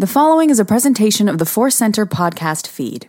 The following is a presentation of the Force Center podcast feed.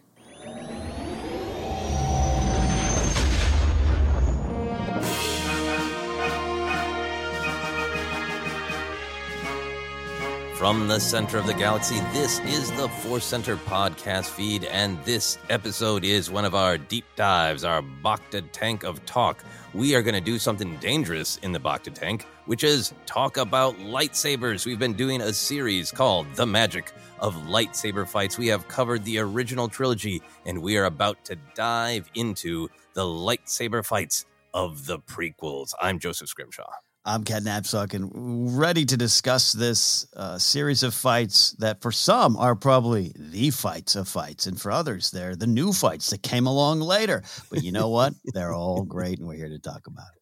From the center of the galaxy, this is the Force Center podcast feed, and this episode is one of our deep dives, our Bacta tank of talk. We are going to do something dangerous in the Bacta tank, which is talk about lightsabers. We've been doing a series called The Magic of Lightsaber Fights. We have covered the original trilogy, and we are about to dive into the lightsaber fights of the prequels. I'm Joseph Scrimshaw. I'm Ken Napzok and ready to discuss this uh, series of fights that for some are probably the fights of fights, and for others, they're the new fights that came along later. But you know what? they're all great, and we're here to talk about it.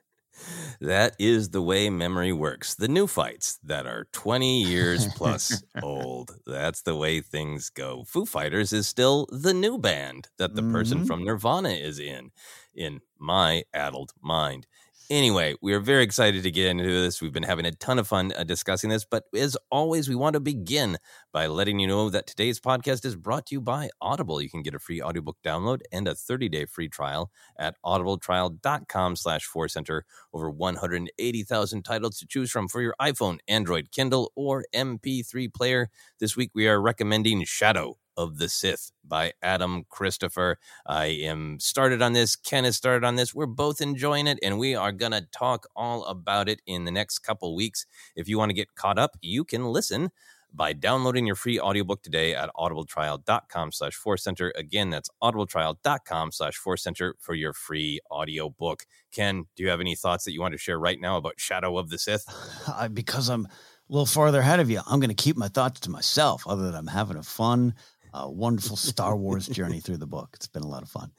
That is the way memory works. The new fights that are 20 years plus old. That's the way things go. Foo Fighters is still the new band that the mm-hmm. person from Nirvana is in, in my addled mind. Anyway, we are very excited to get into this. We've been having a ton of fun uh, discussing this, but as always, we want to begin by letting you know that today's podcast is brought to you by Audible. You can get a free audiobook download and a 30-day free trial at audibletrial.com slash center. Over 180,000 titles to choose from for your iPhone, Android, Kindle, or MP3 player. This week, we are recommending Shadow of the Sith by Adam Christopher. I am started on this. Ken has started on this. We're both enjoying it, and we are going to talk all about it in the next couple weeks. If you want to get caught up, you can listen by downloading your free audiobook today at audibletrial.com slash force center. Again, that's audibletrial.com slash force center for your free audiobook. Ken, do you have any thoughts that you want to share right now about Shadow of the Sith? Because I'm a little farther ahead of you, I'm going to keep my thoughts to myself, other than I'm having a fun, uh, wonderful Star Wars journey through the book. It's been a lot of fun.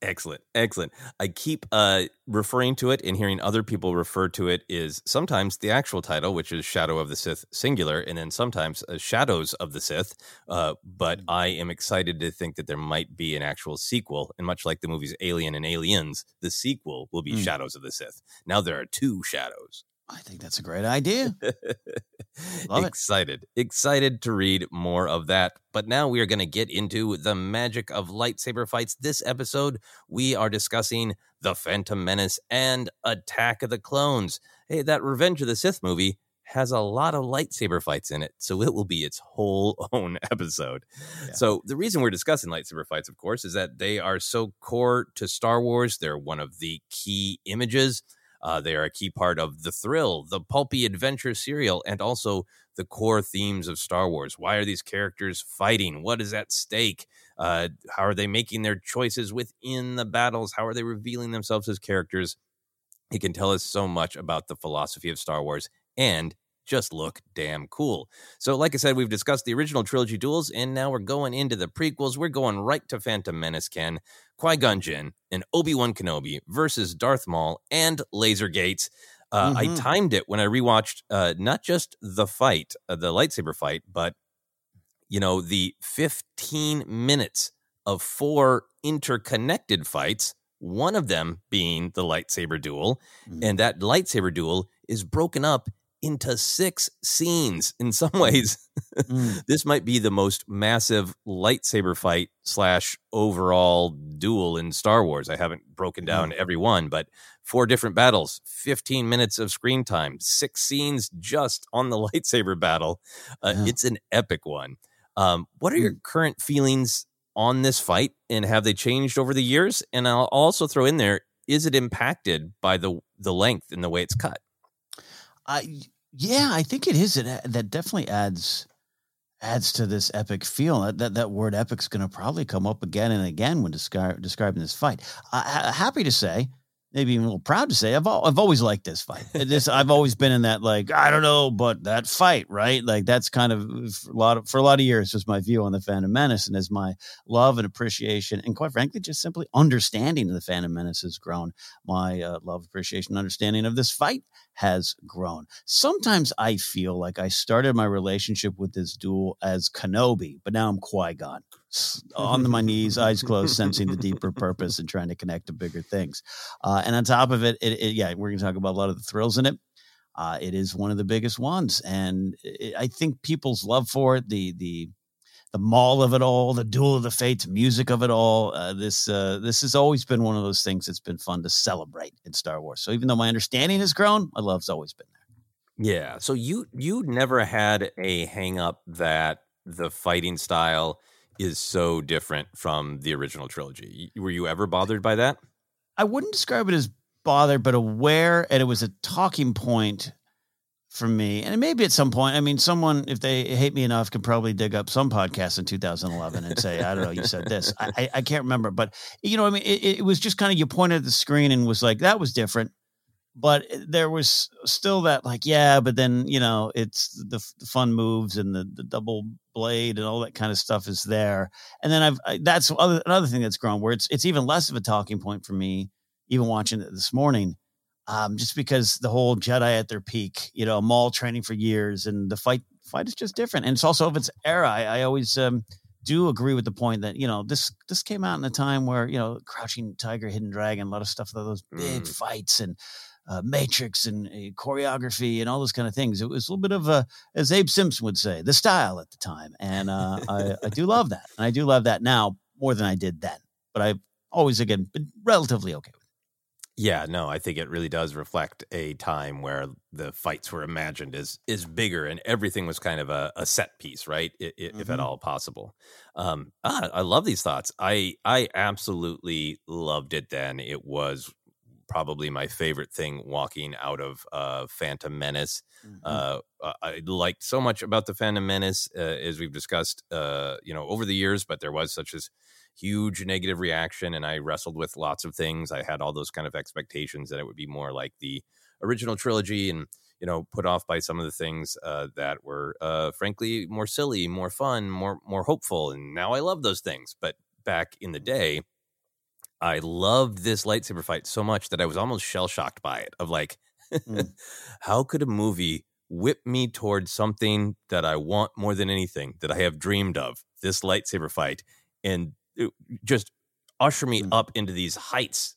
Excellent, excellent. I keep uh, referring to it and hearing other people refer to it is sometimes the actual title, which is Shadow of the Sith singular, and then sometimes uh, Shadows of the Sith. Uh, but I am excited to think that there might be an actual sequel, and much like the movies Alien and Aliens, the sequel will be Mm. Shadows of the Sith. Now there are two shadows. I think that's a great idea. Love it. excited, excited to read more of that. But now we are going to get into the magic of lightsaber fights. This episode, we are discussing The Phantom Menace and Attack of the Clones. Hey, that Revenge of the Sith movie has a lot of lightsaber fights in it, so it will be its whole own episode. So, the reason we're discussing lightsaber fights, of course, is that they are so core to Star Wars. They're one of the key images. Uh, they are a key part of the thrill, the pulpy adventure serial, and also the core themes of Star Wars. Why are these characters fighting? What is at stake? Uh, how are they making their choices within the battles? How are they revealing themselves as characters? It can tell us so much about the philosophy of Star Wars and just look damn cool. So, like I said, we've discussed the original trilogy duels, and now we're going into the prequels. We're going right to Phantom Menace, Ken, Qui Gon Jinn, and Obi Wan Kenobi versus Darth Maul and Laser Gates. Uh, I Mhm. timed it when I rewatched uh, not just the fight, uh, the lightsaber fight, but you know the 15 minutes of four interconnected fights. One of them being the lightsaber duel, and that lightsaber duel is broken up into six scenes. In some ways, Mm. this might be the most massive lightsaber fight slash overall duel in Star Wars. I haven't broken down every one, but four different battles, 15 minutes of screen time, six scenes just on the lightsaber battle. Uh, Yeah. It's an epic one. Um, what are your current feelings on this fight, and have they changed over the years? And I'll also throw in there: is it impacted by the the length and the way it's cut? I yeah, I think it is. It that definitely adds adds to this epic feel. That that, that word epic is going to probably come up again and again when descri- describing this fight. Ha- happy to say, maybe even a little proud to say, I've I've always liked this fight. This I've always been in that like I don't know, but that fight, right? Like that's kind of a lot of for a lot of years was my view on the Phantom Menace, and as my love and appreciation, and quite frankly, just simply understanding of the Phantom Menace has grown, my uh, love, appreciation, understanding of this fight has grown. Sometimes I feel like I started my relationship with this duel as Kenobi, but now I'm Qui Gon. On my knees, eyes closed, sensing the deeper purpose and trying to connect to bigger things. Uh, and on top of it, it, it yeah, we're going to talk about a lot of the thrills in it. Uh, it is one of the biggest ones, and it, I think people's love for it, the the the Maul of it all, the duel of the fates, music of it all. Uh, this uh, this has always been one of those things that's been fun to celebrate in Star Wars. So even though my understanding has grown, my love's always been there. Yeah. So you you never had a hang up that the fighting style is so different from the original trilogy. Were you ever bothered by that? I wouldn't describe it as bothered, but aware, and it was a talking point for me. And maybe at some point, I mean, someone, if they hate me enough, can probably dig up some podcast in 2011 and say, I don't know, you said this. I, I, I can't remember, but you know, I mean, it, it was just kind of you pointed at the screen and was like, that was different. But there was still that, like, yeah, but then you know, it's the, the fun moves and the, the double blade and all that kind of stuff is there. And then I've I, that's other, another thing that's grown where it's it's even less of a talking point for me, even watching it this morning um, just because the whole Jedi at their peak, you know, Maul training for years, and the fight fight is just different, and it's also of its era. I, I always um, do agree with the point that you know this this came out in a time where you know Crouching Tiger, Hidden Dragon, a lot of stuff, those big Mm. fights and. Uh, matrix and uh, choreography and all those kind of things. It was a little bit of a, as Abe Simpson would say, the style at the time, and uh, I, I do love that, and I do love that now more than I did then. But I've always again been relatively okay with. It. Yeah, no, I think it really does reflect a time where the fights were imagined as is bigger and everything was kind of a, a set piece, right? I, I, If at Mhm. all possible. Um, ah, I love these thoughts. I I absolutely loved it. Then it was probably my favorite thing walking out of uh, Phantom Menace. Mhm. Uh, I liked so much about the Phantom Menace, uh, as we've discussed, uh, you know, over the years. But there was such this huge negative reaction, and I wrestled with lots of things. I had all those kind of expectations that it would be more like the original trilogy, and you know, put off by some of the things uh, that were, uh, frankly, more silly, more fun, more more hopeful. And now I love those things. But back in the day, I loved this lightsaber fight so much that I was almost shell shocked by it. Of like, Mm. how could a movie whip me towards something that I want more than anything that I have dreamed of? This lightsaber fight, and just usher me up into these heights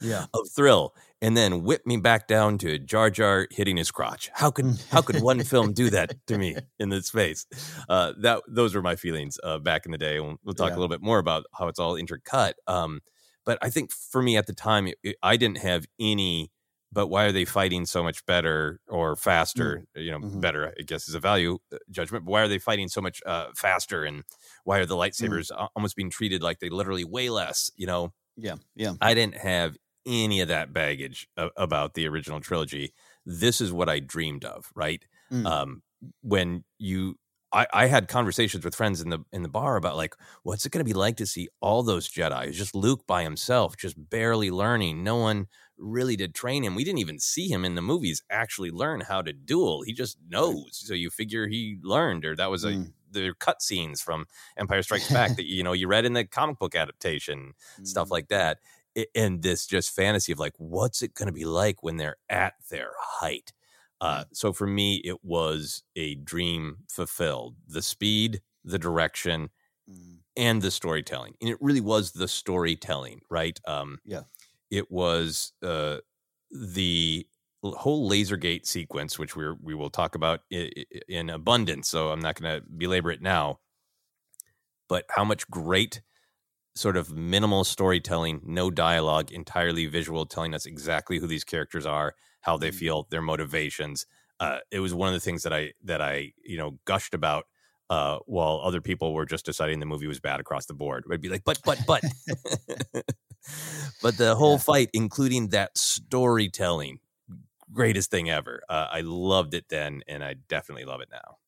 Yeah. of thrill, and then whip me back down to Jar Jar hitting his crotch. How could how could one film do that to me in this space? Uh, that those were my feelings uh, back in the day. We'll, we'll talk Yeah. a little bit more about how it's all intercut. Um, but I think for me at the time, it, it- I didn't have any. But why are they fighting so much better or faster? You know, Mhm. better I guess is a value uh, judgment. But why are they fighting so much uh, faster? And why are the lightsabers a- almost being treated like they literally weigh less? You know, Yeah. Yeah. I didn't have any of that baggage a- about the original trilogy. This is what I dreamed of, right? Mm. Um, when you, I, I had conversations with friends in the in the bar about like, what's it going to be like to see all those Jedi? It's just Luke by himself, just barely learning. No one really did train him. We didn't even see him in the movies actually learn how to duel. He just knows. So you figure he learned, or that was a Mm. the cut scenes from Empire Strikes Back that you know you read in the comic book adaptation, stuff Mm. like that. And this just fantasy of like, what's it going to be like when they're at their height? Uh, so for me, it was a dream fulfilled. The speed, the direction, Mm. and the storytelling. And it really was the storytelling, right? Um, Yeah. It was uh, the whole Lasergate sequence, which we're we will talk about in abundance. So I'm not going to belabor it now. But how much great sort of minimal storytelling, no dialogue, entirely visual, telling us exactly who these characters are, how they feel, their motivations. Uh, it was one of the things that I that I you know gushed about uh, while other people were just deciding the movie was bad across the board. I'd be like, but but but, but the whole fight, including that storytelling, greatest thing ever. Uh, I loved it then, and I definitely love it now.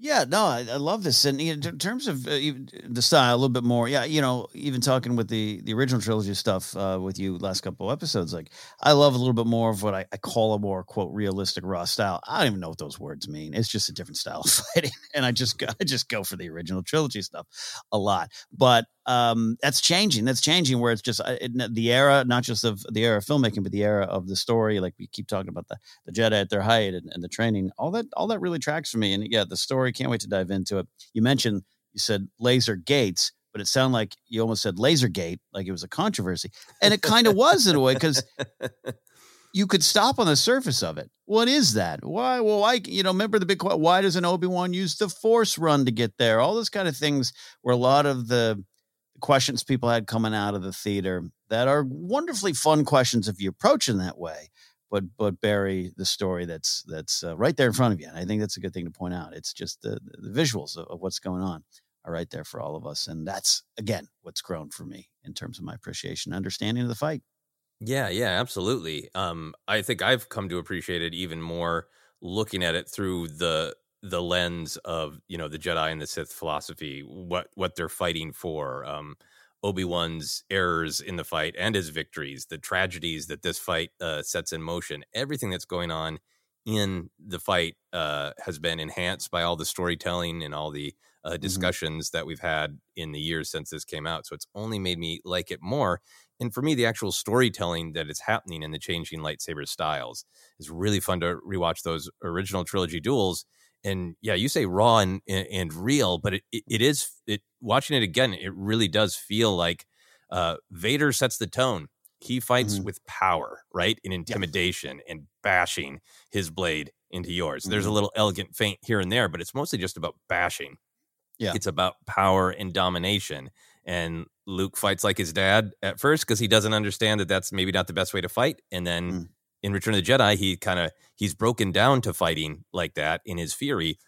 Yeah, no, I, I love this. And in terms of uh, the style, a little bit more. Yeah, you know, even talking with the the original trilogy stuff uh, with you last couple episodes, like I love a little bit more of what I, I call a more quote realistic raw style. I don't even know what those words mean. It's just a different style of fighting, and I just I just go for the original trilogy stuff a lot. But um, that's changing. That's changing. Where it's just uh, it, the era, not just of the era of filmmaking, but the era of the story. Like we keep talking about the the Jedi at their height and, and the training. All that all that really tracks for me. And yeah, the story. Can't wait to dive into it. You mentioned you said laser gates, but it sounded like you almost said laser gate, like it was a controversy, and it kind of was in a way because you could stop on the surface of it. What is that? Why? Well, why? You know, remember the big why does an Obi Wan use the Force run to get there? All those kind of things where a lot of the questions people had coming out of the theater that are wonderfully fun questions if you approach in that way. But but bury the story that's that's uh, right there in front of you, and I think that's a good thing to point out. It's just the the visuals of, of what's going on are right there for all of us, and that's again what's grown for me in terms of my appreciation, and understanding of the fight. Yeah, yeah, absolutely. Um, I think I've come to appreciate it even more looking at it through the the lens of you know the Jedi and the Sith philosophy, what what they're fighting for, um, Obi Wan's errors in the fight and his victories, the tragedies that this fight uh, sets in motion, everything that's going on in the fight uh, has been enhanced by all the storytelling and all the uh, discussions that we've had in the years since this came out. So it's only made me like it more. And for me, the actual storytelling that is happening in the changing lightsaber styles is really fun to rewatch those original trilogy duels. And yeah, you say raw and, and, and real, but it, it, it is it watching it again. It really does feel like uh, Vader sets the tone. He fights Mm-hmm. with power, right, and intimidation, and bashing his blade into yours. There's a Mhm. little elegant feint here and there, but it's mostly just about bashing. Yeah. It's about power and domination. And Luke fights like his dad at first because he doesn't understand that that's maybe not the best way to fight. And then Mm. In Return of the Jedi, he kind of he's broken down to fighting like that in his fury.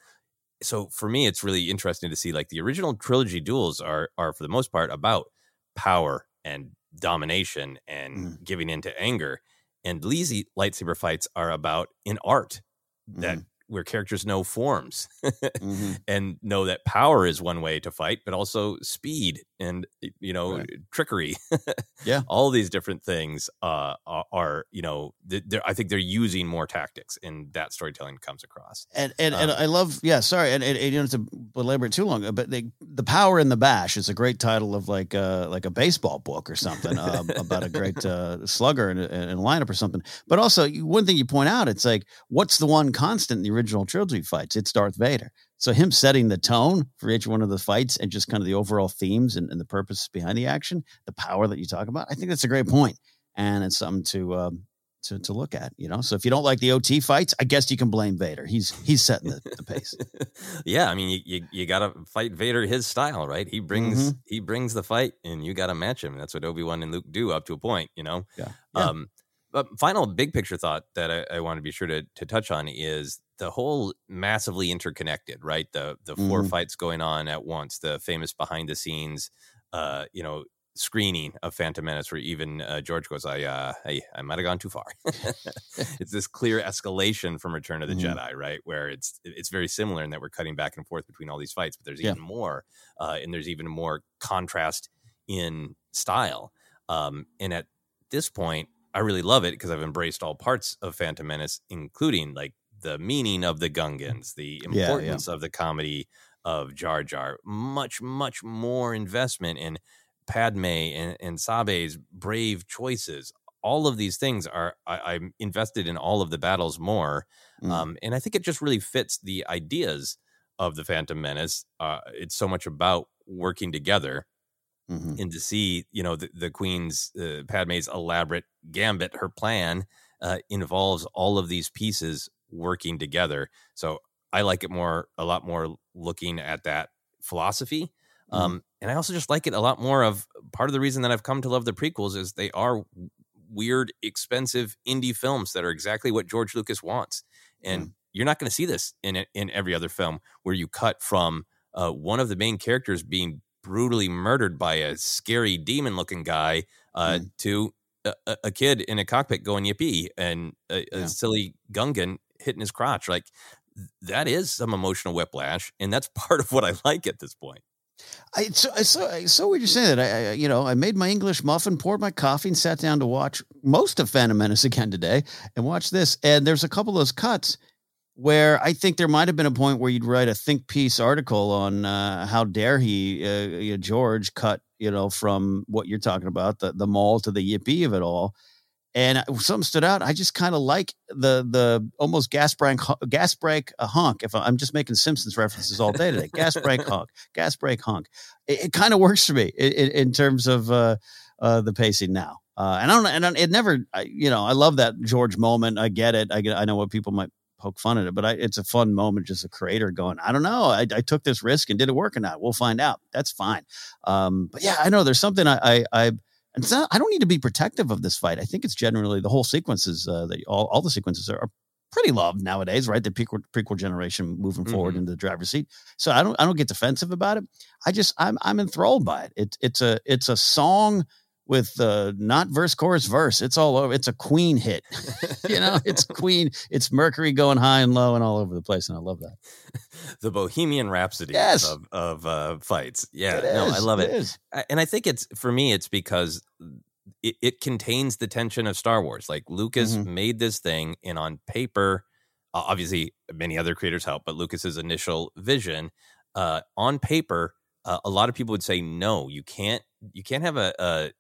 So for me, it's really interesting to see like the original trilogy duels are are for the most part about power and domination and mm. giving into anger. And Lee's lightsaber fights are about an art that mm where characters know forms mm-hmm. and know that power is one way to fight, but also speed and you know right. trickery. yeah, all these different things uh, are, you know I think they're using more tactics, and that storytelling comes across. And and, um, and I love yeah sorry and, and, and, you don't have to belabor it too long, but they, the power in the bash is a great title of like uh, like a baseball book or something uh, about a great uh, slugger and a, a lineup or something. But also one thing you point out, it's like what's the one constant in the original trilogy fights? It's Darth Vader. So him setting the tone for each one of the fights and just kind of the overall themes and, and the purpose behind the action, the power that you talk about, I think that's a great point, and it's something to um, to to look at. You know, so if you don't like the OT fights, I guess you can blame Vader. He's he's setting the, the pace. yeah, I mean, you you, you got to fight Vader his style, right? He brings mm-hmm. he brings the fight, and you got to match him. That's what Obi Wan and Luke do up to a point. You know. Yeah. yeah. Um, but final big picture thought that I, I want to be sure to, to touch on is the whole massively interconnected, right? The the four mm. fights going on at once, the famous behind the scenes, uh, you know, screening of Phantom Menace, where even uh, George goes, "I, uh, I, I might have gone too far." it's this clear escalation from Return of the mm. Jedi, right? Where it's it's very similar in that we're cutting back and forth between all these fights, but there's yeah. even more, uh, and there's even more contrast in style. Um, and at this point, I really love it because I've embraced all parts of Phantom Menace, including like the meaning of the Gungans, the importance yeah, yeah. of the comedy of Jar Jar. Much, much more investment in Padme and, and Sabe's brave choices. All of these things are I, am invested in all of the battles more, mm. um, and I think it just really fits the ideas of the Phantom Menace. Uh, it's so much about working together mm-hmm. and to see you know the, the queen's uh, padme's elaborate gambit her plan uh, involves all of these pieces working together so i like it more a lot more looking at that philosophy mm-hmm. um, and i also just like it a lot more of part of the reason that i've come to love the prequels is they are weird expensive indie films that are exactly what george lucas wants and mm-hmm. you're not going to see this in in every other film where you cut from uh, one of the main characters being brutally murdered by a scary demon looking guy uh, mm. to a, a, kid in a cockpit going yippee and a, yeah. a, silly Gungan hitting his crotch. Like that is some emotional whiplash, and that's part of what I like at this point. I so I I saw what you're saying. That I, I, you know I made my English muffin, poured my coffee, and sat down to watch most of Phantom Menace again today, and watch this. And there's a couple of those cuts where I think there might have been a point where you'd write a think piece article on uh, how dare he, uh, George, cut you know from what you're talking about the the Maul to the yippee of it all. And something stood out. I just kind of like the the almost gas brake gas brake a honk. If I'm just making Simpsons references all day today, gas brake honk, gas brake honk. It, it kind of works for me in, in terms of uh, uh, the pacing now. Uh, and I don't, and it never, I, you know, I love that George moment. I get it. I get, I know what people might poke fun at it, but I, it's a fun moment, just a creator going, I don't know, I, I, took this risk and did it work or not? We'll find out. That's fine. Um, but yeah, I know there's something I, I, I and not, I don't need to be protective of this fight. I think it's generally the whole sequences uh, that all, all the sequences are, are pretty loved nowadays, right? The prequel, prequel generation moving mm-hmm. forward into the driver's seat. So I don't, I don't get defensive about it. I just, I'm, I'm enthralled by it. It's, it's a, it's a song with uh, not verse chorus verse. It's all over. It's a Queen hit. you know, it's Queen. It's Mercury going high and low and all over the place, and I love that. the Bohemian Rhapsody yes. of, of uh, fights. Yeah, no, I love it. it and I think it's for me. It's because it, it contains the tension of Star Wars. Like Lucas mm-hmm. made this thing, and on paper, uh, obviously many other creators help, but Lucas's initial vision uh, on paper. Uh, a lot of people would say no you can't you can't have a, a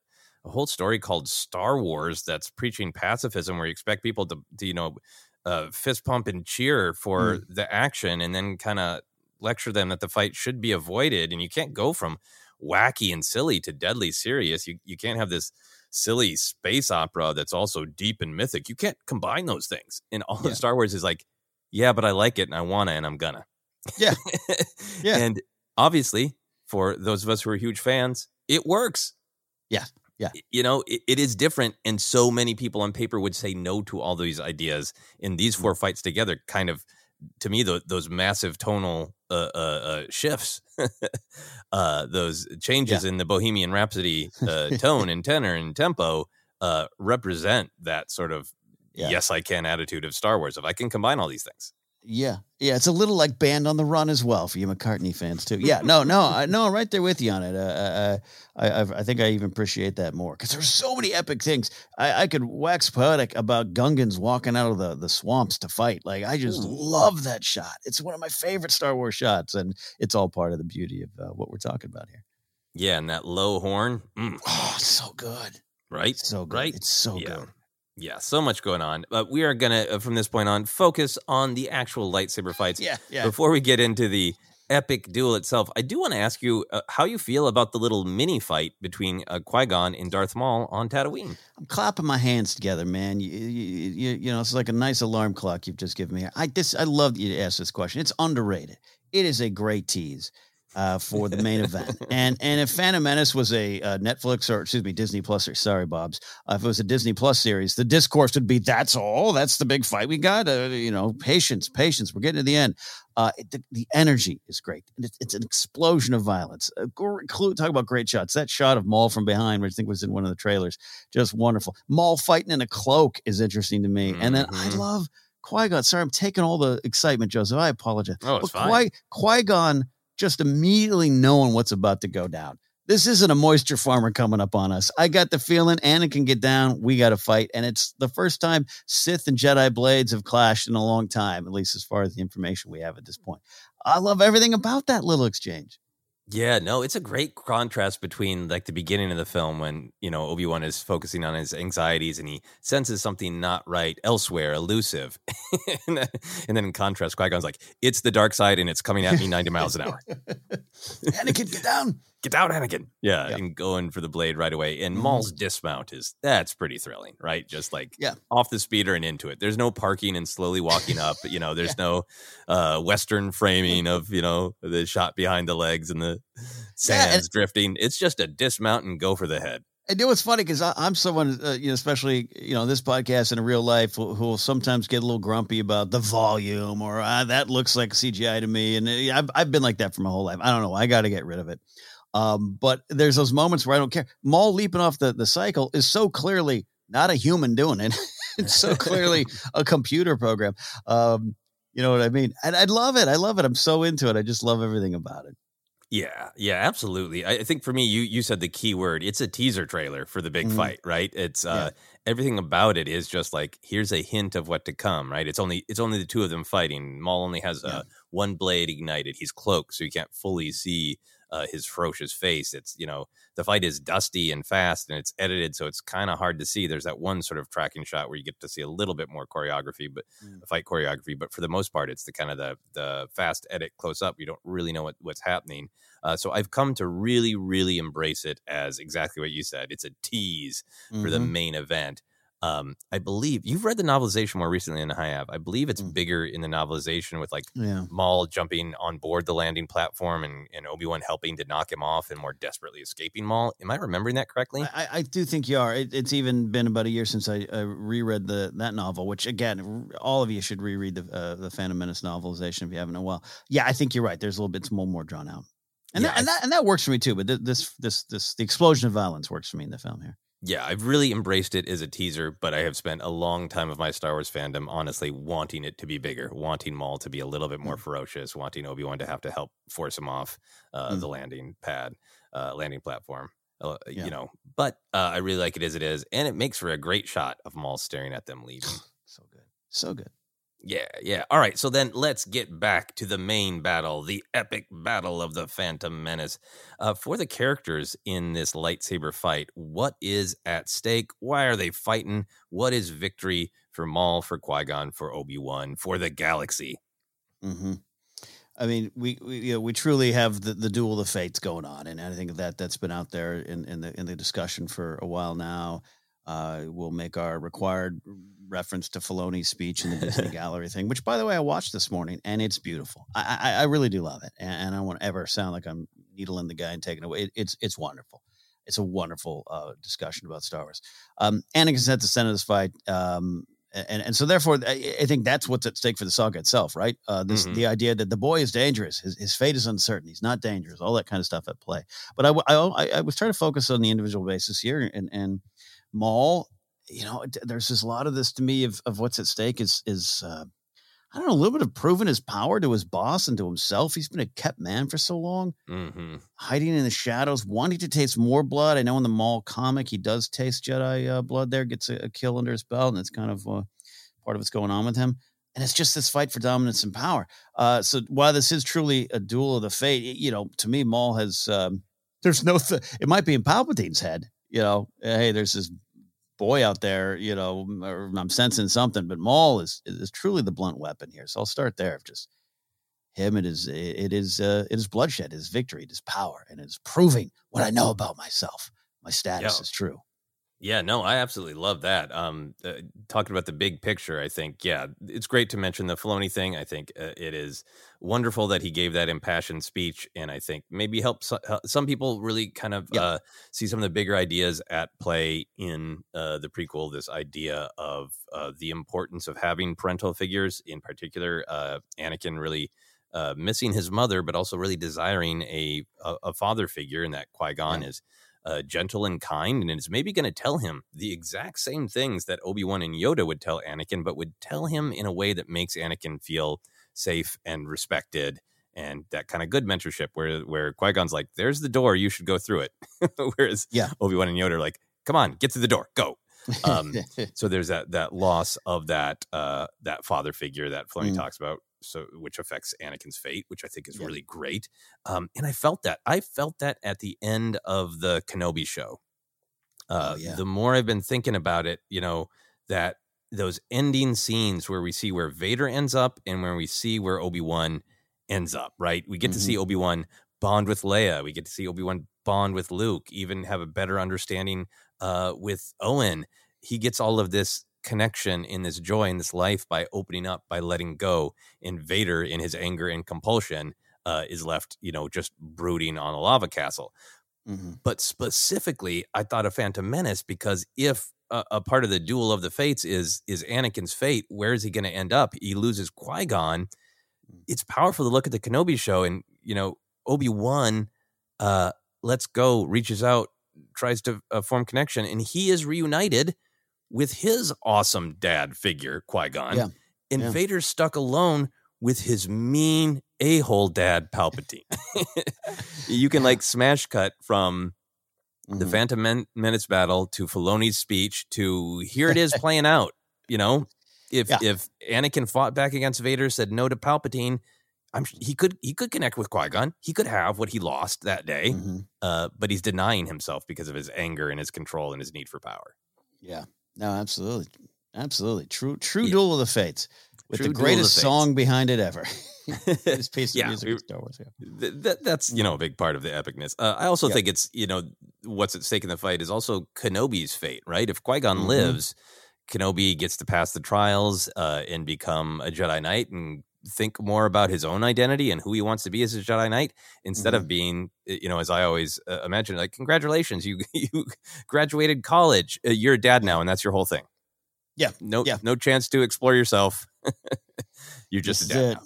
a whole story called Star Wars that's preaching pacifism, where you expect people to, to you know, uh, fist pump and cheer for mm. the action, and then kind of lecture them that the fight should be avoided. And you can't go from wacky and silly to deadly serious. You you can't have this silly space opera that's also deep and mythic. You can't combine those things. And all yeah. of Star Wars is like, yeah, but I like it and I wanna and I'm gonna. Yeah. yeah. and obviously, for those of us who are huge fans, it works. Yeah. Yeah. You know, it, it is different. And so many people on paper would say no to all these ideas. And these four fights together kind of, to me, the, those massive tonal uh, uh, uh, shifts, uh, those changes Yeah. in the Bohemian Rhapsody uh, tone and tenor and tempo uh, represent that sort of Yeah. yes, I can attitude of Star Wars. If I can combine all these things. Yeah, yeah, it's a little like Band on the Run as well for you McCartney fans too. Yeah, no, no, I, no, I'm right there with you on it. Uh, uh, I, I, I think I even appreciate that more because there's so many epic things. I, I could wax poetic about Gungans walking out of the, the swamps to fight. Like I just love that shot. It's one of my favorite Star Wars shots, and it's all part of the beauty of uh, what we're talking about here. Yeah, and that low horn, mm, Oh, it's so good, right? so good. Right? It's so Yeah. good. Yeah, so much going on. But we are going to, from this point on, focus on the actual lightsaber fights. Yeah, yeah. Before we get into the epic duel itself, I do want to ask you uh, how you feel about the little mini fight between uh, Qui Gon and Darth Maul on Tatooine. I'm clapping my hands together, man. You, you, you, you know, it's like a nice alarm clock you've just given me. I this I love that you asked this question. It's underrated. It is a great tease uh, for the main event. And and if Phantom Menace was a uh, Netflix or excuse me Disney Plus or sorry Bob's, uh, if it was a Disney Plus series, the discourse would be that's all. That's the big fight we got. Uh, you know, patience, patience. We're getting to the end. Uh, it, the, the energy is great. And it's, it's an explosion of violence. Uh, talk about great shots. That shot of Maul from behind, which I think was in one of the trailers, just wonderful. Maul fighting in a cloak is interesting to me. And then I Mhm. love Qui Gon. Sorry, I'm taking all the excitement, Joseph. I apologize. Oh, it's but fine. Qui Gon just immediately knowing what's about to go down. This isn't a moisture farmer coming up on us. I got the feeling Anakin get down. We got to fight. And it's the first time Sith and Jedi blades have clashed in a long time, at least as far as the information we have at this point. I love everything about that little exchange. Yeah, no, it's a great contrast between like the beginning of the film when, you know, Obi-Wan is focusing on his anxieties and he senses something not right elsewhere, elusive. and, then, in contrast, Qui-Gon's like, it's the dark side and it's coming at me 90 miles an hour. Anakin, get down. Get down, Anakin. Yeah, Yeah. and going for the blade right away. And Mhm. Maul's dismount is, that's pretty thrilling, right? Just like Yeah. off the speeder and into it. There's no parking and slowly walking up. You know, there's no uh, Western framing of, you know, the shot behind the legs and the Yeah, and- sands drifting. It's just a dismount and go for the head. I know it's funny because I'm someone, uh, you know, especially you know this podcast and in real life, who, who will sometimes get a little grumpy about the volume or ah, that looks like CGI to me, and uh, I've I've been like that for my whole life. I don't know. I got to get rid of it. Um, but there's those moments where I don't care. Maul leaping off the the cycle is so clearly not a human doing it. it's so clearly a computer program. Um, you know what I mean? And I love it. I love it. I'm so into it. I just love everything about it. Yeah, yeah, absolutely. I I think for me, you you said the key word. It's a teaser trailer for the big Mhm. fight, right? It's uh everything about it is just like here's a hint of what to come, right? It's only it's only the two of them fighting. Maul only has uh, one blade ignited. He's cloaked, so you can't fully see uh, his ferocious face. It's you know the fight is dusty and fast, and it's edited, so it's kind of hard to see. There's that one sort of tracking shot where you get to see a little bit more choreography, but fight choreography. But for the most part, it's the kind of the the fast edit close up. You don't really know what, what's happening. Uh, so I've come to really, really embrace it as exactly what you said. It's a tease for the Mhm. main event. Um, I believe you've read the novelization more recently than I have. I believe it's bigger in the novelization with like Yeah. Maul jumping on board the landing platform and, and Obi Wan helping to knock him off and more desperately escaping Maul. Am I remembering that correctly? I, I do think you are. It, it's even been about a year since I, I reread the that novel, which again, all of you should reread the uh, the Phantom Menace novelization if you haven't in a while. Yeah, I think you're right. There's a little bit more more drawn out, and Yeah, that, and that and that works for me too. But th- this this this the explosion of violence works for me in the film here. Yeah, I've really embraced it as a teaser, but I have spent a long time of my Star Wars fandom honestly wanting it to be bigger, wanting Maul to be a little bit more ferocious, wanting Obi Wan to have to help force him off uh, Mm. the landing pad, uh, landing platform. Uh, Yeah. You know, but uh, I really like it as it is, and it makes for a great shot of Maul staring at them leaving. So good, so good. Yeah, yeah. All right, so then let's get back to the main battle, the epic battle of the Phantom Menace. Uh, for the characters in this lightsaber fight, what is at stake? Why are they fighting? What is victory for Maul, for Qui Gon, for Obi Wan, for the galaxy? hmm I mean, we, we you know we truly have the, the duel of fates going on, and I think that that's been out there in, in the in the discussion for a while now. Uh, we'll make our required reference to Filoni's speech in the Disney Gallery thing, which, by the way, I watched this morning, and it's beautiful. I I, I really do love it, and, and I don't want to ever sound like I'm needling the guy and taking it away. It, it's it's wonderful. It's a wonderful uh, discussion about Star Wars. Um, Anakin's at the center of this fight. Um, and and so therefore I, I think that's what's at stake for the saga itself, right? Uh, this Mhm. the idea that the boy is dangerous, his his fate is uncertain, he's not dangerous, all that kind of stuff at play. But I I was trying to focus on the individual basis here, and and Maul, you know, there's just a lot of this to me of of what's at stake is is. Uh, I don't know, a little bit of proving his power to his boss and to himself. He's been a kept man for so long hmm hiding in the shadows, wanting to taste more blood. I know in the Maul comic he does taste Jedi uh, blood. There gets a, a kill under his belt, and it's kind of uh, part of what's going on with him. And it's just this fight for dominance and power. Uh, so while this is truly a duel of the fate, y- you know, to me, Maul has um, there's no. Th- it might be in Palpatine's head. You know, hey, there's this boy out there. You know, or I'm sensing something. But Maul is is truly the blunt weapon here. So I'll start there. Just him. It is it is uh, it is bloodshed, it is victory, it is power, and it is proving what I know about myself. My status Yeah. is true. Yeah, no, I absolutely love that. Um, uh, talking about the big picture, I think, yeah, it's great to mention the Filoni thing. I think uh, it is wonderful that he gave that impassioned speech, and I think maybe help so- uh, some people really kind of Yeah. uh, see some of the bigger ideas at play in uh, the prequel. This idea of uh, the importance of having parental figures, in particular, uh, Anakin really. Uh, missing his mother, but also really desiring a a, a father figure, and that Qui Gon is uh, gentle and kind, and is maybe going to tell him the exact same things that Obi Wan and Yoda would tell Anakin, but would tell him in a way that makes Anakin feel safe and respected, and that kind of good mentorship. Where where Qui Gon's like, "There's the door, you should go through it," whereas Yeah. Obi Wan and Yoda are like, "Come on, get through the door, go." Um, so there's that that loss of that uh, that father figure that Filoni Mm. talks about, so which affects Anakin's fate, which I think is Yeah. really great. Um, and I felt that I felt that at the end of the Kenobi show. Uh, Oh, yeah. The more I've been thinking about it, you know that those ending scenes where we see where Vader ends up and where we see where Obi Wan ends up. Right, we get to Mm-hmm. see Obi Wan bond with Leia. We get to see Obi Wan bond with Luke. Even have a better understanding uh, with Owen. He gets all of this connection in this joy in this life by opening up, by letting go. And Vader, in his anger and compulsion, uh, is left, you know, just brooding on a lava castle. Mhm. But specifically, I thought of Phantom Menace because if a, a part of the duel of the fates is is Anakin's fate, where is he going to end up? He loses Qui Gon. It's powerful to look at the Kenobi show, and you know Obi Wan uh, lets go, reaches out, tries to uh, form connection, and he is reunited with his awesome dad figure, Qui Gon. Yeah. And Yeah. Vader's stuck alone with his mean a hole dad, Palpatine. you can like smash cut from the Mhm. Phantom Men- Menace battle to Filoni's speech to here it is playing out. You know, if Yeah. if Anakin fought back against Vader, said no to Palpatine, I'm he could he could connect with Qui Gon. He could have what he lost that day, Mhm. uh, but he's denying himself because of his anger and his control and his need for power. Yeah. No, absolutely. Absolutely. True true Yeah. duel of the fates. With True the of the greatest song behind it ever. this piece of Yeah, music Star Wars. Yeah. Th- that, that's you know a big part of the epicness. Uh, I also Yeah. think it's you know what's at stake in the fight is also Kenobi's fate, right? If Qui Gon Mhm. lives, Kenobi gets to pass the trials uh, and become a Jedi Knight and think more about his own identity and who he wants to be as a Jedi Knight instead Mm-hmm. of being, uh, you know, as I always uh, imagine, like congratulations, you you graduated college, uh, you're a dad now, and that's your whole thing. Yeah. No, Yeah. no chance to explore yourself. you're just a dad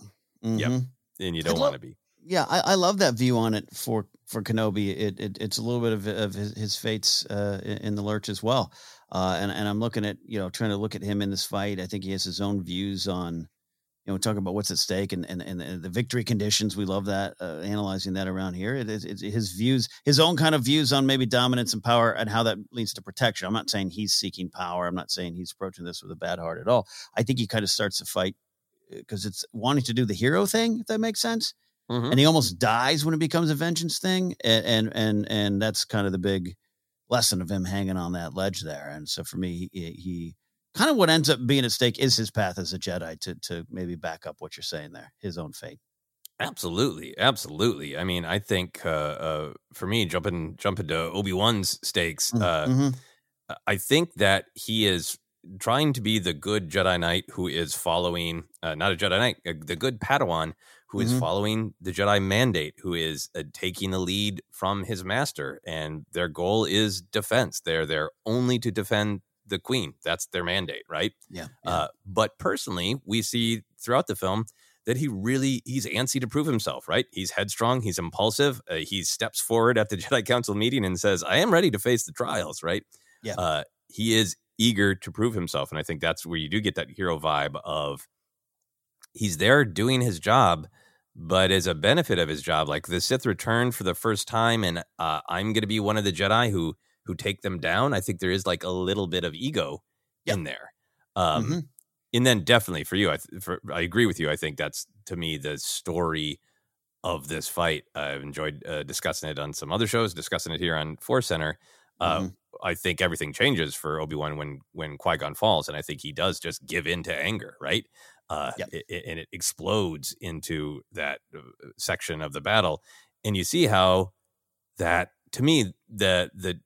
now, it. Yep. And you don't want to be. Yeah, I, I love that view on it for for Kenobi. It, it it's a little bit of, of his, his fates uh, in in the lurch as well. Uh, and and I'm looking at you know trying to look at him in this fight. I think he has his own views on you know talking about what's at stake and and, and the victory conditions. We love that uh, analyzing that around here. It is it's his views, his own kind of views on maybe dominance and power and how that leads to protection. I'm not saying he's seeking power. I'm not saying he's approaching this with a bad heart at all. I think he kind of starts to fight because it's wanting to do the hero thing, if that makes sense Mhm. and he almost dies when it becomes a vengeance thing and and and, and that's kind of the big lesson of him hanging on that ledge there and so for me he, he kind of what ends up being at stake is his path as a jedi to to maybe back up what you're saying there his own fate Absolutely, absolutely. I mean, I think uh, uh, for me, jumping jumping to Obi Wan's stakes, uh, Mhm. I think that he is trying to be the good Jedi Knight who is following, uh, not a Jedi Knight, uh, the good Padawan who is Mhm. following the Jedi mandate, who is uh, taking the lead from his master, and their goal is defense. They're there only to defend the queen. That's their mandate, right? Yeah. Uh, but personally, we see throughout the film that he really he's antsy to prove himself. Right? He's headstrong. He's impulsive. Uh, he steps forward at the Jedi Council meeting and says, "I am ready to face the trials." Right? Yeah. Uh, he is eager to prove himself, and I think that's where you do get that hero vibe of he's there doing his job but as a benefit of his job like the sith returned for the first time and uh, i'm going to be one of the jedi who who take them down i think there is like a little bit of ego in there um Mhm. and then definitely for you I, th- for, I agree with you i think that's to me the story of this fight i've enjoyed uh, discussing it on some other shows discussing it here on force center uh, Mhm. I think everything changes for Obi Wan when when Qui Gon falls, and I think he does just give in to anger, right? Uh, Yep. i- i- and it explodes into that uh, section of the battle, and you see how that to me the the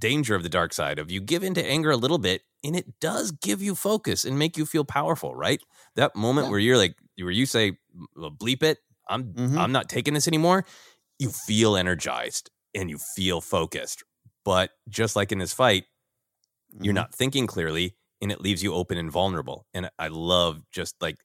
danger of the dark side of you give into anger a little bit, and it does give you focus and make you feel powerful, right? That moment Yeah. where you're like, where you say, "Well, "Bleep it," I'm Mhm. I'm not taking this anymore. You feel energized and you feel focused, but just like in this fight, you're Mhm. not thinking clearly and it leaves you open and vulnerable and i love just like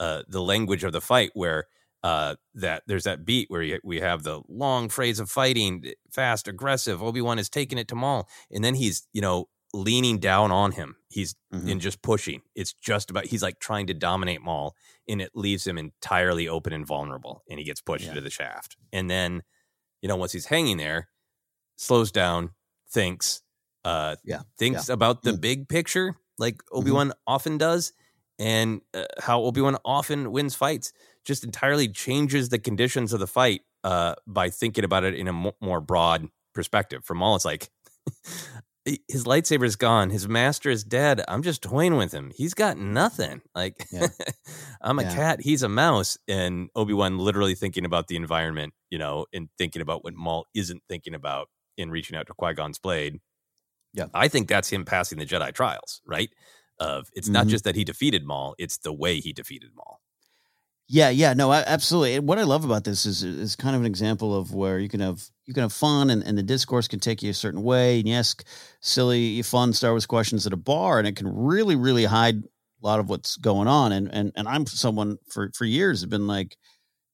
uh, the language of the fight where uh, that there's that beat where you, we have the long phrase of fighting fast aggressive obi-wan is taking it to maul and then he's you know leaning down on him he's Mhm. and just pushing it's just about he's like trying to dominate maul and it leaves him entirely open and vulnerable and he gets pushed Yeah. into the shaft and then you know once he's hanging there slows down thinks uh Yeah, thinks about the Mm. big picture like Mm-hmm. obi-wan often does and uh, how obi-wan often wins fights just entirely changes the conditions of the fight uh by thinking about it in a mo- more broad perspective from all it's like his lightsaber is gone his master is dead i'm just toying with him he's got nothing like Yeah. i'm a Yeah. cat he's a mouse and obi-wan literally thinking about the environment you know and thinking about what maul isn't thinking about in reaching out to qui-gon's blade Yeah. i think that's him passing the jedi trials right of it's not Mhm. just that he defeated maul it's the way he defeated maul Yeah, yeah, no, I, absolutely. What I love about this is is kind of an example of where you can have you can have fun and, and the discourse can take you a certain way and you ask silly, fun Star Wars questions at a bar and it can really, really hide a lot of what's going on. And and and I'm someone for for years have been like,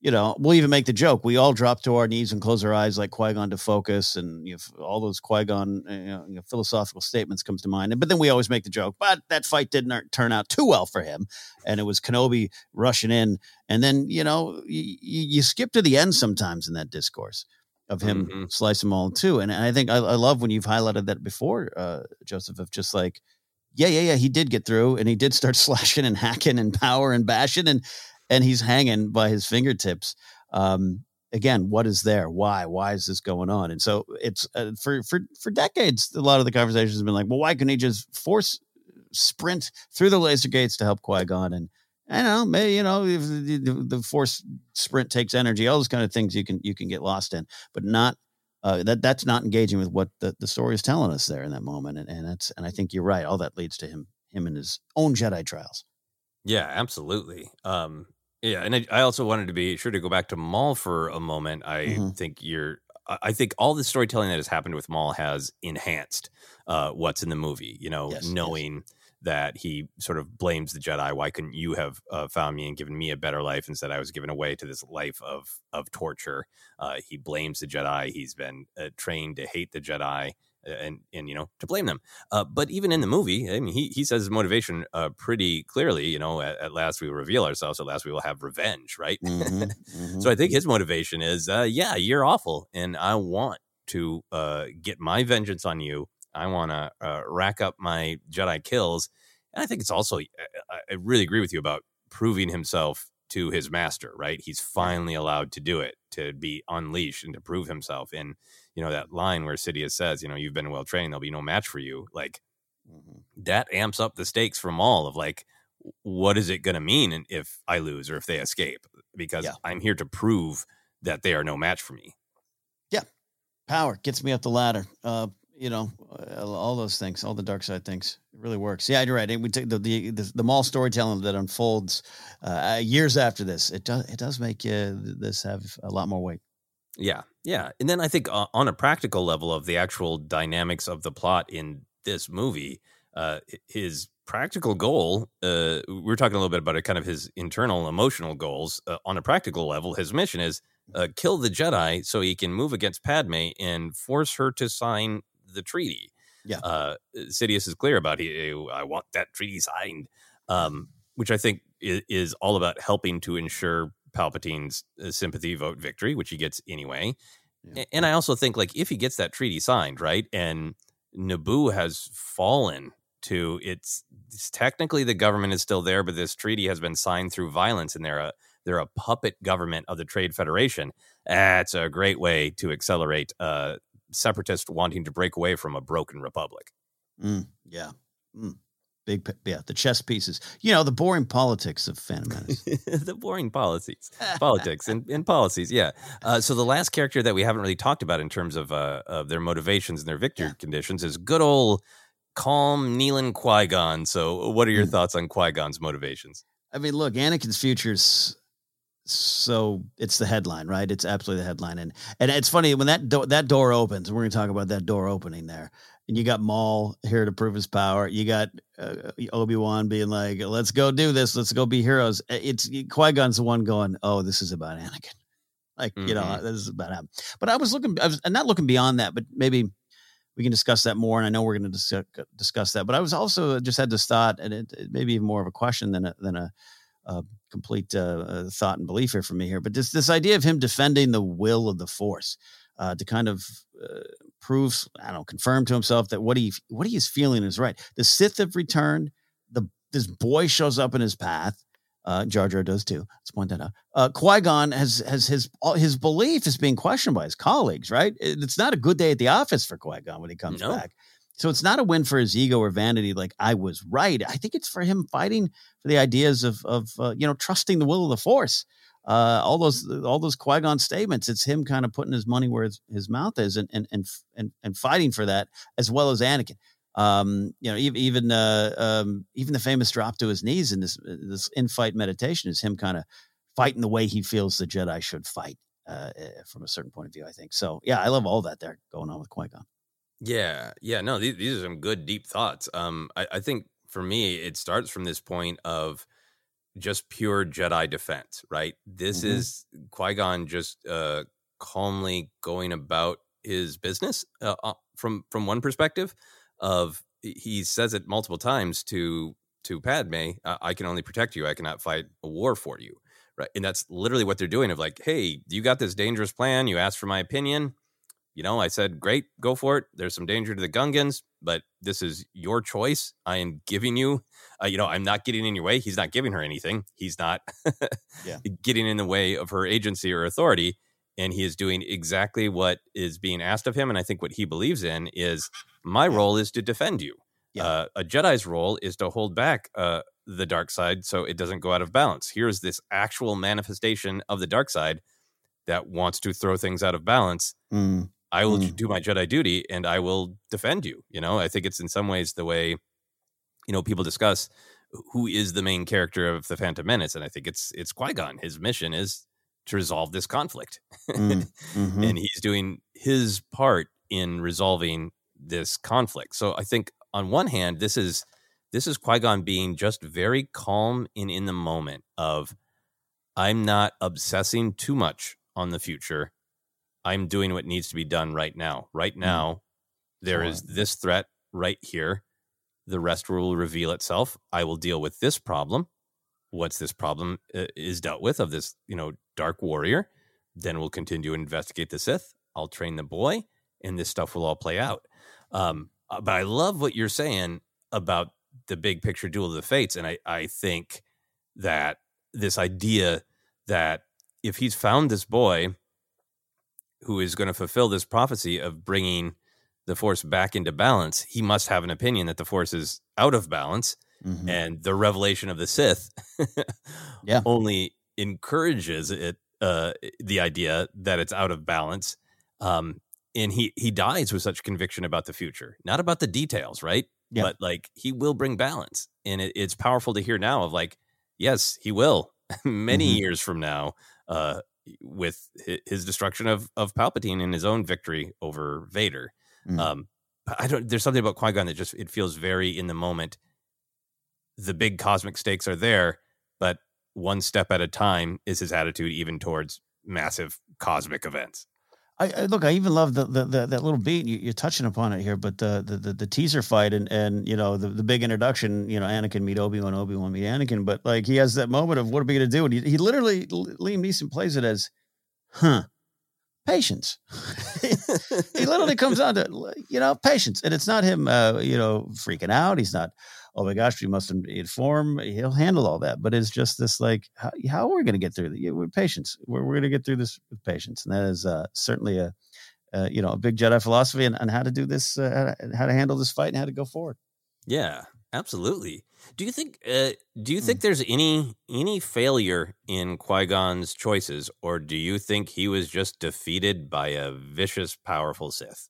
you know, we'll even make the joke. We all drop to our knees and close our eyes like Qui Gon to focus, and you know, all those Qui Gon you know, you know, philosophical statements comes to mind. But then we always make the joke, but that fight didn't turn out too well for him, and it was Kenobi rushing in, and then you know you, you skip to the end sometimes in that discourse of him Mhm. slicing them all in two. And I think I, I love when you've highlighted that before, uh, Joseph, of just like, yeah, yeah, yeah, he did get through, and he did start slashing and hacking and power and bashing, and and he's hanging by his fingertips. Um, again, what is there? Why? Why is this going on? And so it's uh, for for for decades. A lot of the conversations have been like, well, why couldn't he just force sprint through the laser gates to help Qui Gon? And I don't know, maybe you know, if the, the, the force sprint takes energy, all those kind of things you can you can get lost in, but not. Uh, that that's not engaging with what the, the story is telling us there in that moment, and, and that's and I think you're right. All that leads to him him and his own Jedi trials. Yeah, absolutely. Um, yeah, and I, I also wanted to be sure to go back to Maul for a moment. I Mhm. think you're. I think all the storytelling that has happened with Maul has enhanced uh, what's in the movie. You know, Yes, yes. knowing that he sort of blames the Jedi. Why couldn't you have uh, found me and given me a better life instead? I was given away to this life of of torture. Uh, he blames the Jedi. He's been uh, trained to hate the Jedi. And and you know to blame them, uh, but even in the movie, I mean, he he says his motivation uh, pretty clearly. You know, at, at last we will reveal ourselves. At last we will have revenge, right? Mhm, mhm. So I think his motivation is, uh, yeah, you're awful, and I want to uh, get my vengeance on you. I want to uh, rack up my Jedi kills, and I think it's also. I, I really agree with you about proving himself to his master. Right? He's finally allowed to do it, to be unleashed and to prove himself. And you know that line where Sidious says, "You know, you've been well trained. There'll be no match for you." Like Mhm. that amps up the stakes from all of like what is it going to mean if i lose or if they escape because Yeah. i'm here to prove that they are no match for me Yeah, power gets me up the ladder. Uh, you know, uh, all those things, all the dark side things. It really works. Yeah, you're right. And we take the the the, the Maul storytelling that unfolds uh, years after this. It does it does make uh, this have a lot more weight. Yeah yeah and then i think uh, on a practical level of the actual dynamics of the plot in this movie uh, his practical goal, uh, we we're talking a little bit about it, kind of his internal emotional goals. Uh, on a practical level, his mission is uh, kill the Jedi so he can move against Padme and force her to sign the treaty. Yeah. Uh, Sidious is clear about he, I want that treaty signed, um, which I think is, is all about helping to ensure Palpatine's uh, sympathy vote victory, which he gets anyway. Yeah. And I also think like if he gets that treaty signed, right, and Naboo has fallen to it's, it's technically the government is still there, but this treaty has been signed through violence, and they're a they're a puppet government of the Trade Federation. That's a great way to accelerate uh, separatists wanting to break away from a broken republic. Mm, yeah. Mm. Big, yeah, the chess pieces. You know, the boring politics of Phantom Menace. the boring policies, politics, and, and policies. Yeah. Uh, so the last character that we haven't really talked about in terms of uh, of their motivations and their victory yeah. conditions is good old calm Neelan Qui Gon. So, what are your mm. thoughts on Qui Gon's motivations? I mean, look, Anakin's future's so it's the headline, right? It's absolutely the headline, and and it's funny when that do- that door opens. We're going to talk about that door opening there, and you got Maul here to prove his power. You got uh, Obi Wan being like, "Let's go do this. Let's go be heroes." It's Qui Gon's the one going, "Oh, this is about Anakin." Like mm-hmm. you know, mm-hmm. this is about him. But I was looking, I was not looking beyond that, but maybe we can discuss that more. And I know we're going to dis- discuss that. But I was also just had this thought, and it, it maybe even more of a question than a, than a uh, complete uh, thought and belief here for me here, but this this idea of him defending the will of the Force uh, to kind of uh, prove, I don't know, confirm to himself that what he what he is feeling is right. The Sith have returned. The this boy shows up in his path. Uh, Jar Jar does too. Let's point that out. Uh, Qui Gon has has his his belief is being questioned by his colleagues. Right? It's not a good day at the office for Qui Gon when he comes no. back. So it's not a win for his ego or vanity, like I was right. I think it's for him fighting for the ideas of of uh, you know trusting the will of the Force. Uh, all those all those Qui Gon statements. It's him kind of putting his money where his, his mouth is and, and and and and fighting for that as well as Anakin. Um, you know, even even uh, um, even the famous drop to his knees in this this in fight meditation is him kind of fighting the way he feels the Jedi should fight uh, eh, from a certain point of view. I think so. Yeah, I love all that there going on with Qui Gon. Yeah, yeah, no, these, these are some good deep thoughts. Um, I, I think for me, it starts from this point of just pure Jedi defense, right? This mm-hmm. is Qui Gon just uh, calmly going about his business uh, uh, from from one perspective. Of he says it multiple times to to Padme, "I can only protect you. I cannot fight a war for you." Right, and that's literally what they're doing. Of like, hey, you got this dangerous plan. You asked for my opinion you know, I said, great, go for it. There's some danger to the Gungans, but this is your choice. I am giving you, uh, you know, I'm not getting in your way. He's not giving her anything. He's not yeah. getting in the way of her agency or authority. And he is doing exactly what is being asked of him. And I think what he believes in is my role is to defend you. Yeah. Uh, a Jedi's role is to hold back uh, the dark side so it doesn't go out of balance. Here's this actual manifestation of the dark side that wants to throw things out of balance. Mm I will mm. do my Jedi duty and I will defend you. You know, I think it's in some ways the way, you know, people discuss who is the main character of the Phantom Menace, and I think it's it's Qui Gon. His mission is to resolve this conflict, mm. mm-hmm. and he's doing his part in resolving this conflict. So I think on one hand, this is this is Qui Gon being just very calm and in the moment of I'm not obsessing too much on the future. I'm doing what needs to be done right now. Right mm. now, mm. there is this threat right here. The rest will reveal itself. I will deal with this problem. Once this problem uh, is dealt with of this, you know, dark warrior, then we'll continue to investigate the Sith. I'll train the boy, and this stuff will all play out. Um, uh, but I love what you're saying about the big picture duel of the fates, and I I think that this idea that if he's found this boy who is going to fulfill this prophecy of bringing the force back into balance, he must have an opinion that the force is out of balance. Mm-hmm. And the revelation of the Sith yeah. only encourages it, uh, the idea that it's out of balance. Um, and he he dies with such conviction about the future, not about the details, right? Yeah. But like he will bring balance, and it, it's powerful to hear now of like, yes, he will. Many mm-hmm. years from now, uh, with his destruction of of Palpatine and his own victory over Vader. Mm. Um, I don't. There's something about Qui Gon that just it feels very in the moment. The big cosmic stakes are there, but one step at a time is his attitude, even towards massive cosmic events. I, I look. I even love the, the, the that little beat. You, are touching upon it here, but the, the the, the teaser fight and and you know the, the big introduction. You know, Anakin meet Obi Wan, Obi Wan meet Anakin. But like he has that moment of what are we going to do? And he, he literally Liam Neeson plays it as, huh, patience. he literally comes on to you know patience, and it's not him. Uh, you know, freaking out. He's not oh my gosh, we must inform. He'll handle all that. But it's just this like, how, how are we going to get through the, with patience? We're, we're going to get through this with patience. And that is uh, certainly a, uh, you know, a big Jedi philosophy and, how to do this, uh, how, to, how to handle this fight and how to go forward. Yeah, absolutely. Do you think? Uh, do you think mm. there's any any failure in Qui Gon's choices, or do you think he was just defeated by a vicious, powerful Sith?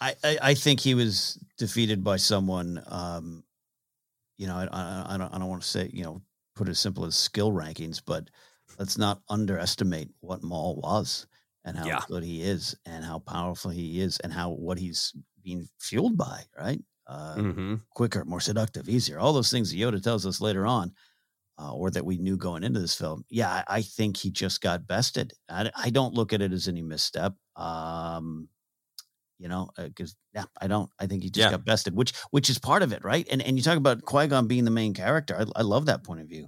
I, I, I think he was defeated by someone. Um, you know, I, I, I don't I don't want to say you know put it as simple as skill rankings, but let's not underestimate what Maul was and how yeah. good he is and how powerful he is and how what he's being fueled by. Right, uh, mm-hmm. quicker, more seductive, easier. All those things Yoda tells us later on. Uh, or that we knew going into this film. Yeah, I, I think he just got bested. I, I, don't look at it as any misstep. Um, you know, because uh, yeah, I don't. I think he just yeah. got bested, which which is part of it, right? And and you talk about Qui Gon being the main character. I, I, love that point of view,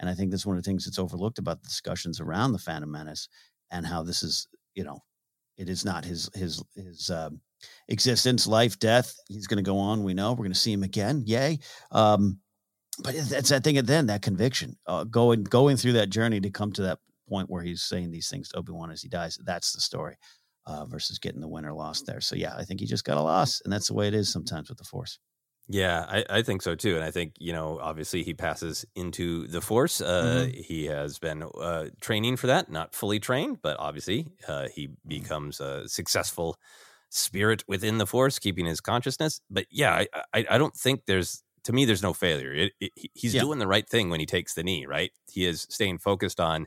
and I think that's one of the things that's overlooked about the discussions around the Phantom Menace and how this is, you know, it is not his his his um, existence, life, death. He's going to go on. We know we're going to see him again. Yay! Um, but that's that thing. At then that conviction, uh, going going through that journey to come to that point where he's saying these things to Obi Wan as he dies. That's the story uh, versus getting the win or loss there. So yeah, I think he just got a loss, and that's the way it is sometimes with the Force. Yeah, I, I, think so too. And I think, you know, obviously he passes into the force. Uh, mm-hmm. He has been uh, training for that, not fully trained, but obviously uh, he mm-hmm. becomes a successful spirit within the force, keeping his consciousness. But yeah, I, I, I don't think there's, to me, there's no failure. It, it, he's yeah. doing the right thing when he takes the knee, right? He is staying focused on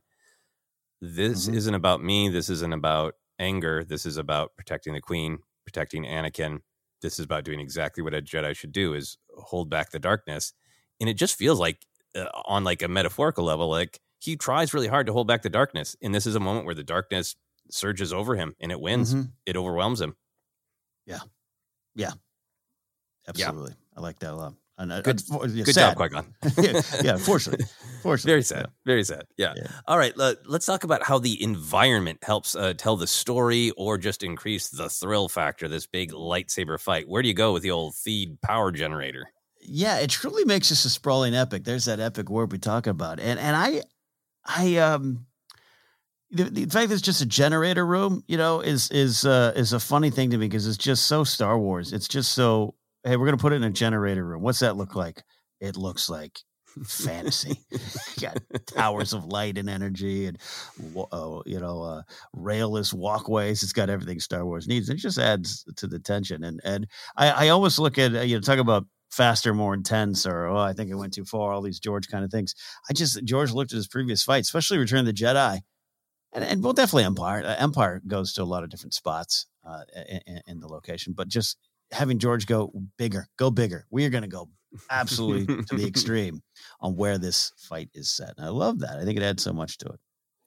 this mm-hmm. isn't about me. This isn't about anger. This is about protecting the queen, protecting Anakin. This is about doing exactly what a Jedi should do: is hold back the darkness. And it just feels like, uh, on like a metaphorical level, like he tries really hard to hold back the darkness. And this is a moment where the darkness surges over him and it wins. Mm-hmm. It overwhelms him. Yeah, yeah, absolutely. Yeah. I like that a lot. And, uh, good, uh, good job, Qui Gon. yeah, yeah, fortunately, fortunately, very sad, yeah. very sad. Yeah. yeah. All right, uh, let's talk about how the environment helps uh, tell the story or just increase the thrill factor. This big lightsaber fight. Where do you go with the old Theed power generator? Yeah, it truly makes this a sprawling epic. There's that epic warp we talk about, and and I, I um. The, the fact that it's just a generator room, you know, is is uh, is a funny thing to me because it's just so Star Wars. It's just so hey, we're going to put it in a generator room. What's that look like? It looks like fantasy. got towers of light and energy, and uh, you know, uh, railless walkways. It's got everything Star Wars needs. It just adds to the tension. And and I, I always look at uh, you know talk about faster, more intense, or oh, I think it went too far. All these George kind of things. I just George looked at his previous fight, especially Return of the Jedi, and, and well, definitely Empire. Uh, Empire goes to a lot of different spots uh, in, in the location, but just having George go bigger, go bigger. We are going to go absolutely to the extreme on where this fight is set. And I love that. I think it adds so much to it.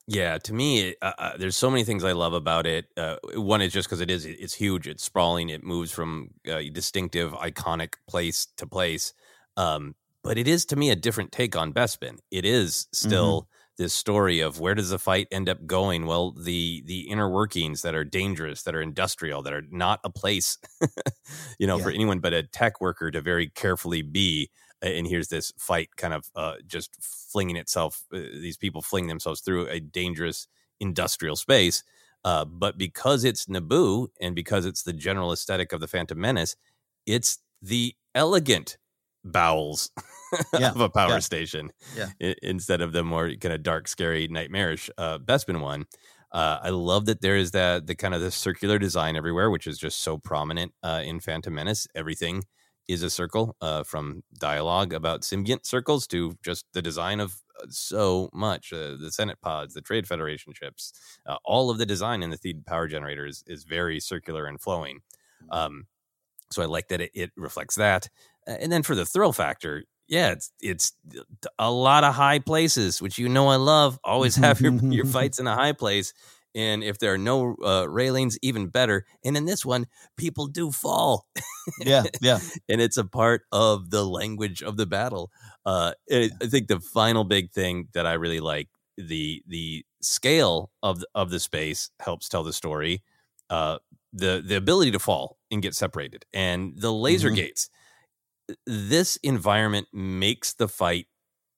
Yeah, to me, uh, uh, there's so many things I love about it. Uh, one is just because it is it's huge, it's sprawling, it moves from uh, distinctive, iconic place to place. Um, but it is to me a different take on Bespin. It is still this story of where does the fight end up going well the the inner workings that are dangerous that are industrial that are not a place you know yeah. for anyone but a tech worker to very carefully be and here's this fight kind of uh, just flinging itself uh, these people fling themselves through a dangerous industrial space uh, but because it's naboo and because it's the general aesthetic of the phantom menace it's the elegant bowels yeah. of a power yeah. station yeah. I- instead of the more kind of dark, scary, nightmarish uh, Bespin one. Uh, I love that there is that the kind of the circular design everywhere, which is just so prominent uh, in Phantom Menace. Everything is a circle, uh, from dialogue about symbiont circles to just the design of uh, so much. Uh, the Senate pods, the Trade Federation ships, uh, all of the design in the Theed power generator is, is very circular and flowing. Mm-hmm. Um, So I like that it, it reflects that. And then for the thrill factor, yeah, it's it's a lot of high places, which you know I love. Always have your your fights in a high place, and if there are no uh, railings, even better. And in this one, people do fall. yeah, yeah, and it's a part of the language of the battle. Uh, it, I think the final big thing that I really like the the scale of the, of the space helps tell the story. Uh, the the ability to fall and get separated, and the laser mm-hmm. gates this environment makes the fight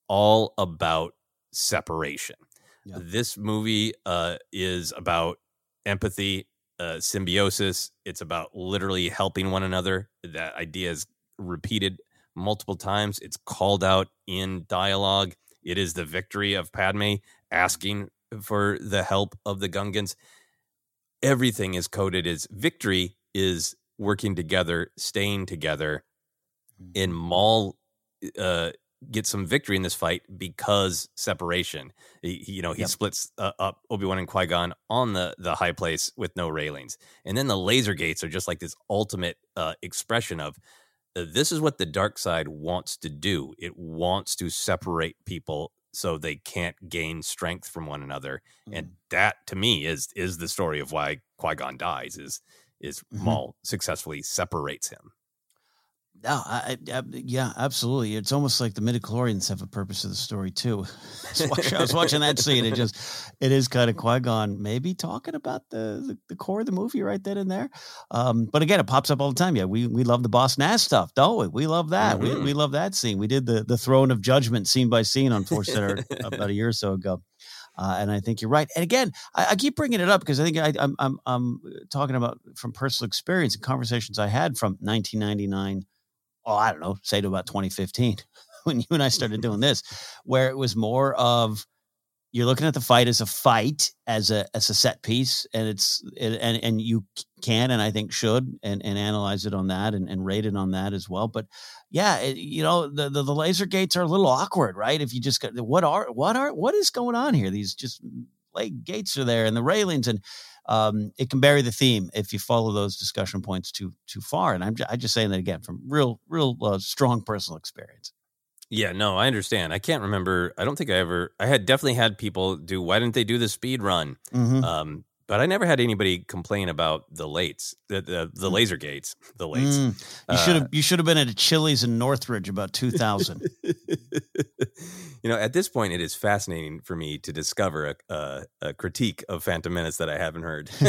all about separation. Yeah. This movie uh, is about empathy, uh, symbiosis. It's about literally helping one another. That idea is repeated multiple times. It's called out in dialogue. It is the victory of Padme asking for the help of the Gungans. Everything is coded as victory is working together, staying together, and Maul uh, gets some victory in this fight because separation. He, you know, he yep. splits uh, up Obi Wan and Qui Gon on the the high place with no railings, and then the laser gates are just like this ultimate uh, expression of uh, this is what the dark side wants to do. It wants to separate people so they can't gain strength from one another, mm. and that to me is is the story of why Qui Gon dies. Is is mm-hmm. Maul successfully separates him. No, I, I, yeah, absolutely. It's almost like the midichlorians have a purpose of the story too. I was watching that scene. It just, it is kind of Qui Gon maybe talking about the, the, the core of the movie right then and there. Um, but again, it pops up all the time. Yeah, we we love the Boss Nass stuff, don't we? We love that. Mm-hmm. We we love that scene. We did the the Throne of Judgment scene by scene on Force Center about a year or so ago. Uh, and I think you're right. And again, I, I keep bringing it up because I think I, I'm, I'm I'm talking about from personal experience and conversations I had from 1999 oh, I don't know, say to about 2015 when you and I started doing this, where it was more of you're looking at the fight as a fight, as a as a set piece, and it's and and you can and I think should and and analyze it on that and, and rate it on that as well. But yeah, it, you know the, the, the laser gates are a little awkward, right? If you just got what are what are what is going on here? These just like gates are there and the railings and um, it can bury the theme if you follow those discussion points too too far. And I'm just, I'm just saying that again from real real uh, strong personal experience. Yeah, no, I understand. I can't remember. I don't think I ever. I had definitely had people do. Why didn't they do the speed run? Mm-hmm. Um, but I never had anybody complain about the lates, the the, the mm. laser gates, the lates. Mm. You should have uh, you should have been at a Chili's in Northridge about two thousand. you know, at this point, it is fascinating for me to discover a, a, a critique of Phantom Menace that I haven't heard.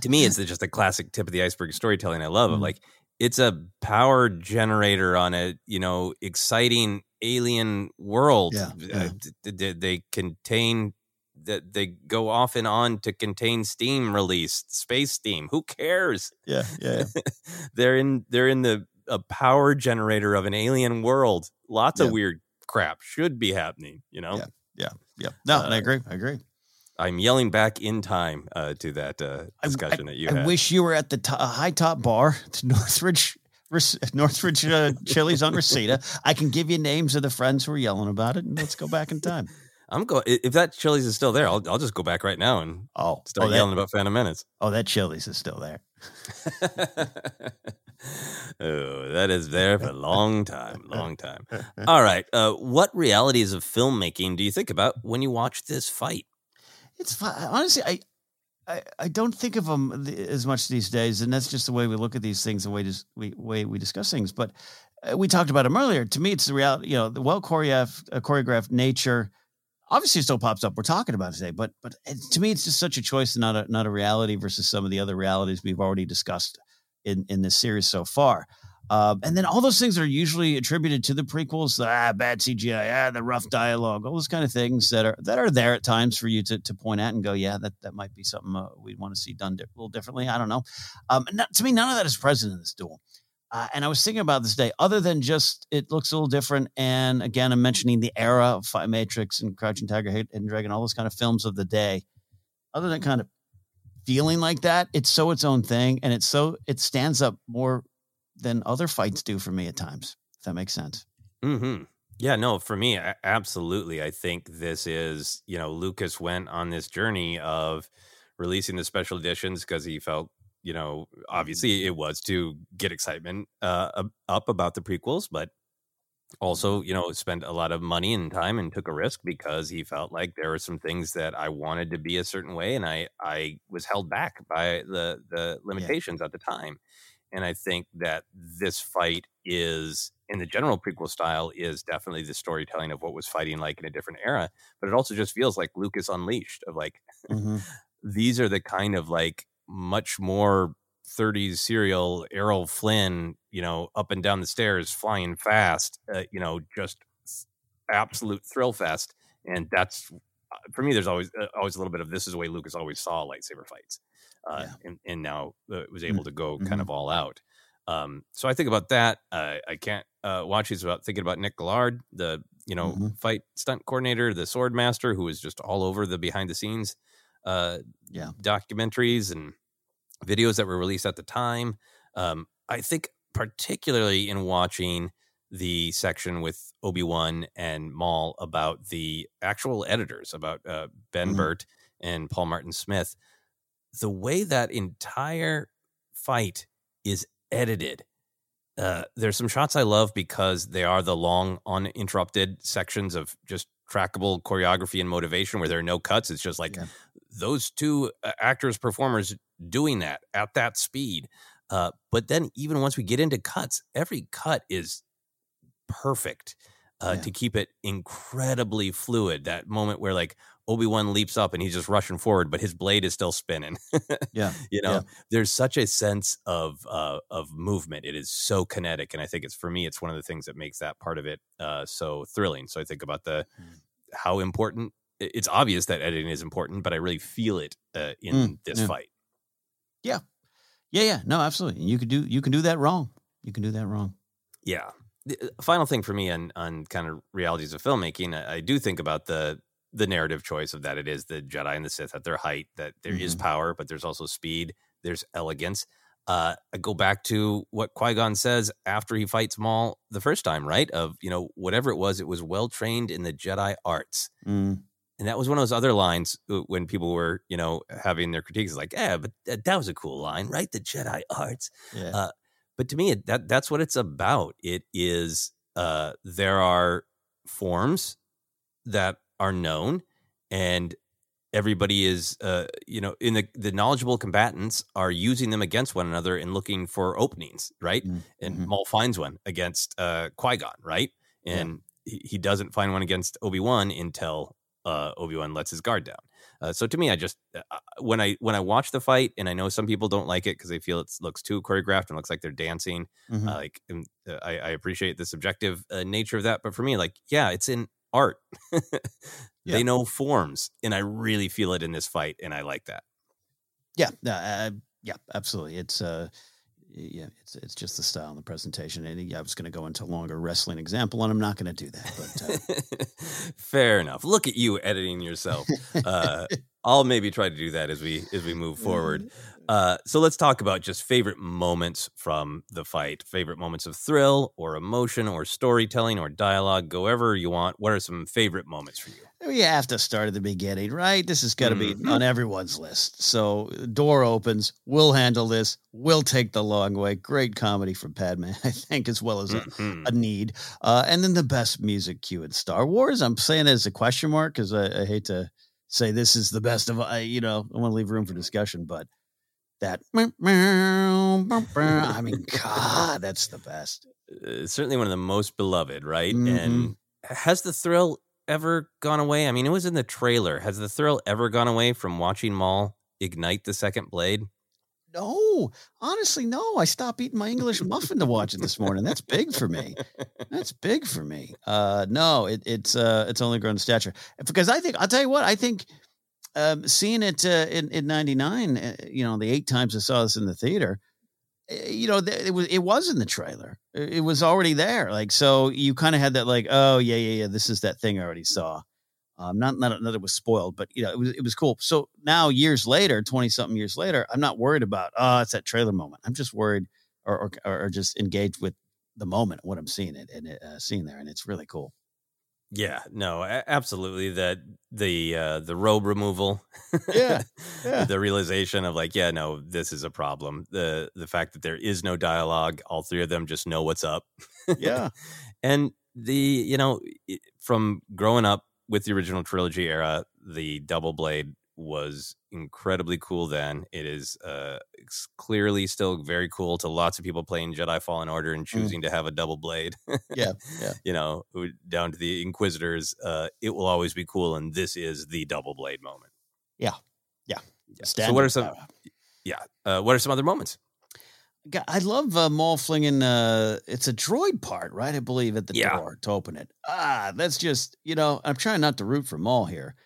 to me, it's just a classic tip of the iceberg storytelling I love. Mm. Of like, it's a power generator on a you know exciting alien world. Yeah, yeah. Uh, they contain that they go off and on to contain steam release, space steam. Who cares? Yeah, yeah. yeah. they're in they're in the a power generator of an alien world. Lots yeah. of weird crap should be happening. You know. Yeah, yeah, yeah. No, uh, I agree. I agree. I'm yelling back in time uh, to that uh, discussion I, I, that you I had. wish you were at the to- high top bar, to Northridge Northridge uh, Chili's on Reseda. I can give you names of the friends who were yelling about it, and let's go back in time. I'm going. If that Chili's is still there, I'll I'll just go back right now and oh start oh, yelling about Phantom Menace. Oh, that Chili's is still there. oh, that is there for a long time, long time. All right. Uh, what realities of filmmaking do you think about when you watch this fight? It's fun. honestly, I, I, I don't think of them as much these days, and that's just the way we look at these things, the way just we way we discuss things. But uh, we talked about them earlier. To me, it's the reality. You know, the well choreographed, uh, choreographed nature obviously it still pops up. We're talking about today, but but to me, it's just such a choice not a not a reality versus some of the other realities we've already discussed in in this series so far. Uh, and then all those things are usually attributed to the prequels, the ah, bad CGI, ah, the rough dialogue, all those kind of things that are that are there at times for you to to point at and go, yeah, that that might be something uh, we'd want to see done di- a little differently. I don't know. Um, not, to me, none of that is present in this duel. Uh, and I was thinking about this day, other than just it looks a little different. And again, I'm mentioning the era of Matrix and Crouching Tiger, Hidden Dragon, all those kind of films of the day. Other than kind of feeling like that, it's so its own thing, and it's so it stands up more than other fights do for me at times. If that makes sense. Hmm. Yeah. No. For me, absolutely. I think this is you know Lucas went on this journey of releasing the special editions because he felt you know, obviously it was to get excitement uh, up about the prequels, but also, you know, spent a lot of money and time and took a risk because he felt like there were some things that I wanted to be a certain way, and I I was held back by the the limitations yeah. at the time. And I think that this fight is in the general prequel style is definitely the storytelling of what was fighting like in a different era, but it also just feels like Lucas unleashed of like mm-hmm. these are the kind of like much more 30s serial Errol Flynn, you know, up and down the stairs, flying fast, uh, you know, just absolute thrill fest. And that's uh, for me. There's always uh, always a little bit of this is the way Lucas always saw lightsaber fights, uh, yeah. and, and now uh, was able to go mm-hmm. kind of all out. Um, so I think about that. Uh, I can't uh, watch these without thinking about Nick Gillard, the you know mm-hmm. fight stunt coordinator, the sword master, who was just all over the behind the scenes uh, yeah. documentaries and videos that were released at the time. Um, I think particularly in watching the section with Obi Wan and Maul about the actual editors, about uh, Ben mm-hmm. Burtt and Paul Martin Smith, the way that entire fight is edited. Uh, there's some shots I love because they are the long, uninterrupted sections of just trackable choreography and motivation where there are no cuts. It's just like yeah. Those two uh, actors, performers doing that at that speed. Uh, but then, even once we get into cuts, every cut is perfect uh, yeah. to keep it incredibly fluid. That moment where, like, Obi Wan leaps up and he's just rushing forward, but his blade is still spinning. yeah, you know, yeah. there's such a sense of uh, of movement. It is so kinetic, and I think it's for me, it's one of the things that makes that part of it uh, so thrilling. So I think about the mm. how important. It's obvious that editing is important, but I really feel it uh, in mm, this yeah. fight. Yeah, yeah, yeah. No, absolutely. You could do you can do that wrong. You can do that wrong. Yeah. The uh, final thing for me on on kind of realities of filmmaking, I, I do think about the the narrative choice of that it is the Jedi and the Sith at their height, that there mm-hmm. is power, but there's also speed, there's elegance. Uh, I go back to what Qui Gon says after he fights Maul the first time, right? Of you know whatever it was, it was well trained in the Jedi arts, mm. And that was one of those other lines uh, when people were you know having their critiques, like, yeah, but that, that was a cool line, right? The Jedi arts. Yeah. Uh, but to me, that that's what it's about. It is uh, there are forms that are known and everybody is uh, you know in the the knowledgeable combatants are using them against one another and looking for openings right mm-hmm. and Maul finds one against uh, Qui-Gon right and yeah. he, he doesn't find one against Obi-Wan until uh, Obi-Wan lets his guard down uh, so to me I just uh, uh, when I when I watch the fight and I know some people don't like it because they feel it looks too choreographed and looks like they're dancing mm-hmm. like I, I, appreciate the subjective nature of that but for me like yeah it's in art. they know forms, and I really feel it in this fight, and I like that. Yeah, uh, yeah, absolutely. It's uh, yeah, it's it's just the style and the presentation. And I was going to go into a longer wrestling example, and I'm not going to do that. But uh... fair enough. Look at you editing yourself. Uh, I'll maybe try to do that as we as we move forward. Uh, so let's talk about just favorite moments from the fight. Favorite moments of thrill or emotion or storytelling or dialogue, go wherever you want. What are some favorite moments for you? We have to start at the beginning, right? This is going to mm-hmm. be on everyone's list. So door opens. We'll handle this. We'll take the long way. Great comedy from Padme, I think, as well as a, mm-hmm. a need. Uh, and then the best music cue in Star Wars. I'm saying it as a question mark because I, I hate to say this is the best of. I you know I want to leave room for discussion, but that I mean, God, that's the best. It's certainly one of the most beloved, right? Mm-hmm. And has the thrill ever gone away? I mean, it was in the trailer. Has the thrill ever gone away from watching Maul ignite the second blade? No, honestly, no. I stopped eating my English muffin to watch it this morning. That's big for me. That's big for me. Uh, no, it, it's uh, it's only grown stature because I think I'll tell you what I think um, seeing it uh, in in '99, uh, you know, the eight times I saw this in the theater, uh, you know, it was it was in the trailer. It was already there. Like so, you kind of had that like, oh yeah, yeah, yeah, this is that thing I already saw. Um, not, not that it was spoiled, but you know, it was it was cool. So now, years later, twenty something years later, I'm not worried about oh, it's that trailer moment. I'm just worried or or, or just engaged with the moment, what I'm seeing it and uh, seeing there, and it's really cool. Yeah, no, absolutely. That the uh, the robe removal, Yeah, yeah. the realization of like, yeah, no, this is a problem. The the fact that there is no dialogue, all three of them just know what's up. Yeah. and the you know from growing up with the original trilogy era, the double blade was incredibly cool. Then it is uh, it's clearly still very cool to lots of people playing Jedi Fallen Order and choosing to have a double blade. Yeah, yeah. you know, down to the Inquisitors, uh, it will always be cool, and this is the double blade moment. Yeah, yeah. So, what are some? Yeah, uh, what are some other moments? I love uh, Maul flinging. Uh, it's a droid part, right? I believe at the Yeah. door to open it. Ah, that's just you know. I'm trying not to root for Maul here,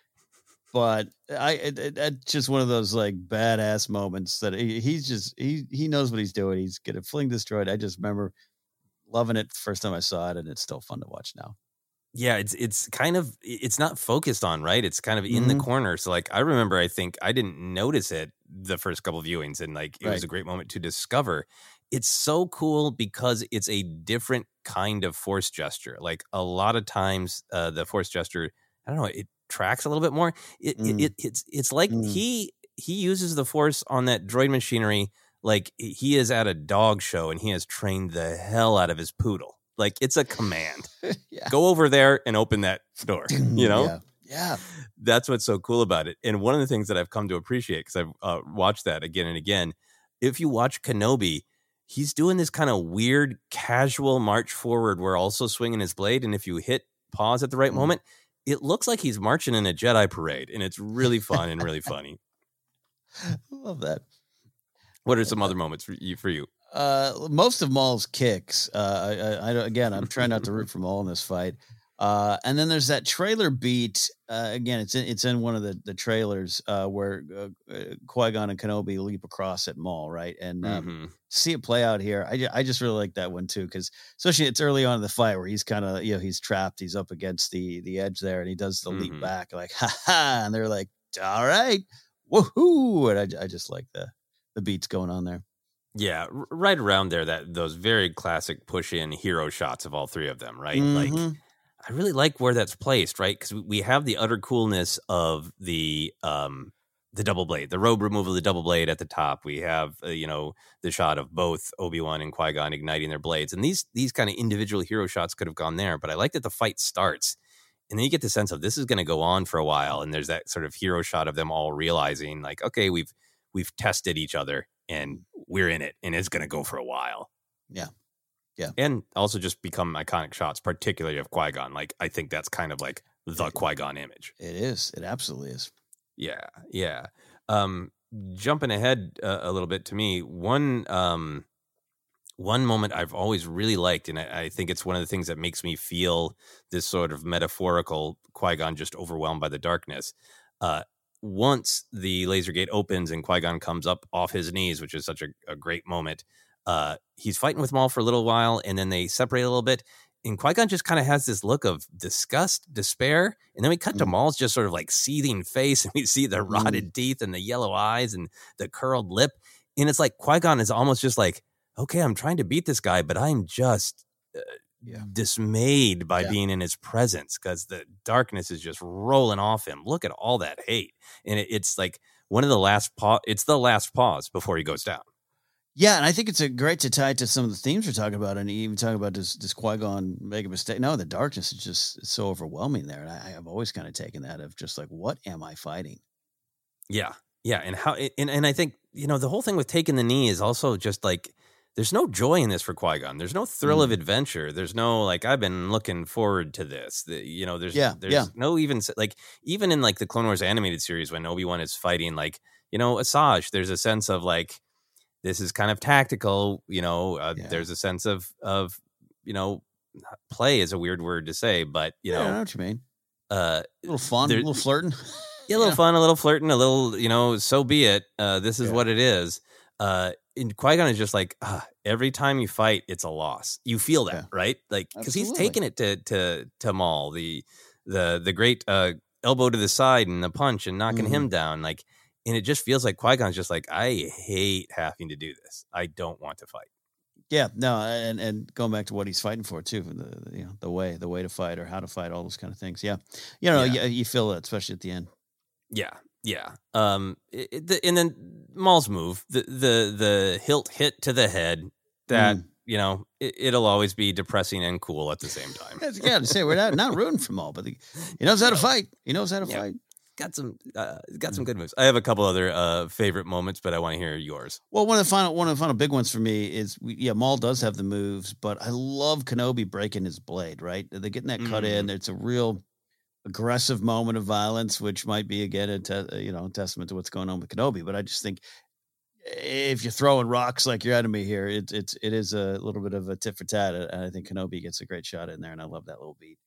but I it, it, it's just one of those like badass moments that he, he's just he he knows what he's doing. He's gonna fling this droid. I just remember loving it first time I saw it, and it's still fun to watch now. Yeah, it's it's kind of it's not focused on right. It's kind of in the Mhm. corner. So like I remember, I think I didn't notice it the first couple viewings, and like it was a great moment to discover. It's so cool because it's a different kind of force gesture. Like a lot of times, uh, the force gesture, I don't know, it tracks a little bit more. It, Mm. it, it it's it's like Mm. he he uses the force on that droid machinery like he is at a dog show and he has trained the hell out of his poodle. Like it's a command. yeah. Go over there and open that door. You know, Yeah. Yeah. that's what's so cool about it. And one of the things that I've come to appreciate because I've uh, watched that again and again. If you watch Kenobi, he's doing this kind of weird, casual march forward where also swinging his blade. And if you hit pause at the right Mhm. moment, it looks like he's marching in a Jedi parade, and it's really fun and really funny. Love that. What are some other moments for you? For you? Uh, most of Maul's kicks. Uh, I, I, I don't- again, I'm trying not to root for Maul in this fight. Uh, and then there's that trailer beat. Uh, again, it's in, it's in one of the the trailers uh, where uh, uh, Qui Gon and Kenobi leap across at Maul, right? And um, Mhm. see it play out here. I, I just really like that one too, because especially it's early on in the fight where he's kind of you know he's trapped, he's up against the the edge there, and he does the leap Mhm. back like ha ha, and they're like, all right, woohoo, and I, I just like the the beats going on there. Yeah, r- right around there. That those very classic push in hero shots of all three of them. Right, like Mhm. I really like where that's placed, right? Because we have the utter coolness of the um the double blade, the robe removal, the double blade at the top. We have uh, you know the shot of both Obi Wan and Qui Gon igniting their blades, and these these kind of individual hero shots could have gone there. But I like that the fight starts, and then you get the sense of this is going to go on for a while, and there's that sort of hero shot of them all realizing like, okay, we've we've tested each other, and we're in it, and it's going to go for a while Yeah. Yeah. and also just become iconic shots, particularly of Qui Gon. Like I think that's kind of like the Qui Gon image. It is. It absolutely is. Yeah, yeah. Um, jumping ahead uh, a little bit to me, one um, one moment I've always really liked, and I, I think it's one of the things that makes me feel this sort of metaphorical Qui Gon just overwhelmed by the darkness. Uh, once the laser gate opens and Qui Gon comes up off his knees, which is such a, a great moment, uh, he's fighting with Maul for a little while, and then they separate a little bit. And Qui Gon just kind of has this look of disgust, despair, and then we cut to Maul's just sort of like seething face, and we see the rotted teeth and the yellow eyes and the curled lip, and it's like Qui Gon is almost just like, okay, I'm trying to beat this guy, but I'm just uh, dismayed by Yeah. being in his presence because the darkness is just rolling off him. Look at all that hate, and it, it's like one of the last pause. It's the last pause before he goes down. Yeah, and I think it's a great to tie it to some of the themes we're talking about, and even talking about does does Qui Gon make a mistake? No, the darkness is just it's so overwhelming there, and I, I've always kind of taken that of just like, what am I fighting? Yeah, yeah, and how and and I think you know the whole thing with taking the knee is also just like there's no joy in this for Qui Gon. There's no thrill Mm. of adventure. There's no like I've been looking forward to this. The, you know, there's Yeah, there's yeah. no even like even in like the Clone Wars animated series when Obi Wan is fighting like you know Asajj. There's a sense of like this is kind of tactical. You know, uh, Yeah. there's a sense of of you know play is a weird word to say, but you Yeah, I know know, what you mean. uh, A little fun, there- a little flirting. yeah, a little Yeah. fun, a little flirting, a little, you know, so be it. Uh, this is Yeah. what it is. Uh, and Qui Gon is just like ah, every time you fight, it's a loss. You feel that, Yeah. right? Like because he's taking it to to to Maul, the the the great uh, elbow to the side and the punch and knocking Mm-hmm. him down, like. And it just feels like Qui Gon's just like I hate having to do this. I don't want to fight. Yeah, no, and and going back to what he's fighting for too, the the, you know the way the way to fight or how to fight, all those kind of things. Yeah, you know, Yeah. You, you feel it, especially at the end. Yeah, yeah. Um, it, it- the, and then Maul's move, the the the hilt hit to the head. That Mm. you know, it, it'll always be depressing and cool at the same time. Yeah, to say we're not not rooting for Maul, but he, he knows how to fight. He knows how to Yeah. fight. Got some, uh, got some good moves. I have a couple other uh, favorite moments, but I want to hear yours. Well, one of the final one of the final big ones for me is yeah, Maul does have the moves, but I love Kenobi breaking his blade. Right, they're getting that cut in. It's a real aggressive moment of violence, which might be again a te- you know testament to what's going on with Kenobi. But I just think if you're throwing rocks like your enemy here, it, it's it is a little bit of a tit for tat, and I think Kenobi gets a great shot in there, and I love that little beat.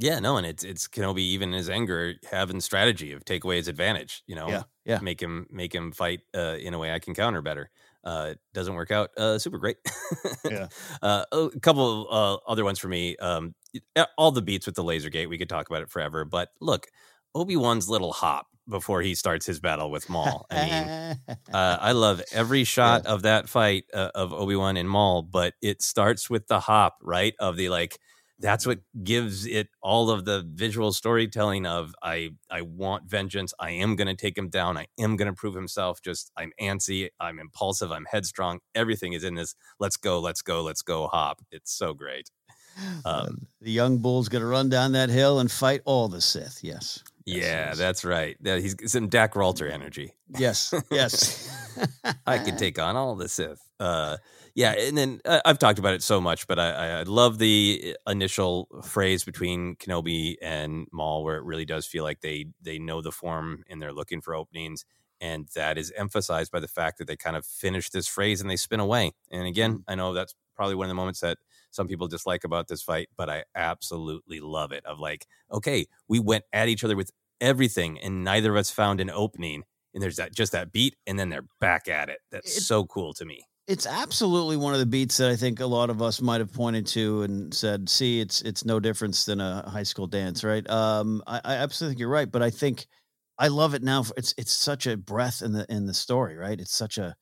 Yeah, no, and it's it's Kenobi even in his anger having strategy of take away his advantage. You know, Yeah, yeah. make him make him fight uh, in a way I can counter better. Uh, doesn't work out. Uh, super great. Yeah. Uh, a couple of uh, other ones for me. Um, all the beats with the laser gate. We could talk about it forever. But look, Obi Wan's little hop before he starts his battle with Maul. I mean, uh, I love every shot of that fight uh, of Obi Wan and Maul, but it starts with the hop, right? Of the like, that's what gives it all of the visual storytelling of I I want vengeance. I am going to take him down. I am going to prove himself. Just I'm antsy. I'm impulsive. I'm headstrong. Everything is in this. Let's go. Let's go. Let's go. Hop. It's so great. Um, the young bull's going to run down that hill and fight all the Sith. Yes. yeah, that's right. Yeah, he's some Dak Ralter energy. Yes. Yes. I could take on all the Sith. Uh, yeah, and then uh, I've talked about it so much, but I, I love the initial phrase between Kenobi and Maul, where it really does feel like they they know the form and they're looking for openings, and that is emphasized by the fact that they kind of finish this phrase and they spin away. And again, I know that's probably one of the moments that some people dislike about this fight, but I absolutely love it. Of like, okay, we went at each other with everything, and neither of us found an opening and there's that just that beat and then they're back at it that's It- so cool to me It's absolutely one of the beats that I think a lot of us might have pointed to and said, "See, it's it's no difference than a high school dance, right?" Um, I, I absolutely think you're right, but I think I love it now. It's it's such a breath in the in the story, right? It's such a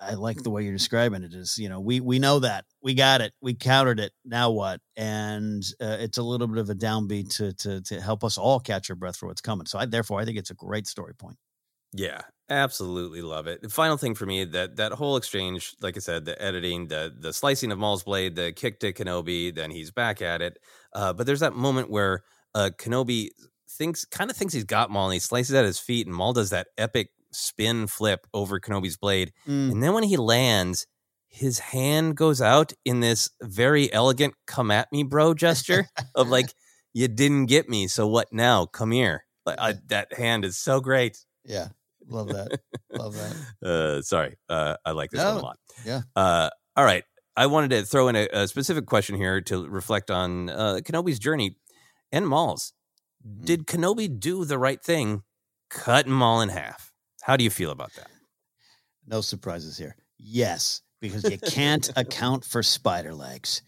I like the way you're describing it. Is you know we we know that we got it, we countered it. Now what? And uh, it's a little bit of a downbeat to to to help us all catch our breath for what's coming. So I therefore I think it's a great story point. Yeah absolutely love it final thing for me that that whole exchange like i said the editing the the slicing of maul's blade the kick to kenobi then he's back at it uh, but there's that moment where uh, kenobi thinks kind of thinks he's got maul and he slices at his feet and maul does that epic spin flip over kenobi's blade Mm. And then when he lands, his hand goes out in this very elegant come at me, bro gesture of like, you didn't get me. So what now? Come here. Like, I, that hand is so great. Yeah, love that. love that. Uh, sorry. Uh, I like this one a lot. yeah. Uh, all right. I wanted to throw in a, a specific question here to reflect on uh, Kenobi's journey and Maul's. Mm-hmm. Did Kenobi do the right thing, cutting Maul in half? How do you feel about that? No surprises here. Yes, because you can't account for spider legs.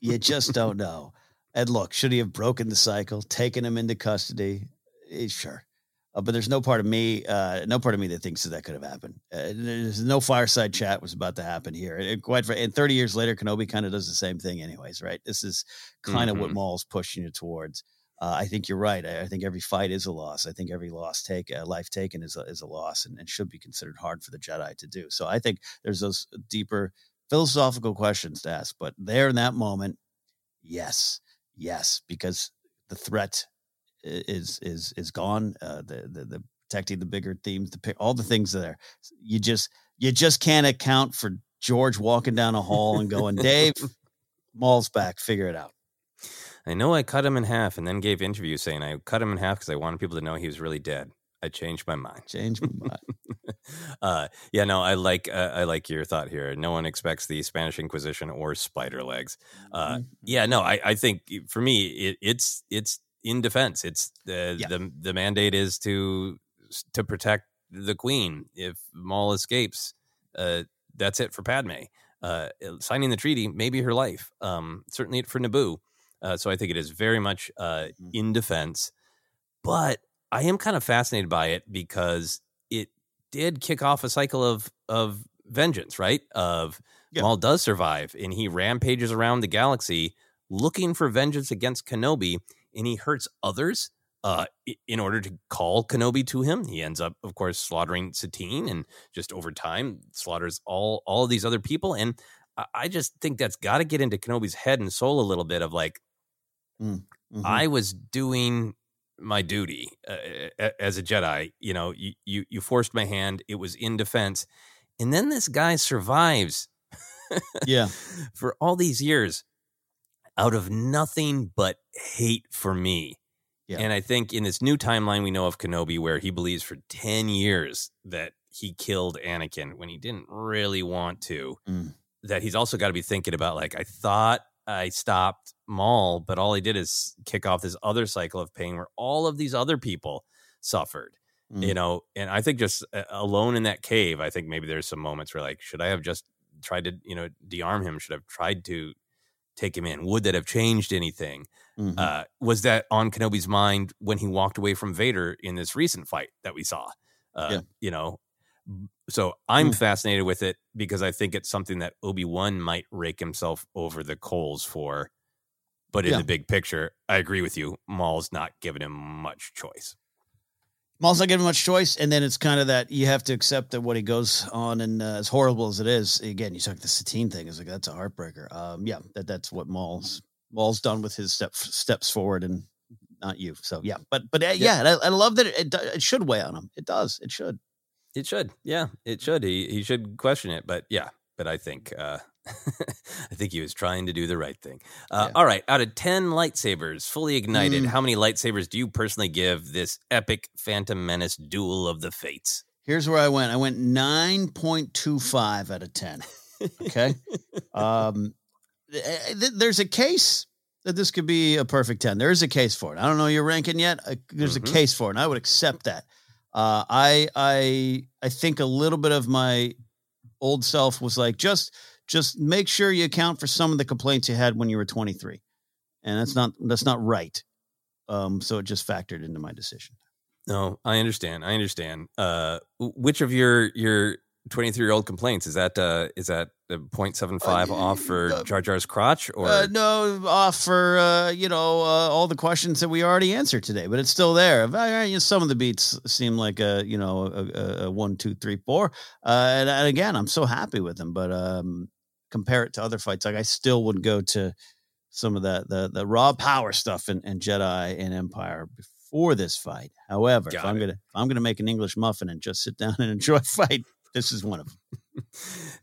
you just don't know. And look, should he have broken the cycle, taken him into custody? Eh, sure. Uh, but there's no part of me, uh, no part of me that thinks that that could have happened. Uh, there's no fireside chat was about to happen here. And quite fr- and 30 years later, Kenobi kind of does the same thing, anyways, right? This is kind of what Mhm. Maul's pushing you towards. Uh, I think you're right. I, I think every fight is a loss. I think every loss take, uh, life taken is a, is a loss, and, and should be considered hard for the Jedi to do. So I think there's those deeper philosophical questions to ask. But there in that moment, yes, yes, because the threat is is is gone. Uh, the, the the protecting the bigger themes, the all the things there. You just you just can't account for George walking down a hall and going, Dave, Maul's back. Figure it out. I know I cut him in half and then gave interviews saying I cut him in half because I wanted people to know he was really dead. I changed my mind. Change my mind. uh, yeah, no, I like uh, I like your thought here. No one expects the Spanish Inquisition or spider legs. Uh, Mm-hmm. yeah, no, I, I think for me it, it's it's in defense. It's the Yeah. the the mandate is to to protect the queen. If Maul escapes, uh, that's it for Padme. Uh, signing the treaty may be her life. Um, certainly for Naboo. Uh, so I think it is very much uh, Mm-hmm. in defense. But I am kind of fascinated by it because it did kick off a cycle of of vengeance, right? Of Yeah. Maul does survive, and he rampages around the galaxy looking for vengeance against Kenobi, and he hurts others uh, in order to call Kenobi to him. He ends up, of course, slaughtering Satine, and just over time slaughters all all of these other people. And I, just think that's got to get into Kenobi's head and soul a little bit of like, Mhm. I was doing my duty uh, as a Jedi. You know, you, you you forced my hand. It was in defense, and then this guy survives yeah. for all these years out of nothing but hate for me. Yeah. And I think in this new timeline we know of Kenobi, where he believes for ten years that he killed Anakin when he didn't really want to. Mm. That he's also got to be thinking about like I thought I stopped Maul, but all he did is kick off this other cycle of pain where all of these other people suffered. Mm. You know, and I think just uh, alone in that cave, I think maybe there's some moments where like, should I have just tried to, you know, dearm him? Should I have tried to take him in? Would that have changed anything? Mhm. Uh, was that on Kenobi's mind when he walked away from Vader in this recent fight that we saw? Uh, Yeah. You know, so I'm Mm. fascinated with it because I think it's something that Obi Wan might rake himself over the coals for. But in Yeah. the big picture, I agree with you. Maul's not giving him much choice. Maul's not given much choice, and then it's kind of that you have to accept that what he goes on, and uh, as horrible as it is, again, you talk the Satine thing is like that's a heartbreaker. Um, yeah, that that's what Maul's Maul's done with his step steps forward, and not you. So yeah, but but uh, yeah, and I, I love that it, it it should weigh on him. It does. It should. It should, yeah, it should. He he should question it, but yeah, but I think uh, I think he was trying to do the right thing. Uh, Yeah. All right, out of ten lightsabers fully ignited, Mm. how many lightsabers do you personally give this epic Phantom Menace duel of the fates? Here's where I went. I went nine point two five out of ten. Okay. um, th- th- there's a case that this could be a perfect ten. There is a case for it. I don't know your ranking yet. There's Mhm. a case for it, and I would accept that. Uh, I I I think a little bit of my old self was like just just make sure you account for some of the complaints you had when you were 23, and that's not that's not right. Um, so it just factored into my decision. No, I understand. I understand. Uh, which of your your twenty three year old complaints is that? Uh, is that the 0.75 off for Jar Jar's crotch or? Uh, no, off for uh, you know uh, all the questions that we already answered today, but it's still there. Uh, Some of the beats seem like a you know a, a, a one, two, three, four, uh, and, and again, I'm so happy with them. But um, compare it to other fights, like I still would go to some of that the the raw power stuff in, in Jedi and Empire before this fight. However, if Got I'm gonna if I'm gonna make an English muffin and just sit down and enjoy a fight, this is one of them.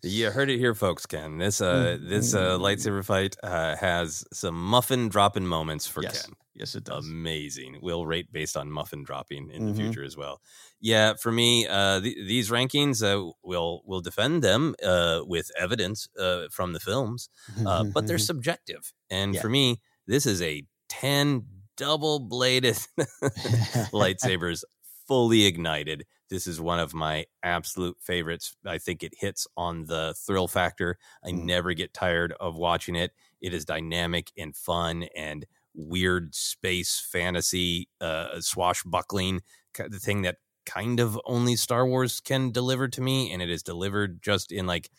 You heard it here, folks. Ken, this uh, this uh, lightsaber fight uh, has some muffin dropping moments for Yes. Ken. Yes, it does. Amazing. We'll rate based on muffin dropping in Mhm. the future as well. Yeah, for me, uh, th- these rankings, uh, we'll we'll defend them uh, with evidence uh, from the films, uh, but they're subjective. And Yeah. for me, this is a ten double bladed lightsabers, fully ignited. This is one of my absolute favorites. I think it hits on the thrill factor. I Mm. never get tired of watching it. It is dynamic and fun and weird space fantasy, uh, swashbuckling, the thing that kind of only Star Wars can deliver to me. And it is delivered just in like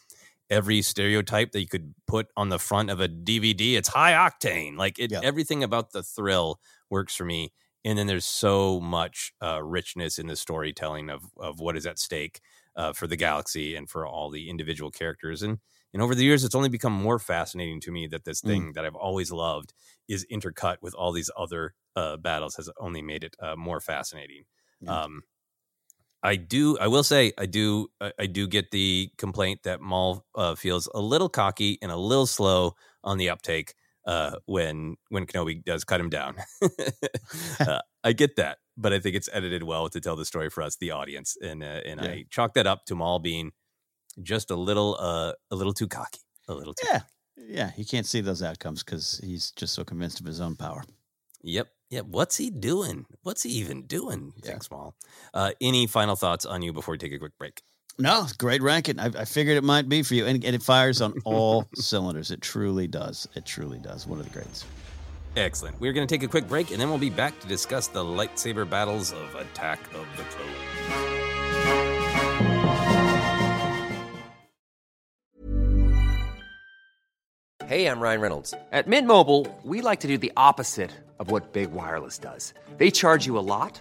every stereotype that you could put on the front of a DVD. It's high octane. Like it, Yeah. everything about the thrill works for me. And then there's so much uh, richness in the storytelling of of what is at stake uh, for the galaxy and for all the individual characters. And and over the years, it's only become more fascinating to me that this Mm. thing that I've always loved is intercut with all these other uh, battles has only made it uh, more fascinating. Yeah. Um, I do. I will say I do. I, I do get the complaint that Maul uh, feels a little cocky and a little slow on the uptake uh, when when Kenobi does cut him down. uh, I get that, but I think it's edited well to tell the story for us, the audience, and uh, and Yeah. I chalk that up to Maul being just a little uh, a little too cocky, a little too. Yeah. Yeah, he can't see those outcomes because he's just so convinced of his own power. Yep. Yep. What's he doing? What's he even doing? Yeah. Thanks, Maul. Uh, any final thoughts on you before we take a quick break? No, great ranking. I, I figured it might be for you, and, and it fires on all cylinders. It truly does. It truly does. One of the greats. Excellent. We're going to take a quick break and then we'll be back to discuss the lightsaber battles of Attack of the Clones. Hey, I'm Ryan Reynolds. At Mint Mobile, we like to do the opposite of what Big Wireless does. They charge you a lot,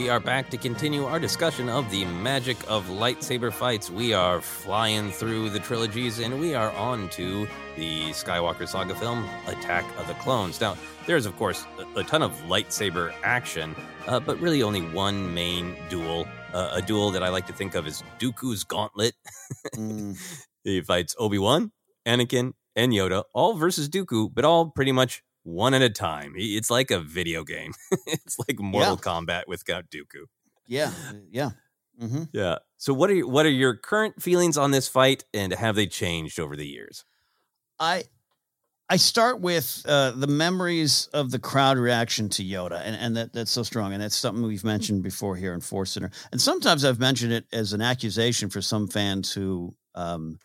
we are back to continue our discussion of the magic of lightsaber fights. We are flying through the trilogies and we are on to the Skywalker saga film, Attack of the Clones. Now, there's, of course, a, a ton of lightsaber action, uh, but really only one main duel. Uh, a duel that I like to think of as Dooku's Gauntlet. Mm. he fights Obi Wan, Anakin, and Yoda, all versus Dooku, but all pretty much one at a time. It's like a video game. it's like Mortal Kombat with Count Dooku. Yeah, yeah. Mm-hmm. Yeah. So what are your, what are your current feelings on this fight, and have they changed over the years? I I start with uh, the memories of the crowd reaction to Yoda, and, and that, that's so strong, and that's something we've mentioned before here in Force Center, and sometimes I've mentioned it as an accusation for some fans who um,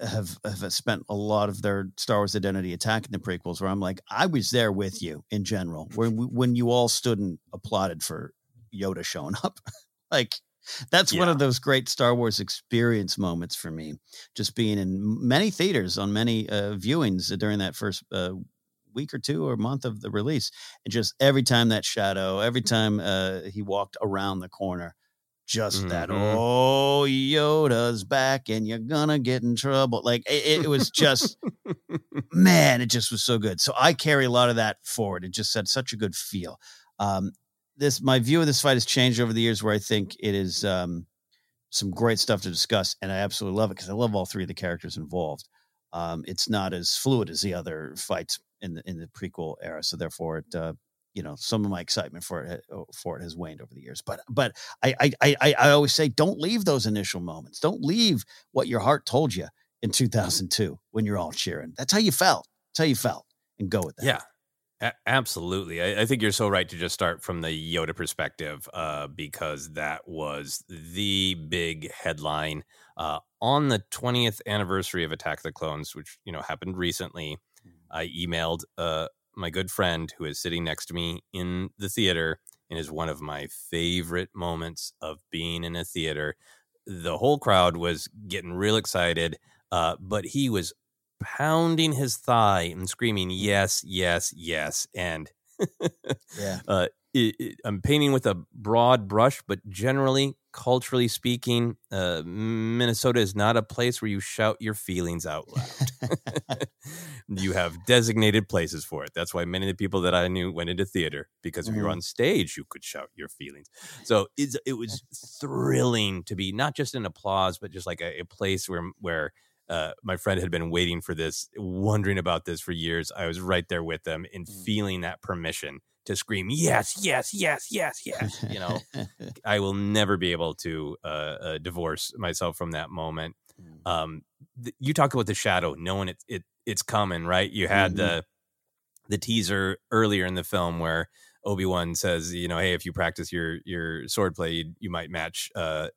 have have spent a lot of their Star Wars identity attacking the prequels. Where I'm like, I was there with you in general, when when you all stood and applauded for Yoda showing up, like that's one of those great Star Wars experience moments for me. Just being in many theaters on many uh, viewings during that first uh, week or two or month of the release, and just every time that shadow, every time uh, he walked around the corner, just that Mhm. oh Yoda's back and you're gonna get in trouble. Like it, it was just man, it just was so good. So I carry a lot of that forward. It just had such a good feel. Um, this my view of this fight has changed over the years, where I think it is um, some great stuff to discuss, and I absolutely love it because I love all three of the characters involved. Um, it's not as fluid as the other fights in the in the prequel era, so therefore it. Uh, you know, some of my excitement for it for it has waned over the years, but but I I I, I always say don't leave those initial moments. Don't leave what your heart told you in 2002 when you're all cheering. That's how you felt. That's how you felt, and go with that. Yeah. A- absolutely. I, I, think you're so right to just start from the Yoda perspective uh, because that was the big headline uh, on the 20th anniversary of Attack of the Clones, which you know happened recently. I emailed uh, my good friend who is sitting next to me in the theater and is one of my favorite moments of being in a theater. The whole crowd was getting real excited, uh, but he was pounding his thigh and screaming, "Yes, yes, yes!" And yeah, uh, it, it, I'm painting with a broad brush, but generally, culturally speaking, uh, Minnesota is not a place where you shout your feelings out loud. you have designated places for it. That's why many of the people that I knew went into theater because if mm-hmm. you're on stage, you could shout your feelings. So it was thrilling to be not just an applause, but just like a, a place where where uh, my friend had been waiting for this, wondering about this for years. I was right there with them and mm. feeling that permission to scream, yes, yes, yes, yes, yes. You know, I will never be able to uh, uh, divorce myself from that moment. Mm. Um, th- you talk about the shadow, knowing it, it it's coming, right? You had mm-hmm. the the teaser earlier in the film where Obi Wan says, you know, hey, if you practice your your swordplay, you, you might match uh,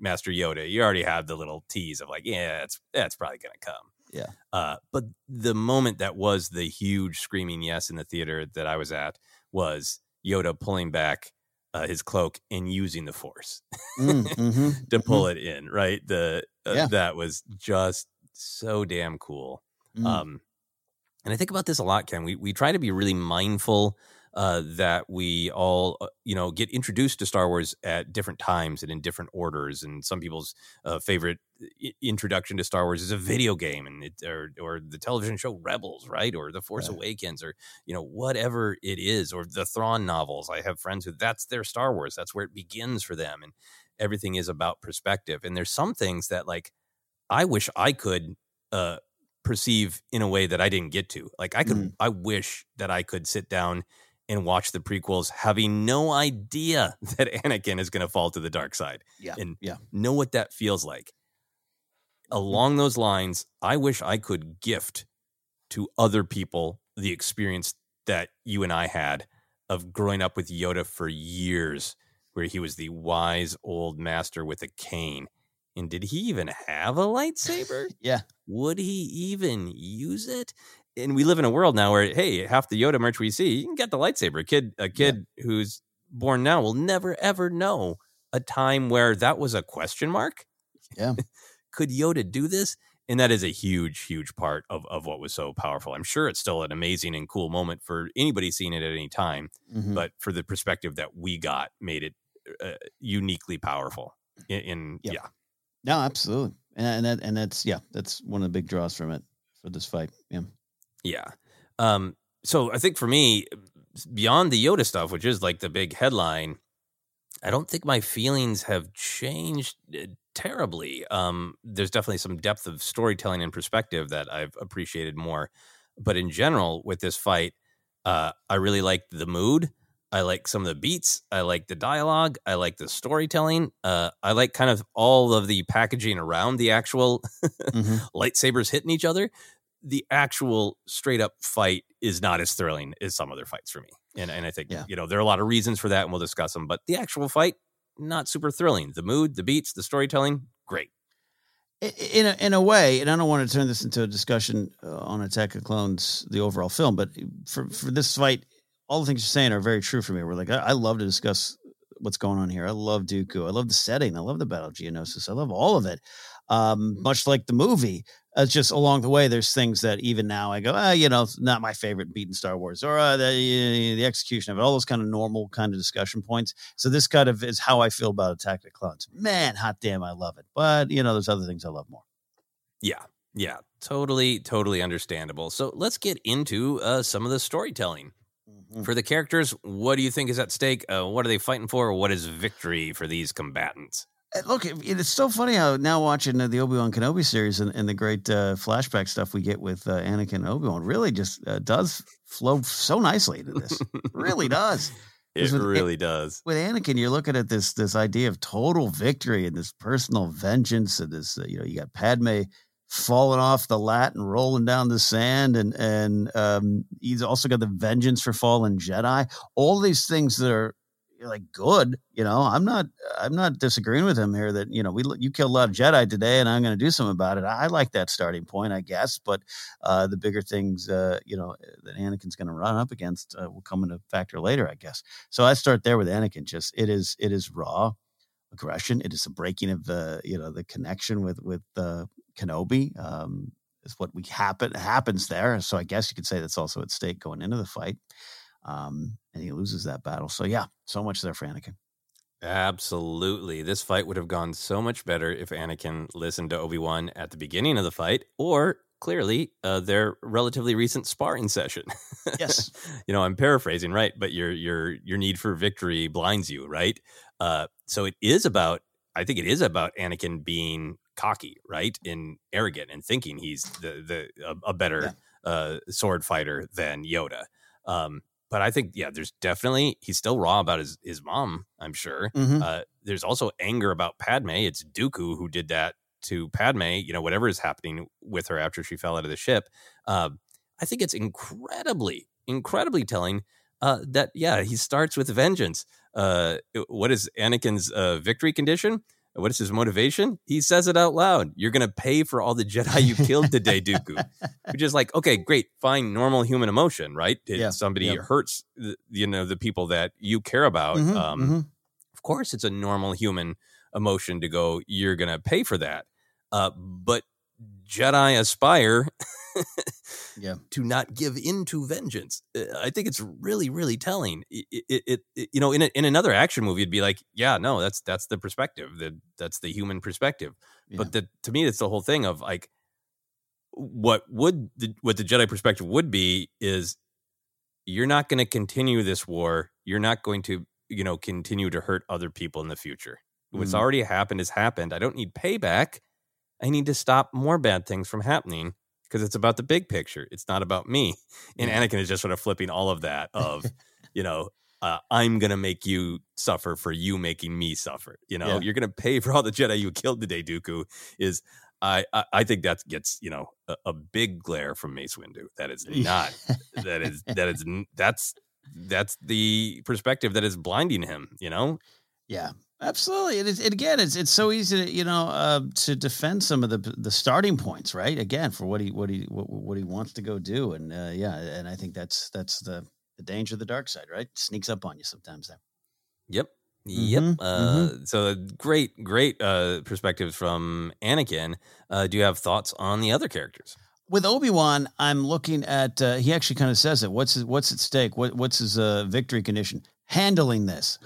Master Yoda. You already have the little tease of like, yeah, that's that's probably gonna come. Yeah. Uh, but the moment that was the huge screaming yes in the theater that I was at was Yoda pulling back uh, his cloak and using the Force mm, mm-hmm, to pull mm-hmm. it in. Right. The uh, yeah. that was just so damn cool. Mm. Um, and I think about this a lot, Ken. We we try to be really mindful uh, that we all, uh, you know, get introduced to Star Wars at different times and in different orders. And some people's uh, favorite I- introduction to Star Wars is a video game, and it, or or the television show Rebels, right, or The Force right. Awakens, or you know whatever it is, or the Thrawn novels. I have friends who that's their Star Wars. That's where it begins for them, and everything is about perspective. And there's some things that like I wish I could uh, perceive in a way that I didn't get to. Like I could, mm. I wish that I could sit down and watch the prequels having no idea that Anakin is going to fall to the dark side. Yeah. And yeah. know what that feels like. Along those lines, I wish I could gift to other people the experience that you and I had of growing up with Yoda for years, where he was the wise old master with a cane. And did he even have a lightsaber? yeah. Would he even use it? And we live in a world now where hey, half the Yoda merch we see, you can get the lightsaber. A kid, a kid yeah. who's born now will never ever know a time where that was a question mark. Yeah, could Yoda do this? And that is a huge, huge part of of what was so powerful. I'm sure it's still an amazing and cool moment for anybody seeing it at any time, mm-hmm. but for the perspective that we got, made it uh, uniquely powerful. In, in yep. yeah, no, absolutely, and and, that, and that's yeah, that's one of the big draws from it for this fight. Yeah. Yeah. Um, so I think for me, beyond the Yoda stuff, which is like the big headline, I don't think my feelings have changed uh, terribly. Um, there's definitely some depth of storytelling and perspective that I've appreciated more. But in general, with this fight, uh, I really liked the mood. I like some of the beats. I like the dialogue. I like the storytelling. Uh, I like kind of all of the packaging around the actual mm-hmm. lightsabers hitting each other the actual straight up fight is not as thrilling as some other fights for me. And and I think yeah. you know there are a lot of reasons for that, and we'll discuss them. But the actual fight, not super thrilling. The mood, the beats, the storytelling, great. In a, in a way, and I don't want to turn this into a discussion uh, on Attack of Clones, the overall film, but for for this fight, all the things you're saying are very true for me. We're like, I, I love to discuss what's going on here. I love Dooku. I love the setting. I love the Battle of Geonosis. I love all of it. Um, much like the movie, it's just along the way, there's things that even now I go, ah, you know, not my favorite beat in Star Wars or uh, the, the execution of it, all those kind of normal kind of discussion points. So this kind of is how I feel about Attack of Clones. Man, hot damn, I love it. But, you know, there's other things I love more. Yeah. Yeah. Totally, totally understandable. So let's get into uh, some of the storytelling. Mm-hmm. For the characters, what do you think is at stake? Uh, what are they fighting for? What is victory for these combatants? Look, it's so funny how now watching the Obi Wan Kenobi series and, and, the great uh, flashback stuff we get with uh, Anakin and Obi Wan really just uh, does flow so nicely to this. really does. It with, really it, does. With Anakin, you're looking at this this idea of total victory and this personal vengeance and this uh, you know you got Padme falling off the lat and rolling down the sand, and and um, he's also got the vengeance for fallen Jedi. All these things that are like good. You know, I'm not I'm not disagreeing with him here that you know we you killed a lot of Jedi today, and I'm going to do something about it. I like that starting point, I guess. But uh, the bigger things, uh, you know, that Anakin's going to run up against uh, will come into factor later, I guess. So I start there with Anakin. Just it is it is raw aggression. It is a breaking of the you know the connection with with uh, Kenobi. Um, is what we happen happens there. So I guess you could say that's also at stake going into the fight. Um, and he loses that battle. So yeah, so much there for Anakin. Absolutely. This fight would have gone so much better if Anakin listened to Obi Wan at the beginning of the fight, or clearly uh, their relatively recent sparring session. Yes. you know, I'm paraphrasing, right? But your your your need for victory blinds you, right? Uh, so it is about. I think it is about Anakin being cocky, right, and arrogant, and thinking he's the the a, a better yeah. uh, sword fighter than Yoda. Um, but I think yeah, there's definitely he's still raw about his his mom. I'm sure. Mm-hmm. Uh, there's also anger about Padme. It's Dooku who did that to Padme. You know, whatever is happening with her after she fell out of the ship. Uh, I think it's incredibly, incredibly telling uh, that yeah, he starts with vengeance. Uh, what is Anakin's uh, victory condition? What is his motivation? He says it out loud. You're going to pay for all the Jedi you killed today, Dooku. Which is like, okay, great, fine, normal human emotion, right? If Yeah, somebody yeah. hurts, the, you know, the people that you care about. Mhm, um, mhm. Of course, it's a normal human emotion to go. You're going to pay for that. Uh, but Jedi aspire Yeah. to not give in to vengeance. Uh, I think it's really, really telling. It, it, it, you know, in a, in another action movie, it'd be like, yeah, no, that's that's the perspective. That that's the human perspective. But the, to me, it's the whole thing of like, what would the, what the Jedi perspective would be is, you're not going to continue this war. You're not going to, you know, continue to hurt other people in the future. What's Mm. already happened has happened. I don't need payback. I need to stop more bad things from happening because it's about the big picture. It's not about me. And Yeah. Anakin is just sort of flipping all of that of, you know, uh, I'm going to make you suffer for you making me suffer. You know, Yeah. you're going to pay for all the Jedi you killed today, Dooku. Is I, I, I think that gets, you know, a, a big glare from Mace Windu. That is not, that is that is that's that's the perspective that is blinding him, you know? Yeah, absolutely. And, it's, and again, it's it's so easy to you know uh, to defend some of the the starting points, right? Again, for what he what he what, what he wants to go do, and uh, yeah, and I think that's that's the the danger of the dark side, right? Sneaks up on you sometimes. There. Yep. Yep. Mhm, Uh, So great, great uh, perspectives from Anakin. Uh, do you have thoughts on the other characters? With Obi Wan, I'm looking at. Uh, he actually kind of says it. What's his, what's at stake? What what's his uh, victory condition? Handling this.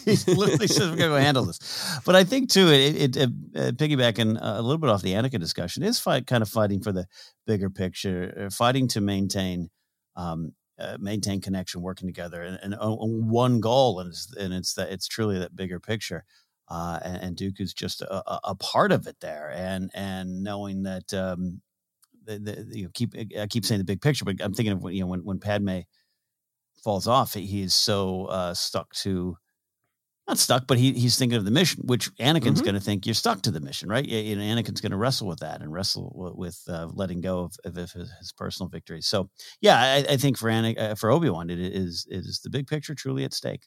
he literally says we're gonna go handle this. But I think too, it, it, it uh, piggybacking a little bit off the Anakin discussion is fight kind of fighting for the bigger picture, uh, fighting to maintain. Um, uh, maintain connection, working together, and, and uh, one goal, and it's, and it's that it's truly that bigger picture. Uh, and, and Dooku's just a, a, a part of it there, and and knowing that um, the, the, you know, keep I keep saying the big picture, but I'm thinking of when, you know when when Padme falls off, he, he is so uh, stuck to not stuck, but he he's thinking of the mission, which Anakin's Mhm. going to think you're stuck to the mission, right? You know, Anakin's going to wrestle with that and wrestle w- with uh, letting go of, of his, his personal victories. So, yeah, I, I think for Anakin, uh, for Obi Wan, it is it is the big picture truly at stake.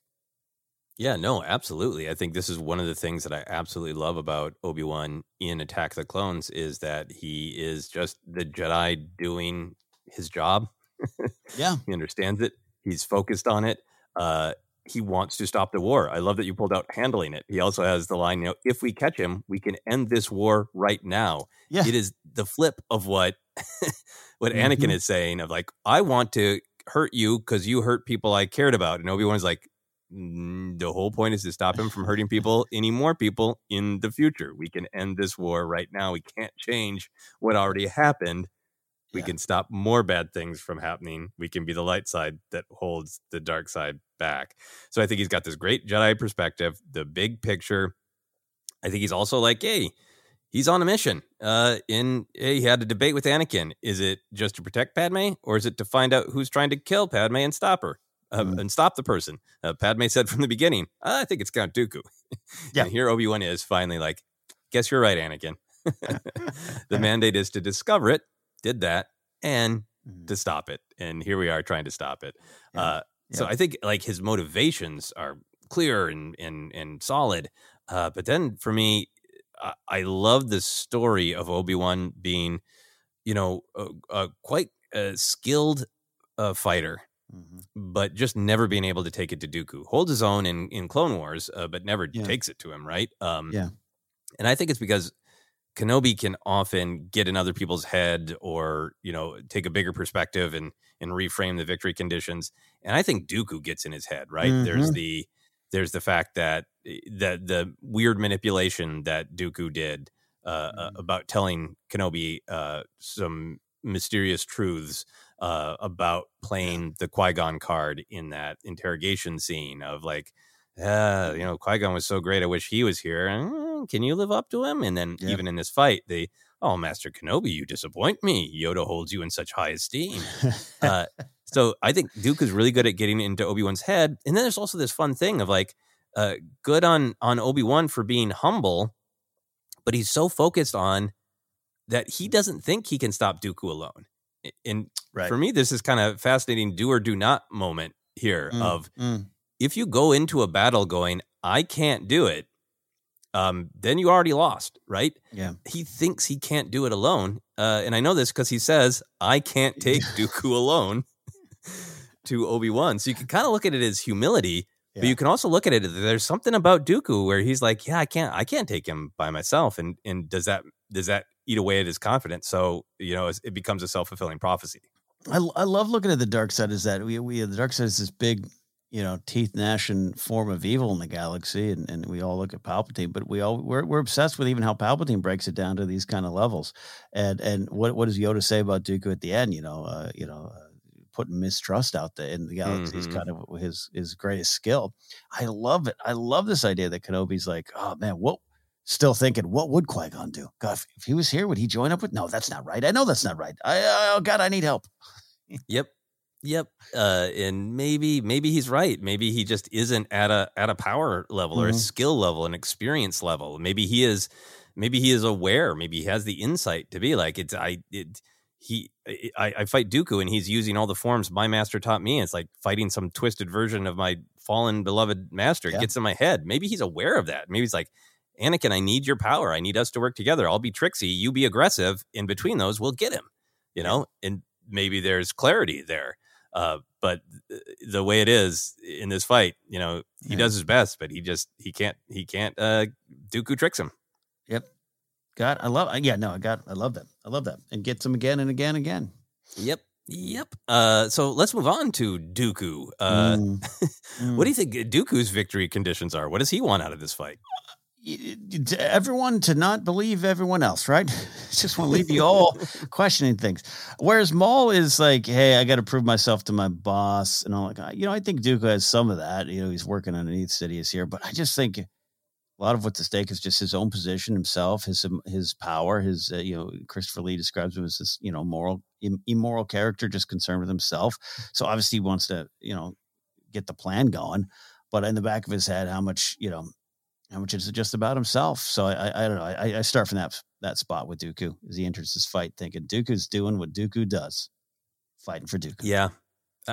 Yeah, no, absolutely. I think this is one of the things that I absolutely love about Obi Wan in Attack of the Clones is that he is just the Jedi doing his job. Yeah. he understands it. He's focused on it. Uh, he wants to stop the war. I love that you pulled out handling it. He also has the line, you know, if we catch him, we can end this war right now. Yeah. It is the flip of what what Anakin Mhm. is saying of like, I want to hurt you because you hurt people I cared about. And Obi Wan's like, "Mm, the whole point is to stop him from hurting people, any more people in the future. We can end this war right now. We can't change what already happened. We can stop more bad things from happening. We can be the light side that holds the dark side back. So I think he's got this great Jedi perspective, the big picture. I think he's also like, hey, he's on a mission. Uh, in hey, he had a debate with Anakin. Is it just to protect Padme, or is it to find out who's trying to kill Padme and stop her? Uh, And stop the person. Uh, Padme said from the beginning, I think it's Count Dooku. Yeah. And here Obi Wan is finally like, guess you're right, Anakin. the mandate is to discover it, did that, and to stop it. And here we are trying to stop it. Uh, so I think like his motivations are clear and and and solid. Uh, but then for me, I, I love the story of Obi Wan being, you know, a, a quite a skilled uh, fighter, Mm-hmm. but just never being able to take it to Dooku. Holds his own in in Clone Wars, uh, but never Yeah. takes it to him. Right? Um, Yeah. and I think it's because Kenobi can often get in other people's head or, you know, take a bigger perspective and and reframe the victory conditions. And I think Dooku gets in his head, right? There's Mhm. the there's the fact that that the weird manipulation that Dooku did uh, uh, about telling Kenobi uh, some mysterious truths uh, about playing the Qui Gon card in that interrogation scene of like, uh, you know, Qui Gon was so great. I wish he was here. Uh, Can you live up to him? And then even in this fight, they, oh, Master Kenobi, you disappoint me. Yoda holds you in such high esteem. uh, so I think Dooku is really good at getting into Obi Wan's head. And then there's also this fun thing of like, uh, good on on Obi Wan for being humble, but he's so focused on that he doesn't think he can stop Dooku alone. And Right. for me, this is kind of fascinating do or do not moment here Mm, of mm. If you go into a battle going, I can't do it, um, then you already lost, right? Yeah. He thinks he can't do it alone. Uh, and I know this because he says, I can't take Dooku alone to Obi Wan. So you can kind of look at it as humility, but you can also look at it there's something about Dooku where he's like, Yeah, I can't I can't take him by myself. And and does that does that eat away at his confidence? So, you know, it becomes a self fulfilling prophecy. I, I love looking at the dark side. Is that we we the dark side is this big, you know, teeth gnashing form of evil in the galaxy, and, and we all look at Palpatine, but we all we're, we're obsessed with even how Palpatine breaks it down to these kind of levels. And and what what does Yoda say about Dooku at the end? You know, uh, you know, uh, putting mistrust out there in the galaxy is Mhm. kind of his his greatest skill. I love it. I love this idea that Kenobi's like, oh man, what? Still thinking, what would Qui Gon do? God, if, if he was here, would he join up with? No, that's not right. I know that's not right. I, oh God, I need help. Yep. Yep. Uh, and maybe maybe he's right. Maybe he just isn't at a at a power level or a Mhm. skill level, an experience level. Maybe he is maybe he is aware, maybe he has the insight to be like it's I it he I, I fight Dooku and he's using all the forms my master taught me. It's like fighting some twisted version of my fallen beloved master. It Yeah. gets in my head. Maybe he's aware of that. Maybe he's like, Anakin, I need your power. I need us to work together. I'll be tricksy, you be aggressive. In between those, we'll get him. You know, and maybe there's clarity there. Uh, but the way it is in this fight, you know, he Yeah. does his best, but he just he can't he can't uh Dooku tricks him. Yep. God, I love. Yeah, no, I got. I love that. I love that, and gets him again and again and again. Yep. Yep. Uh, so let's move on to Dooku. Uh, Mm. What do you think Dooku's victory conditions are? What does he want out of this fight? To everyone to not believe everyone else, right? Just want to leave you all questioning things. Whereas Maul is like, hey, I got to prove myself to my boss, and I'm like, you know, I think Dooku has some of that. You know, he's working underneath Sidious here, but I just think a lot of what's at stake is just his own position, himself, his his power, his uh, you know, Christopher Lee describes him as this you know moral im- immoral character, just concerned with himself. So obviously he wants to you know get the plan going, but in the back of his head, how much you know much is just about himself? So I, I, I don't know. I, I start from that that spot with Dooku as he enters this fight, thinking Dooku's doing what Dooku does, fighting for Dooku. Yeah.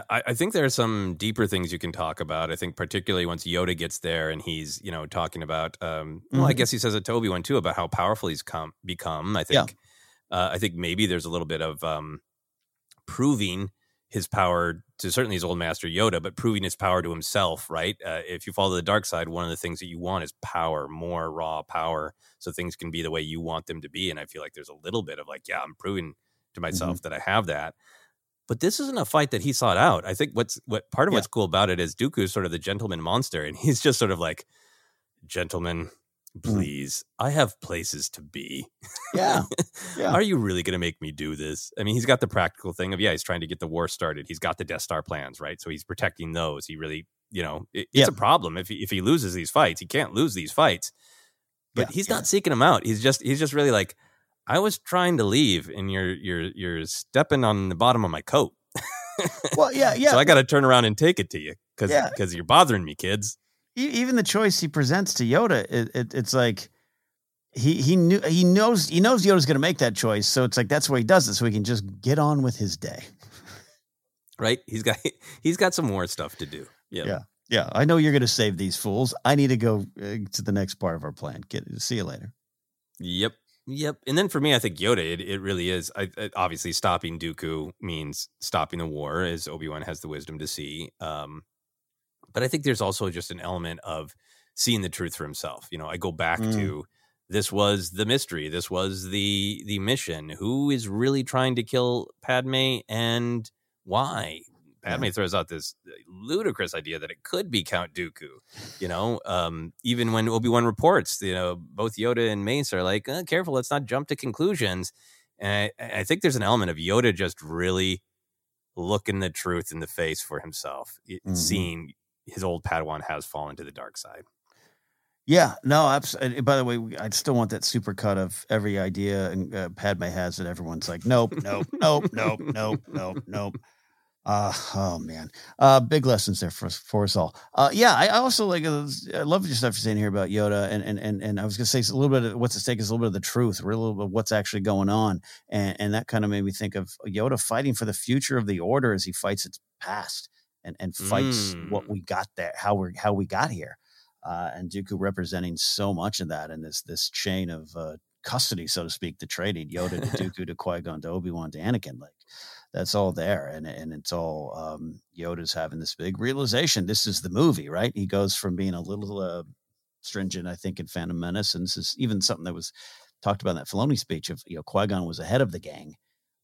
I, I think there are some deeper things you can talk about. I think particularly once Yoda gets there and he's, you know, talking about um well, I Mhm. guess he says a Toby Obi-Wan too about how powerful he's come become. I Yeah. think uh, I think maybe there's a little bit of um proving his power to certainly his old master Yoda, but proving his power to himself, right? Uh, if you follow the dark side, one of the things that you want is power, more raw power, so things can be the way you want them to be. And I feel like there's a little bit of like, yeah, I'm proving to myself that I have that. But this isn't a fight that he sought out. I think what's what part of Yeah. what's cool about it is Dooku is sort of the gentleman monster, and he's just sort of like, gentlemen, Hmm. please, I have places to be. Yeah. Yeah. Are you really going to make me do this? I mean, he's got the practical thing of, yeah, he's trying to get the war started. He's got the Death Star plans, right? So he's protecting those. He really, you know, it- it's Yeah. a problem if he, if he loses these fights. He can't lose these fights. But Yeah, he's not seeking them out. He's just he's just really like, I was trying to leave, and you're you're you're stepping on the bottom of my coat. Well, yeah, yeah. So I got to turn around and take it to you because because you're bothering me, kids. Even the choice he presents to Yoda, it, it, it's like, he he knew he knows he knows Yoda's going to make that choice, so it's like that's why he does it, so he can just get on with his day. Right? He's got he's got some more stuff to do. Yep. Yeah, yeah. I know you're going to save these fools. I need to go uh, to the next part of our plan. Get see you later. Yep. Yep. And then for me, I think Yoda, it, it really is. I, I, obviously, stopping Dooku means stopping the war, as Obi Wan has the wisdom to see. Um, but I think there's also just an element of seeing the truth for himself. You know, I go back Mm. to this was the mystery. This was the the mission. Who is really trying to kill Padme and why? Padme throws out this ludicrous idea that it could be Count Dooku. You know, um, even when Obi Wan reports, you know, both Yoda and Mace are like, uh, "Careful, let's not jump to conclusions." And I, I think there's an element of Yoda just really looking the truth in the face for himself, Mhm. seeing his old Padawan has fallen to the dark side. Yeah, no, absolutely. By the way, I still want that super cut of every idea and uh, Padme has that everyone's like, nope, nope, nope, nope, nope, nope, nope. Uh, oh man, uh, big lessons there for for us all. Uh, yeah, I, I also like, uh, I love your stuff you're saying here about Yoda, and and and and I was gonna say a little bit of what's at stake is a little bit of the truth, a little bit of what's actually going on, and and that kind of made me think of Yoda fighting for the future of the Order as he fights its past and and fights what we got there, how we how we got here uh, and Dooku representing so much of that in this this chain of uh, custody, so to speak, the trading Yoda to Dooku to Qui Gon to Obi Wan to Anakin, like that's all there, and and it's all um, Yoda's having this big realization. This is the movie, right? He goes from being a little uh, stringent, I think, in Phantom Menace, and this is even something that was talked about in that Filoni speech of you know Qui Gon was ahead of the gang,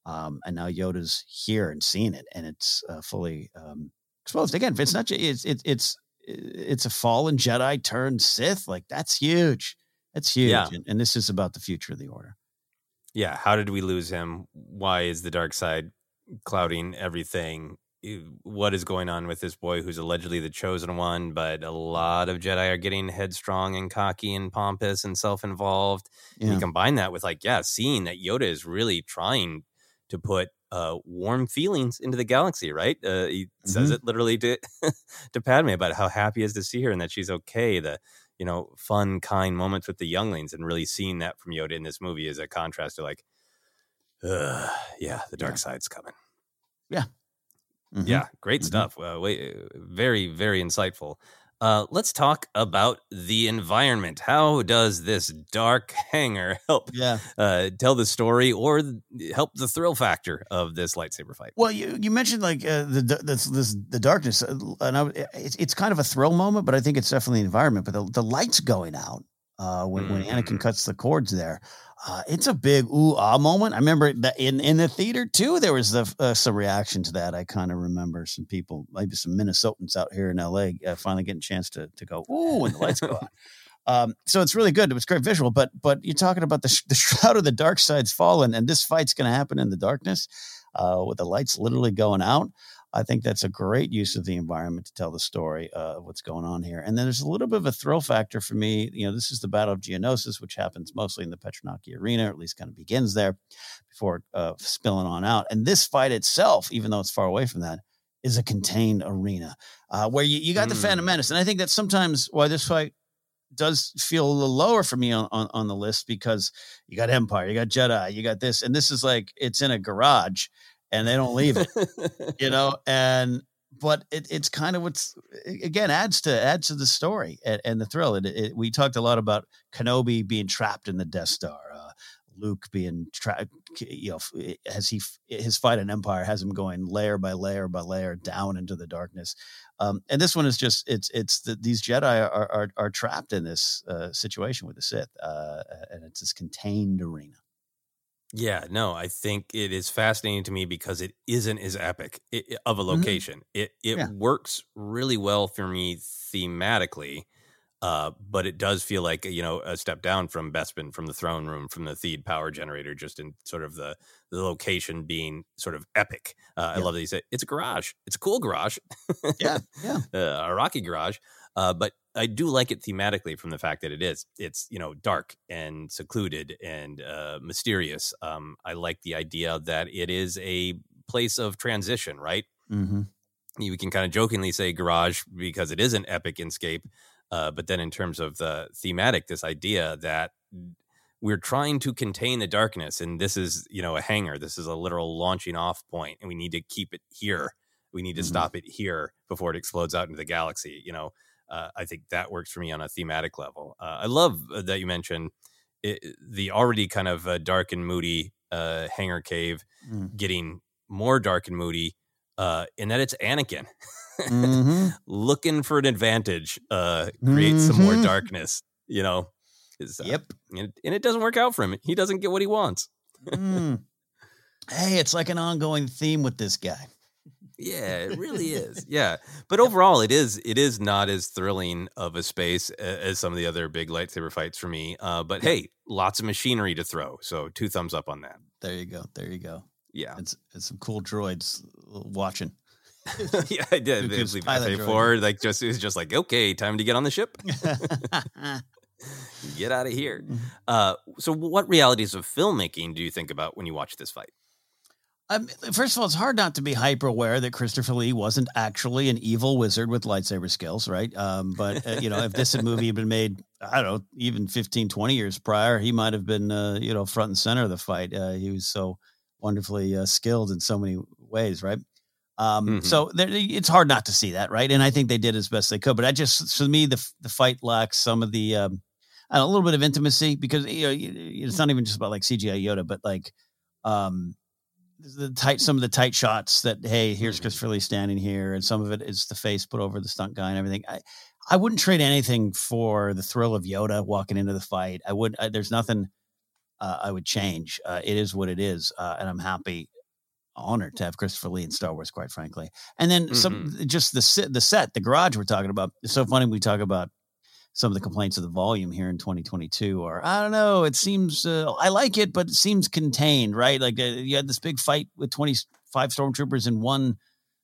um, and now Yoda's here and seeing it, and it's uh, fully um, exposed. Again, it's not it's it's it's it's a fallen Jedi turned Sith. Like that's huge. That's huge. Yeah. And, and this is about the future of the Order. Yeah, how did we lose him? Why is the dark side clouding everything? What is going on with this boy who's allegedly the chosen one, but a lot of Jedi are getting headstrong and cocky and pompous and self-involved. And Yeah. you combine that with like, yeah, seeing that Yoda is really trying to put uh, warm feelings into the galaxy, right? Uh, he says Mhm. it literally to to Padme about how happy he is to see her and that she's okay. The you know fun, kind moments with the younglings, and really seeing that from Yoda in this movie is a contrast to like, uh, yeah, the dark side's coming. Yeah. Mhm. Yeah, great Mhm. stuff. Uh, wait, very, very insightful. Uh, let's talk about the environment. How does this dark hangar help Yeah. uh, tell the story or help the thrill factor of this lightsaber fight? Well, you, you mentioned like uh, the the- this, this the darkness, uh, and I, it's it's kind of a thrill moment, but I think it's definitely the environment. But the, the lights going out uh, when when Anakin cuts the cords there, uh, it's a big ooh ah moment. I remember that in in the theater too. There was the, uh, some reaction to that. I kind of remember some people, maybe some Minnesotans out here in L.A. Uh, finally getting a chance to to go ooh when the lights go on. Um, so it's really good. It was great visual, but but you're talking about the, sh- the shroud of the dark side's fallen, and this fight's going to happen in the darkness uh, with the lights literally going out. I think that's a great use of the environment to tell the story uh, of what's going on here. And then there's a little bit of a thrill factor for me. You know, this is the Battle of Geonosis, which happens mostly in the Petranaki Arena, or at least kind of begins there before uh, spilling on out. And this fight itself, even though it's far away from that, is a contained arena uh, where you, you got the Phantom Menace. And I think that's sometimes why this fight does feel a little lower for me on, on, on the list because you got Empire, you got Jedi, you got this, and this is like it's in a garage and they don't leave it, you know. And but it, it's kind of what's again adds to adds to the story and, and the thrill. It, it, we talked a lot about Kenobi being trapped in the Death Star. Uh, Luke being trapped, you know, as he his fight in Empire has him going layer by layer by layer down into the darkness. Um, and this one is just it's it's the, these Jedi are, are are trapped in this uh, situation with the Sith, uh, and it's this contained arena. Yeah, no, I think it is fascinating to me because it isn't as epic of a location. It it Yeah. works really well for me thematically, uh, but it does feel like you know a step down from Bespin, from the throne room, from the Theed power generator, just in sort of the the location being sort of epic. Uh, I love that you said it's a garage. It's a cool garage. Yeah, yeah. uh, a rocky garage. Uh, but I do like it thematically from the fact that it is. It's you know dark and secluded and uh, mysterious. Um, I like the idea that it is a place of transition. Right? Mm-hmm. You can kind of jokingly say garage because it is an epic inscape. Uh, but then in terms of the thematic, this idea that we're trying to contain the darkness, and this is you know a hangar. This is a literal launching off point, and we need to keep it here. We need to Mhm. stop it here before it explodes out into the galaxy. You know, uh, I think that works for me on a thematic level. Uh, I love uh, that you mentioned it, the already kind of uh, dark and moody uh, hangar cave Mm. getting more dark and moody, uh, in that it's Anakin Mhm. looking for an advantage, uh, create some more Mhm. darkness. You know, uh, Yep. and, and it doesn't work out for him. He doesn't get what he wants. Mm. Hey, it's like an ongoing theme with this guy. Yeah, it really is. Yeah, but overall, it is it is not as thrilling of a space as some of the other big lightsaber fights for me. Uh, but hey, lots of machinery to throw, so two thumbs up on that. There you go. There you go. Yeah, It's, it's some cool droids watching. yeah, I did. I Luke's believe pilot FA four like just it was just like okay, time to get on the ship, get out of here. Mm-hmm. Uh, so, what realities of filmmaking do you think about when you watch this fight? Um, first of all, it's hard not to be hyper aware that Christopher Lee wasn't actually an evil wizard with lightsaber skills, right? Um, but, uh, you know, if this movie had been made, I don't know, even 15, 20 years prior, he might have been, uh, you know, front and center of the fight. Uh, he was so wonderfully uh, skilled in so many ways, right? Um, Mhm. So there, it's hard not to see that, right? And I think they did as best they could. But I just, for me, the the fight lacks some of the, um, I don't know, a little bit of intimacy because you know it's not even just about like CGI Yoda, but like, um, the tight some of the tight shots that hey here's Christopher Lee standing here and some of it is the face put over the stunt guy and everything. I I wouldn't trade anything for the thrill of Yoda walking into the fight. I would I, there's nothing uh, I would change. Uh, it is what it is, uh, and I'm happy, honored to have Christopher Lee in Star Wars. Quite frankly, and then some just the the set, the garage we're talking about. It's so funny we talk about some of the complaints of the volume here in 2022 or I don't know, it seems uh, I like it, but it seems contained, right? Like uh, you had this big fight with 25 stormtroopers in one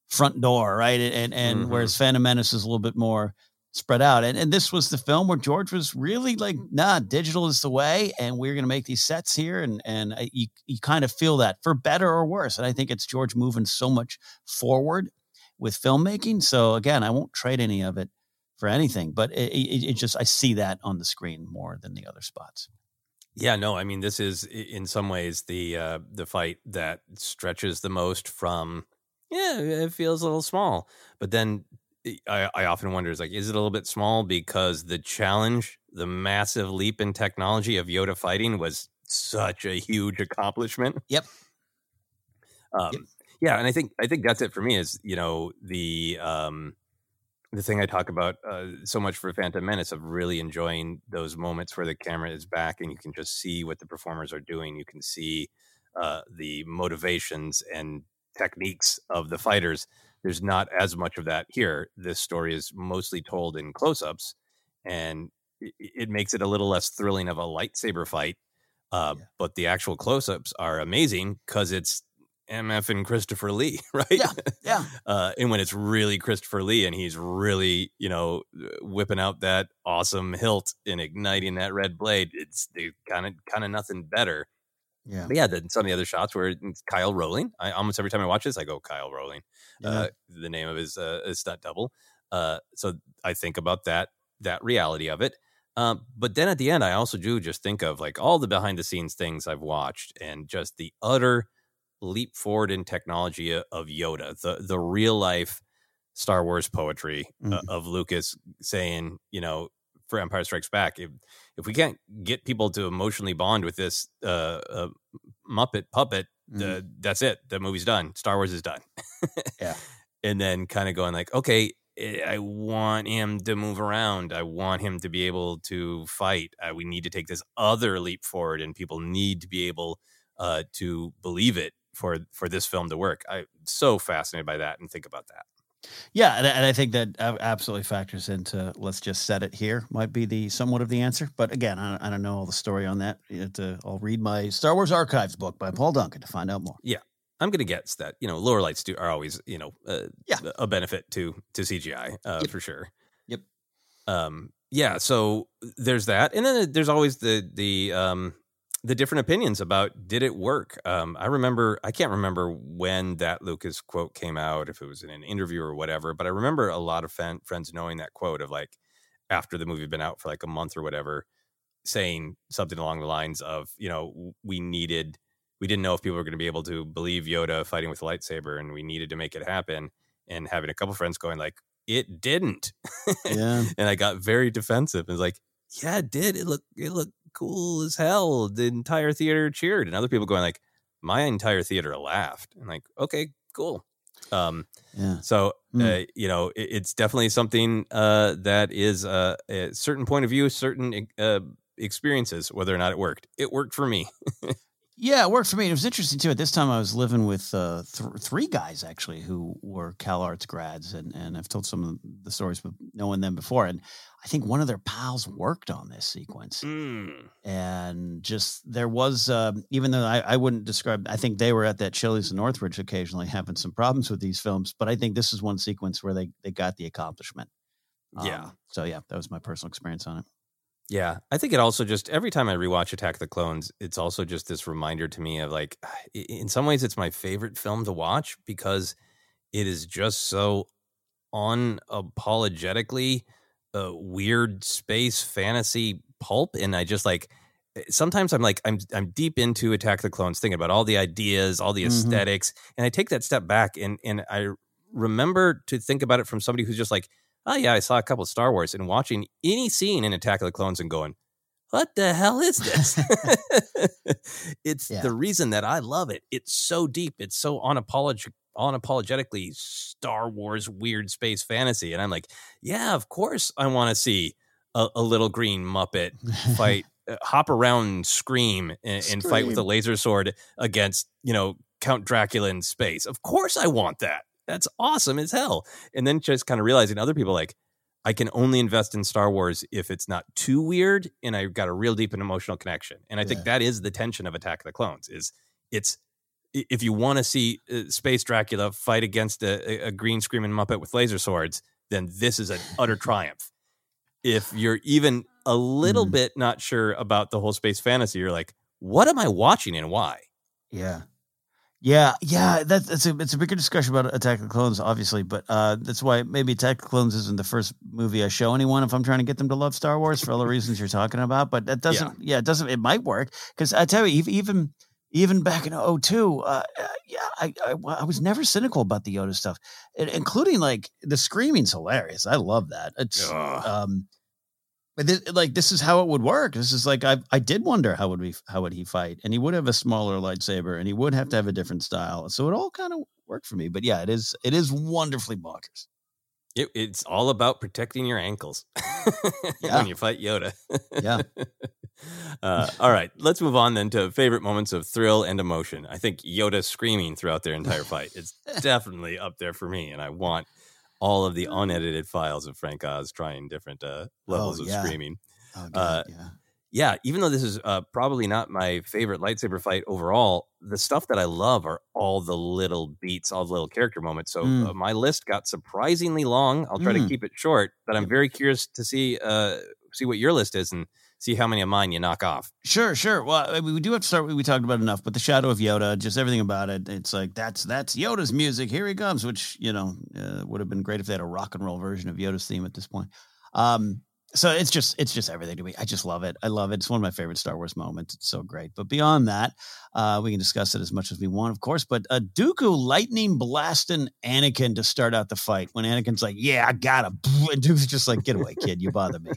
front door, right? And and Mhm. whereas Phantom Menace is a little bit more spread out, and and this was the film where George was really like, nah, digital is the way, and we're gonna make these sets here, and and I, you you kind of feel that for better or worse, and I think it's George moving so much forward with filmmaking. So again, I won't trade any of it for anything, but it, it, it just I see that on the screen more than the other spots. Yeah, no, I mean this is in some ways the uh, the fight that stretches the most from yeah, it feels a little small. But then I, I often wonder is like, is it a little bit small because the challenge, the massive leap in technology of Yoda fighting was such a huge accomplishment? Yep. Um, Yeah, and I think I think that's it for me. Is you know the um, the thing I talk about uh, so much for Phantom Menace of really enjoying those moments where the camera is back and you can just see what the performers are doing. You can see uh, the motivations and techniques of the fighters. There's not as much of that here. This story is mostly told in close-ups, and it, it makes it a little less thrilling of a lightsaber fight. Uh, But the actual close-ups are amazing because it's MF and Christopher Lee, right? Yeah, yeah. uh, and when it's really Christopher Lee and he's really, you know, whipping out that awesome hilt and igniting that red blade, it's kind of kind of nothing better. Yeah. But yeah, then some of the other shots where it's Kyle Rowling. I almost every time I watch this, I go Kyle Rowling. Uh, the name of his uh, his stunt double. Uh, so I think about that that reality of it. Um, but then at the end, I also do just think of like all the behind the scenes things I've watched and just the utter leap forward in technology of Yoda, the the real life Star Wars poetry uh, of Lucas saying, you know, for Empire Strikes Back, if if we can't get people to emotionally bond with this uh, uh Muppet puppet, the, that's it. The movie's done. Star Wars is done. yeah. And then kind of going like, okay, eh, I want him to move around. I want him to be able to fight. Uh, we need to take this other leap forward, and people need to be able uh, to believe it for for this film to work. I'm so fascinated by that and think about that. Yeah, and, I- think that absolutely factors into let's just set it here might be the somewhat of the answer. But again, I, I don't know all the story on that. Uh, I'll read my Star Wars Archives book by Paul Duncan to find out more. Yeah, I'm gonna guess that you know lower lights do are always you know uh, yeah. a benefit to to CGI uh, Yep. for sure. Yep. Um. Yeah. So there's that, and then there's always the the um the different opinions about did it work. Um. I remember I can't remember when that Lucas quote came out, if it was in an interview or whatever, but I remember a lot of fan, friends knowing that quote of like after the movie had been out for like a month or whatever. saying something along the lines of, you know, we needed, we didn't know if people were going to be able to believe Yoda fighting with a lightsaber, and we needed to make it happen. And having a couple friends going like, it didn't, Yeah. and I got very defensive. And was like, yeah, it did. It looked, it looked cool as hell. The entire theater cheered, and other people going like, my entire theater laughed. And like, okay, cool. Um, Yeah. so Mm. uh, you know, it, it's definitely something uh, that is uh, a certain point of view, certain uh, experiences, whether or not it worked. It worked for me. Yeah, it worked for me. It was interesting too. At this time, I was living with uh, th- three guys actually who were Cal Arts grads, and and I've told some of the stories, but knowing them before, and I think one of their pals worked on this sequence, Mm. and just there was, um, even though I, I wouldn't describe, I think they were at that Chili's in Northridge occasionally having some problems with these films, but I think this is one sequence where they they got the accomplishment. Yeah. Um, so yeah, that was my personal experience on it. Yeah, I think it also just every time I rewatch Attack of the Clones, it's also just this reminder to me of like, in some ways, it's my favorite film to watch because it is just so unapologetically uh, weird space fantasy pulp, and I just like eh, sometimes I'm like I'm I'm deep into Attack of the Clones, thinking about all the ideas, all the Mhm. aesthetics, and I take that step back and and I remember to think about it from somebody who's just like, oh yeah, I saw a couple of Star Wars and watching any scene in Attack of the Clones and going, what the hell is this? it's Yeah. the reason that I love it. It's so deep. It's so unapolog- unapologetically Star Wars weird space fantasy. And I'm like, yeah, of course I want to see a, a little green Muppet fight, uh, hop around and scream and, and fight with a laser sword against, you know, Count Dracula in space. Of course I want that. That's awesome as hell. And then just kind of realizing other people like, I can only invest in Star Wars if it's not too weird and I've got a real deep and emotional connection. And I think Yeah. that is the tension of Attack of the Clones is it's if you want to see uh, Space Dracula fight against a, a- green screaming Muppet with laser swords, then this is an utter triumph. If you're even a little Mm. bit not sure about the whole space fantasy, you're like, what am I watching and why? Yeah. Yeah, yeah, that's it's a it's a bigger discussion about Attack of the Clones, obviously, but uh, that's why maybe Attack of the Clones isn't the first movie I show anyone if I'm trying to get them to love Star Wars for all the reasons you're talking about. But that doesn't, yeah, it doesn't. It might work because I tell you, ev- even even back in 02, uh, uh, yeah, I, I I was never cynical about the Yoda stuff, in- including like the screaming's hilarious. I love that. It's Ugh. um, but this, like this is how it would work. This is like I I did wonder how would we how would he fight, and he would have a smaller lightsaber, and he would have to have a different style. So it all kind of worked for me. But yeah, it is it is wonderfully bonkers. It, it's all about protecting your ankles Yeah. when you fight Yoda. Yeah. uh, all right, let's move on then to favorite moments of thrill and emotion. I think Yoda screaming throughout their entire fight is definitely up there for me, and I want all of the unedited files of Frank Oz trying different uh, levels Oh, of screaming. Oh, Uh, yeah. yeah, even though this is uh, probably not my favorite lightsaber fight overall, the stuff that I love are all the little beats, all the little character moments. So Mm. uh, my list got surprisingly long. I'll try to Mm. keep it short, but I'm very curious to see uh, see what your list is and see how many of mine you knock off. Sure, sure. Well, we do have to start. We talked about enough, but the Shadow of Yoda, just everything about it. It's like that's that's Yoda's music. Here he comes, which you know uh, would have been great if they had a rock and roll version of Yoda's theme at this point. Um, so it's just it's just everything to me. I just love it. I love it. It's one of my favorite Star Wars moments. It's so great. But beyond that, uh, we can discuss it as much as we want, of course. But uh, Dooku lightning blasting Anakin to start out the fight when Anakin's like, "Yeah, I got him," and Dooku's just like, "Get away, kid! You bother me."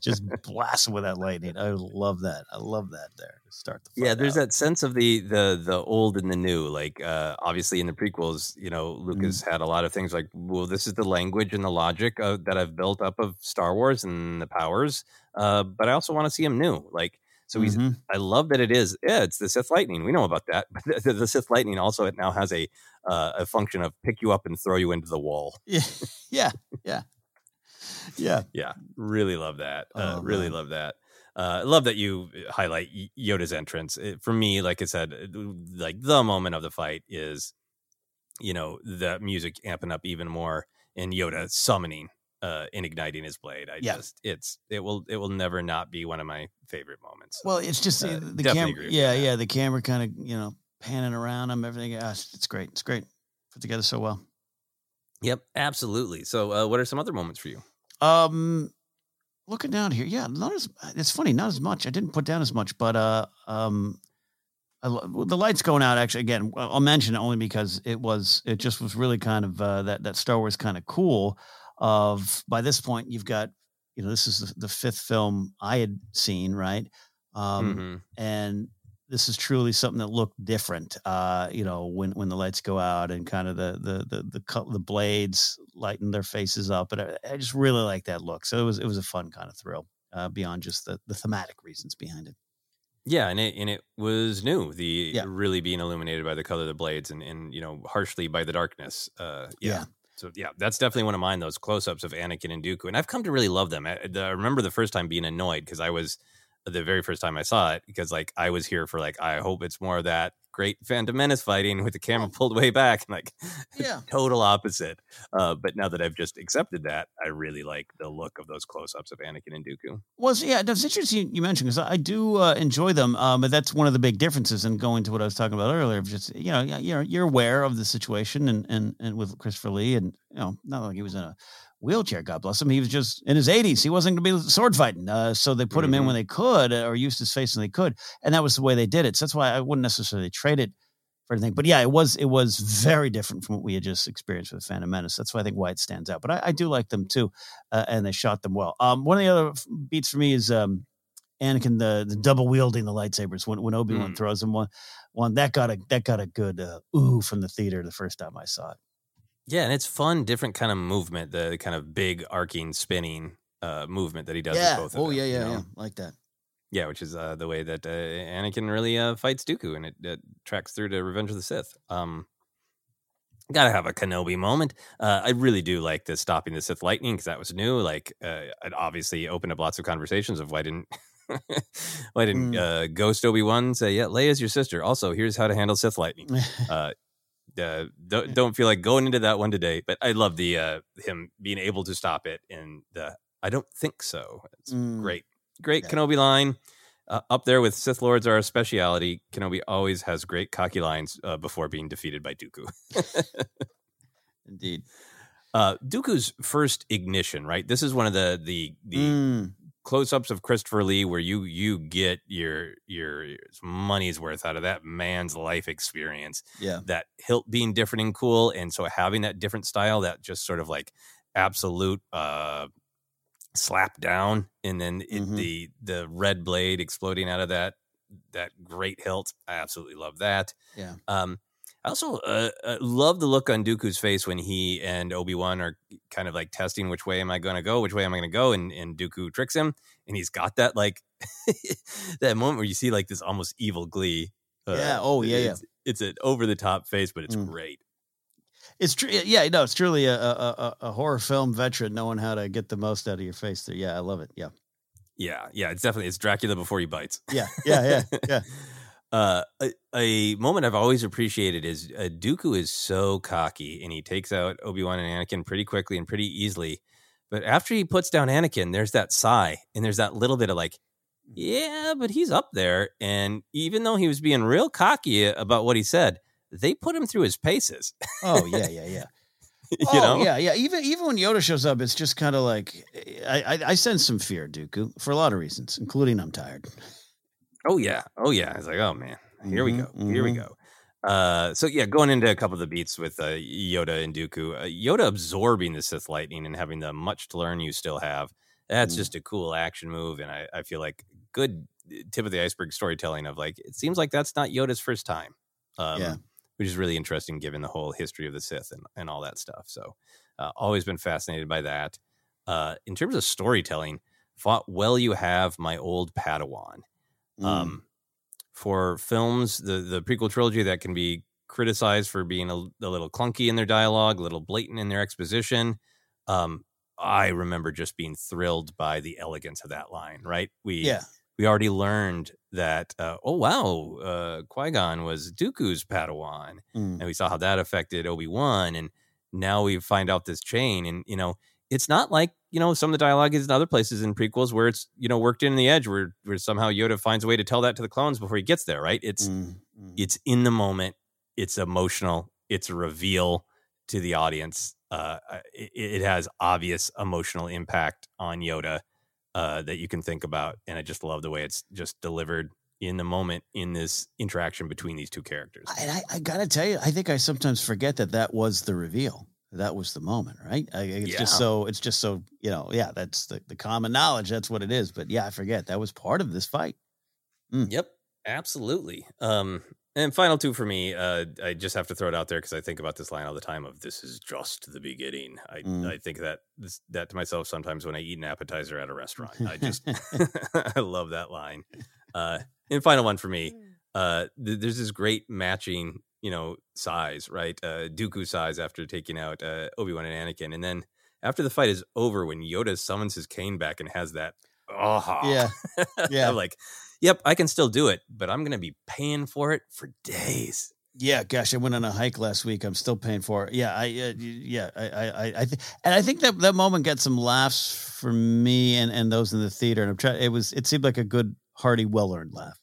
just blasting with that lightning. I love that. I love that there start the Yeah, there's that sense of the the the old and the new. Like uh, obviously in the prequels, you know, Lucas Mm. had a lot of things like, well, this is the language and the logic uh, that I've built up of Star Wars and the powers. Uh, but I also want to see him new. Like so he's. Mhm. I love that it is. Yeah, it's the Sith Lightning. We know about that. But the, the Sith Lightning also it now has a uh, a function of pick you up and throw you into the wall. Yeah, yeah, yeah, yeah. Yeah, really love that. Uh, Oh, really man. love that. Uh, I love that you highlight Yoda's entrance. It, for me, like I said, uh, like the moment of the fight is, you know, the music amping up even more and Yoda summoning uh, and igniting his blade. I Yeah. just, it's, it will, it will never not be one of my favorite moments. Well, it's just Uh, uh, the camera. agree with you Yeah, yeah. The camera kind of you know panning around him. Everything. Gosh, it's great. It's great. Put together so well. Yep, absolutely. So, uh, what are some other moments for you? Um, looking down here, yeah, not as it's funny, not as much. I didn't put down as much, but uh, um, I, the lights going out. Actually, again, I'll mention it only because it was it just was really kind of uh, that that Star Wars kind of cool. Of by this point, you've got you know this is the, the fifth film I had seen, right? Um, Mhm. and this is truly something that looked different. Uh, you know, when when the lights go out and kind of the the the the, co- the blades lighten their faces up, and I, I just really like that look. So it was it was a fun kind of thrill uh, beyond just the the thematic reasons behind it. Yeah, and it and it was new. The Yeah. really being illuminated by the color of the blades and and you know harshly by the darkness. Uh, yeah. Yeah. So yeah, that's definitely one of mine. Those close ups of Anakin and Dooku, and I've come to really love them. I, I remember the first time being annoyed because I was the very first time I saw it because like I was here for like I hope it's more of that great Phantom Menace fighting with the camera pulled way back and like Yeah. total opposite. Uh, but now that I've just accepted that, I really like the look of those close ups of Anakin and Dooku. Was yeah, that's interesting you mentioned because I do uh, enjoy them, um, but that's one of the big differences in going to what I was talking about earlier. Of just you know, yeah, you're you're aware of the situation and and and with Christopher Lee, and you know, not like he was in a wheelchair. God bless him. He was just in his 80s. He wasn't going to be sword fighting, uh, so they put him in Mhm. when they could, uh, or used his face when they could, and that was the way they did it. So that's why I wouldn't necessarily trade it for anything. But yeah, it was it was very different from what we had just experienced with Phantom Menace. That's why I think why it stands out. But I, I do like them too, uh, and they shot them well. Um, one of the other beats for me is um, Anakin the the double wielding the lightsabers when when Obi Wan Mm. throws them one one that got a that got a good uh, ooh from the theater the first time I saw it. Yeah, and it's fun, different kind of movement, the kind of big arcing spinning uh movement that he does yeah. with both of Oh them. yeah, you yeah, know? yeah. Like that. Yeah, which is uh, the way that uh, Anakin really uh, fights Dooku, and it, it tracks through to Revenge of the Sith. Um, gotta have a Kenobi moment. Uh, I really do like the stopping the Sith lightning because that was new. Like, uh, it obviously opened up lots of conversations of why didn't why didn't Mm. uh, Ghost Obi Wan say, "Yeah, Leia's your sister." Also, here's how to handle Sith lightning. uh, don't, don't feel like going into that one today, but I love the uh, him being able to stop it. And the I don't think so. It's Mm. great, great Yeah. Kenobi line. Uh, up there with Sith Lords are a speciality. Kenobi always has great cocky lines uh, before being defeated by Dooku. Indeed. Uh, Dooku's first ignition, right? This is one of the the the Mm. Close-ups of Christopher Lee where you you get your your money's worth out of that man's life experience. Yeah. That hilt being different and cool, and so having that different style, that just sort of like absolute uh slap down, and then it, Mhm. the the red blade exploding out of that that great hilt. I absolutely love that. Yeah. Um, I also uh, uh, love the look on Dooku's face when he and Obi Wan are kind of like testing which way am I going to go, which way am I going to go, and and Dooku tricks him, and he's got that like that moment where you see like this almost evil glee. Uh, Yeah. Oh, yeah, yeah. It's, it's an over the top face, but it's Mm. great. It's true. Yeah, no, it's truly a, a, a, a horror film veteran knowing how to get the most out of your face. There, yeah, I love it. Yeah, Yeah, yeah, it's definitely it's Dracula before he bites. yeah, yeah, yeah, yeah. Uh, a, a moment I've always appreciated is uh, Dooku is so cocky and he takes out Obi Wan and Anakin pretty quickly and pretty easily. But after he puts down Anakin, there's that sigh and there's that little bit of like, yeah, but he's up there. And even though he was being real cocky about what he said, they put him through his paces. Oh yeah, yeah, yeah. you oh, know? yeah, yeah. Even even when Yoda shows up, it's just kind of like I, I I sense some fear, Dooku, for a lot of reasons, including I'm tired. Oh yeah, oh yeah. It's like, oh man, here we go, Mhm, here we mhm. go. Uh, so yeah, going into a couple of the beats with uh, Yoda and Dooku, uh, Yoda absorbing the Sith lightning and having the much to learn you still have. That's Mm. just a cool action move, and I, I feel like good uh, tip of the iceberg storytelling of like it seems like that's not Yoda's first time. Um, Yeah. which is really interesting given the whole history of the Sith and, and all that stuff. So, uh, always been fascinated by that. Uh, in terms of storytelling, fought well you have my old Padawan. Mm. Um, for films, the the prequel trilogy that can be criticized for being a, a little clunky in their dialogue, a little blatant in their exposition. Um, I remember just being thrilled by the elegance of that line. Right? We Yeah. we already learned that. Uh, oh wow, uh, Qui Gon was Dooku's Padawan, Mm. and we saw how that affected Obi Wan, and now we find out this chain, and you know. It's not like you know some of the dialogue is in other places in prequels where it's you know worked in the edge where where somehow Yoda finds a way to tell that to the clones before he gets there. Right? It's Mm, mm. it's in the moment. It's emotional. It's a reveal to the audience. Uh, it, it has obvious emotional impact on Yoda. uh, that you can think about, and I just love the way it's just delivered in the moment in this interaction between these two characters. And I, I gotta tell you, I think I sometimes forget that that was the reveal. That was the moment, right? I, it's Yeah. just so. It's just so. You know, yeah. That's the, the common knowledge. That's what it is. But yeah, I forget that was part of this fight. Yep, absolutely. Um, and final two for me, uh, I just have to throw it out there because I think about this line all the time of "This is just the beginning." I Mm. I think that this, that to myself sometimes when I eat an appetizer at a restaurant. I just I love that line. Uh, and final one for me, uh, th- there's this great matching, you know, size, right? Uh, Dooku size after taking out uh, Obi Wan and Anakin, and then after the fight is over, when Yoda summons his cane back and has that, oh Yeah. Yeah. Like, yep, I can still do it, but I'm gonna be paying for it for days. Yeah, gosh, I went on a hike last week. I'm still paying for it. Yeah, I, uh, yeah, I, I, I, I th- and I think that that moment got some laughs for me and and those in the theater. And I'm trying. It was, it seemed like a good, hearty, well earned laugh.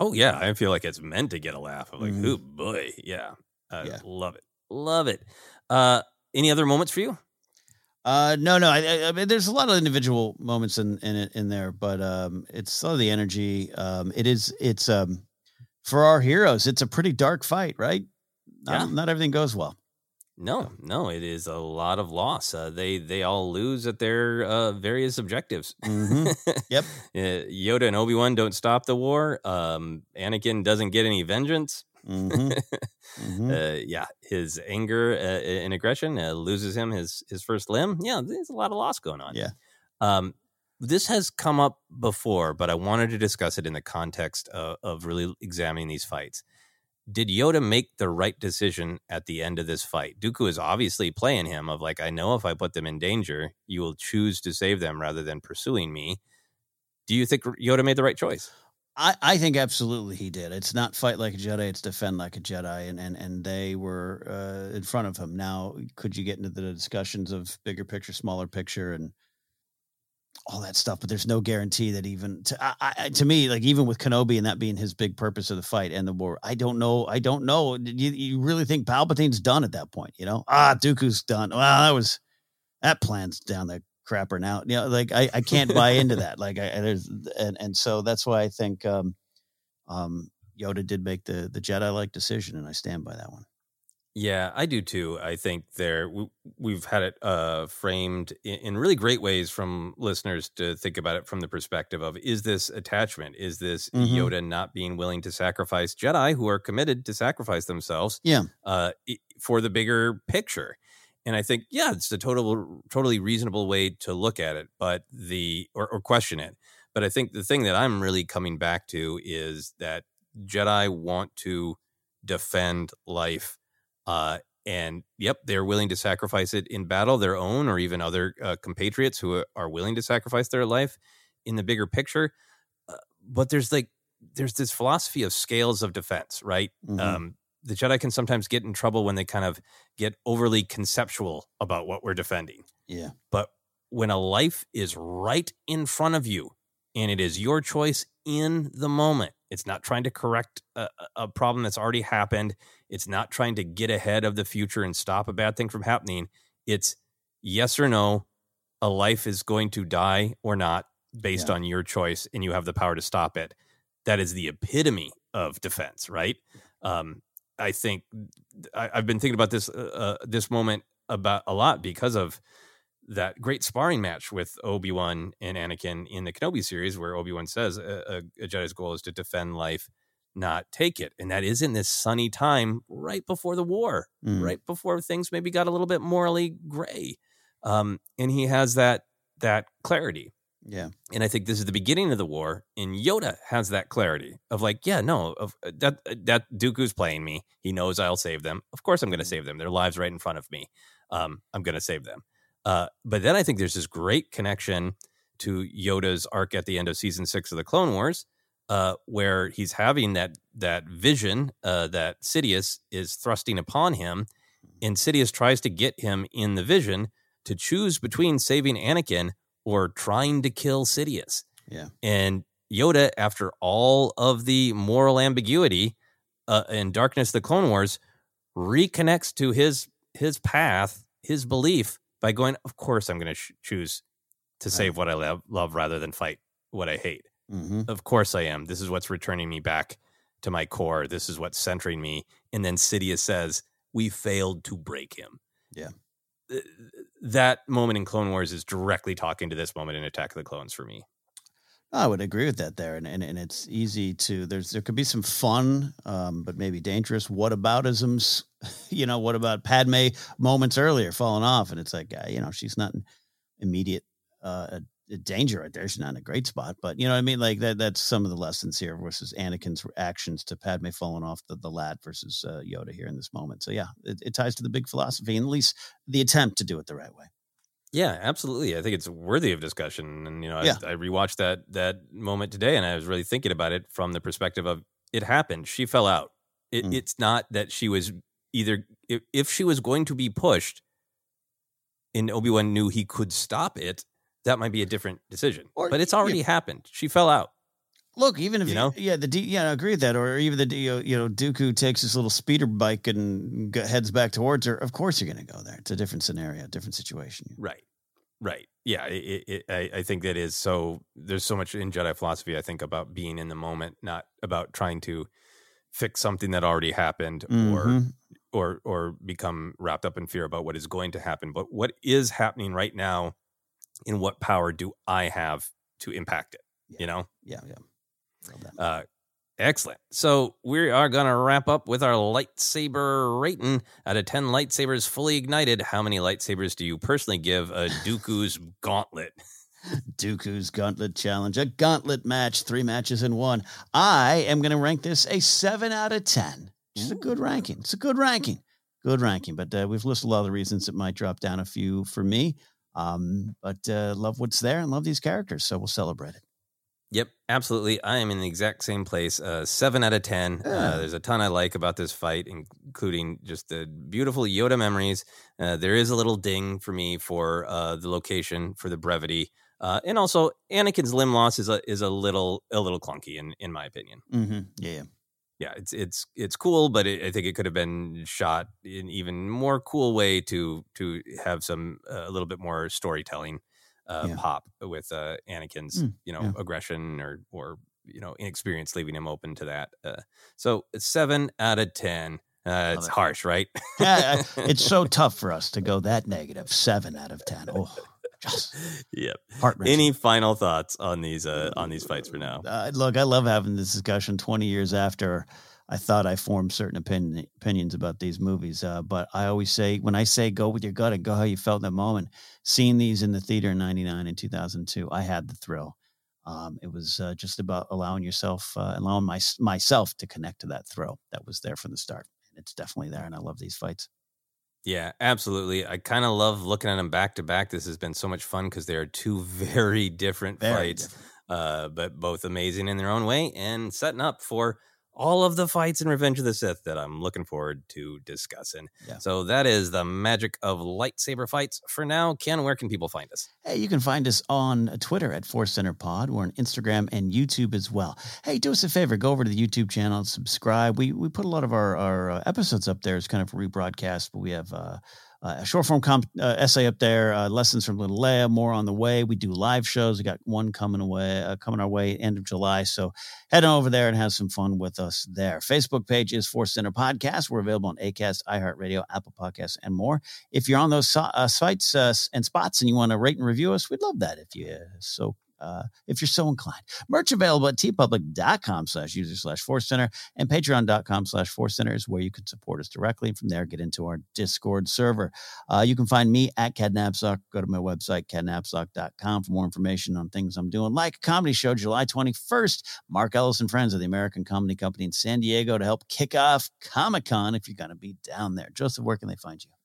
Oh yeah, I feel like it's meant to get a laugh. I'm like, Mhm. oh boy, yeah, I Yeah. love it, love it. Uh, any other moments for you? Uh, no, no. I, I, I mean, there's a lot of individual moments in in it in there, but um, it's of the energy. Um, it is. It's um, for our heroes. It's a pretty dark fight, right? Not, Yeah. not everything goes well. No, no, it is a lot of loss. Uh, they they all lose at their uh, various objectives. Mhm. Yep. Uh, Yoda and Obi Wan don't stop the war. Um, Anakin doesn't get any vengeance. Mhm. Mhm. Uh, yeah, his anger uh, and aggression uh, loses him his his first limb. Yeah, there's a lot of loss going on. Yeah. Um, this has come up before, but I wanted to discuss it in the context of, of really examining these fights. Did Yoda make the right decision at the end of this fight? Dooku is obviously playing him of like, I know if I put them in danger, you will choose to save them rather than pursuing me. Do you think Yoda made the right choice? I, I think absolutely he did. It's not fight like a Jedi; it's defend like a Jedi, and and and they were uh, in front of him. Now, could you get into the discussions of bigger picture, smaller picture, and all that stuff? But there's no guarantee that even to I, I, to me, like even with Kenobi and that being his big purpose of the fight and the war, I don't know. I don't know. You, you really think Palpatine's done at that point? You know, ah, Dooku's done. Well, that was that plan's down the crapper now. You know, like I, I can't buy into that. Like I, there's and and so that's why I think um um Yoda did make the the Jedi like decision, and I stand by that one. Yeah, I do too. I think there w- we've had it uh, framed in, in really great ways from listeners to think about it from the perspective of: is this attachment? Is this Mhm. Yoda not being willing to sacrifice Jedi who are committed to sacrifice themselves? Yeah. uh, for the bigger picture. And I think, yeah, it's a total, totally reasonable way to look at it, but the or, or question it. But I think the thing that I'm really coming back to is that Jedi want to defend life, uh, and yep, they're willing to sacrifice it in battle, their own or even other uh, compatriots who are willing to sacrifice their life in the bigger picture. Uh, but there's like there's this philosophy of scales of defense, right? Mhm. Um, the Jedi can sometimes get in trouble when they kind of get overly conceptual about what we're defending. Yeah. But when a life is right in front of you and it is your choice in the moment, it's not trying to correct a- a problem that's already happened. It's not trying to get ahead of the future and stop a bad thing from happening. It's yes or no, a life is going to die or not based Yeah. on your choice, and you have the power to stop it. That is the epitome of defense, right? Um, I think I, I've been thinking about this uh, uh, this moment about a lot because of that great sparring match with Obi Wan and Anakin in the Kenobi series, where Obi Wan says a, a Jedi's goal is to defend life, not take it, and that is in this sunny time right before the war, Mm. right before things maybe got a little bit morally gray, um, and he has that that clarity. Yeah. And I think this is the beginning of the war, and Yoda has that clarity of like, yeah, no, of uh, that that Dooku's playing me. He knows I'll save them. Of course, I'm going to save them. Their lives right in front of me. Um, I'm going to save them. Uh, but then I think there's this great connection to Yoda's arc at the end of season six of the Clone Wars, uh, where he's having that that vision uh, that Sidious is thrusting upon him, and Sidious tries to get him in the vision to choose between saving Anakin or trying to kill Sidious. Yeah. And Yoda, after all of the moral ambiguity uh, and darkness of the Clone Wars, reconnects to his his path, his belief by going. Of course, I'm going to sh- choose to save what I love, love rather than fight what I hate. Mm-hmm. Of course I am. This is what's returning me back to my core. This is what's centering me. And then Sidious says, "We failed to break him." Yeah. That moment in Clone Wars is directly talking to this moment in Attack of the Clones for me. I would agree with that there, and, and and it's easy to there's there could be some fun, um, but maybe dangerous whataboutisms. You know, what about Padme moments earlier falling off, and it's like uh, you know she's not in immediate uh, danger right there. She's not in a great spot, but you know what I mean. Like that that's some of the lessons here versus Anakin's actions to Padme falling off the the lad versus uh, Yoda here in this moment. So yeah, it, it ties to the big philosophy, and at least the attempt to do it the right way. Yeah, absolutely. I think it's worthy of discussion. And you know, Yeah. I, I rewatched that that moment today, and I was really thinking about it from the perspective of it happened. She fell out. It, Mm. It's not that she was either if, if she was going to be pushed, and Obi Wan knew he could stop it. That might be a different decision. Or- but it's already happened. She fell out. Look, even if You know? yeah, the D, yeah, I agree with that. Or even the you know, you know, Dooku takes his little speeder bike and heads back towards her. Of course, you're going to go there. It's a different scenario, different situation. Right. Right. Yeah. It, it, I, I think that is so. There's so much in Jedi philosophy. I think about being in the moment, not about trying to fix something that already happened or Mhm. or or become wrapped up in fear about what is going to happen. But what is happening right now, and what power do I have to impact it? You know. Yeah, yeah. Uh, excellent. So we are going to wrap up with our lightsaber rating. Out of 10 lightsabers fully ignited, how many lightsabers do you personally give a Dooku's gauntlet? Dooku's Gauntlet Challenge, a gauntlet match, three matches in one. I am going to rank this a seven out of 10. It's a good ranking. It's a good ranking. Good ranking. But uh, we've listed a lot of the reasons it might drop down a few for me. Um, but uh, love what's there and love these characters. So we'll celebrate it. Yep, absolutely. I am in the exact same place. Uh, seven out of 10. Uh, there's a ton I like about this fight, including just the beautiful Yoda memories. Uh, there is a little ding for me for uh, the location, for the brevity. Uh, and also, Anakin's limb loss is a is a little a little clunky in in my opinion. Mm-hmm. Yeah, yeah. it's it's it's cool, but it, I think it could have been shot in even more cool way to to have some uh, a little bit more storytelling uh, Yeah. pop with uh, Anakin's Mm, you know yeah. aggression or or you know inexperience, leaving him open to that. Uh, so it's seven out of ten. Uh, it's it. harsh, right? Yeah, it's so tough for us to go that negative. Seven out of 10. Oh, yep. heart-wrenching. Any final thoughts on these uh, on these fights for now? Uh, look, I love having this discussion 20 years after I thought I formed certain opinion, opinions about these movies. Uh, but I always say, when I say go with your gut and go how you felt in that moment, seeing these in the theater in 99 and 2002, I had the thrill. Um, it was uh, just about allowing yourself, uh, allowing my, myself to connect to that thrill that was there from the start. And it's definitely there. And I love these fights. Yeah, absolutely. I kind of love looking at them back to back. This has been so much fun because they are two very different Very fights, Uh, but both amazing in their own way and setting up for all of the fights in Revenge of the Sith that I'm looking forward to discussing. Yeah. So that is the magic of lightsaber fights. For now, Ken, where can people find us? Hey, you can find us on Twitter at Force Center Pod. We're on Instagram and YouTube as well. Hey, do us a favor, go over to the YouTube channel, and subscribe. We we put a lot of our our uh, episodes up there It's kind of rebroadcast, but we have uh, uh, a short form comp, uh, essay up there, uh, lessons from Little Leia, more on the way. We do live shows. We got one coming away, uh, coming our way end of July. So head on over there and have some fun with us there. Facebook page is Force Center Podcast. We're available on Acast, iHeartRadio, Apple Podcasts, and more. If you're on those so- uh, sites uh, and spots and you want to rate and review us, we'd love that if you so uh, if you're so inclined. Merch available at teepublic.com slash user slash force center and patreon.com slash force center is where you can support us directly. And from there, get into our Discord server. Uh, you can find me at KenNapzok. Go to my website, kennapzok.com for more information on things I'm doing, like a comedy show July 21st. Mark Ellis and friends of the American Comedy Company in San Diego to help kick off Comic Con if you're going to be down there. Joseph, where can they find you?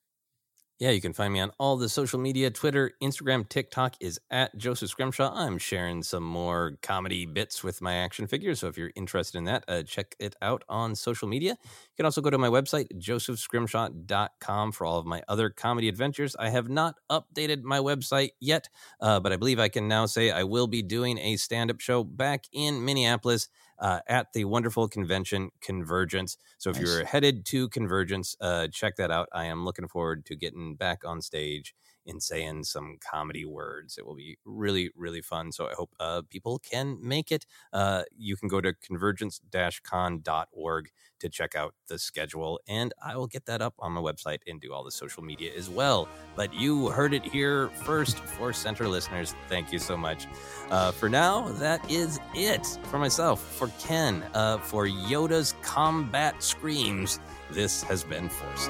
Yeah, you can find me on all the social media Twitter, Instagram, TikTok is at Joseph Scrimshaw. I'm sharing some more comedy bits with my action figures. So if you're interested in that, uh, check it out on social media. You can also go to my website, josephscrimshaw.com, for all of my other comedy adventures. I have not updated my website yet, uh, but I believe I can now say I will be doing a stand up show back in Minneapolis uh, at the wonderful convention Convergence. So if Nice. you're headed to Convergence, uh, check that out. I am looking forward to getting back on stage in saying some comedy words. It will be really, really fun. So I hope uh, people can make it. Uh, you can go to convergence con.org to check out the schedule, and I will get that up on my website and do all the social media as well. But you heard it here first Force Center listeners. Thank you so much. Uh, for now, that is it for myself, for Ken, uh, for Yoda's combat screams. This has been Force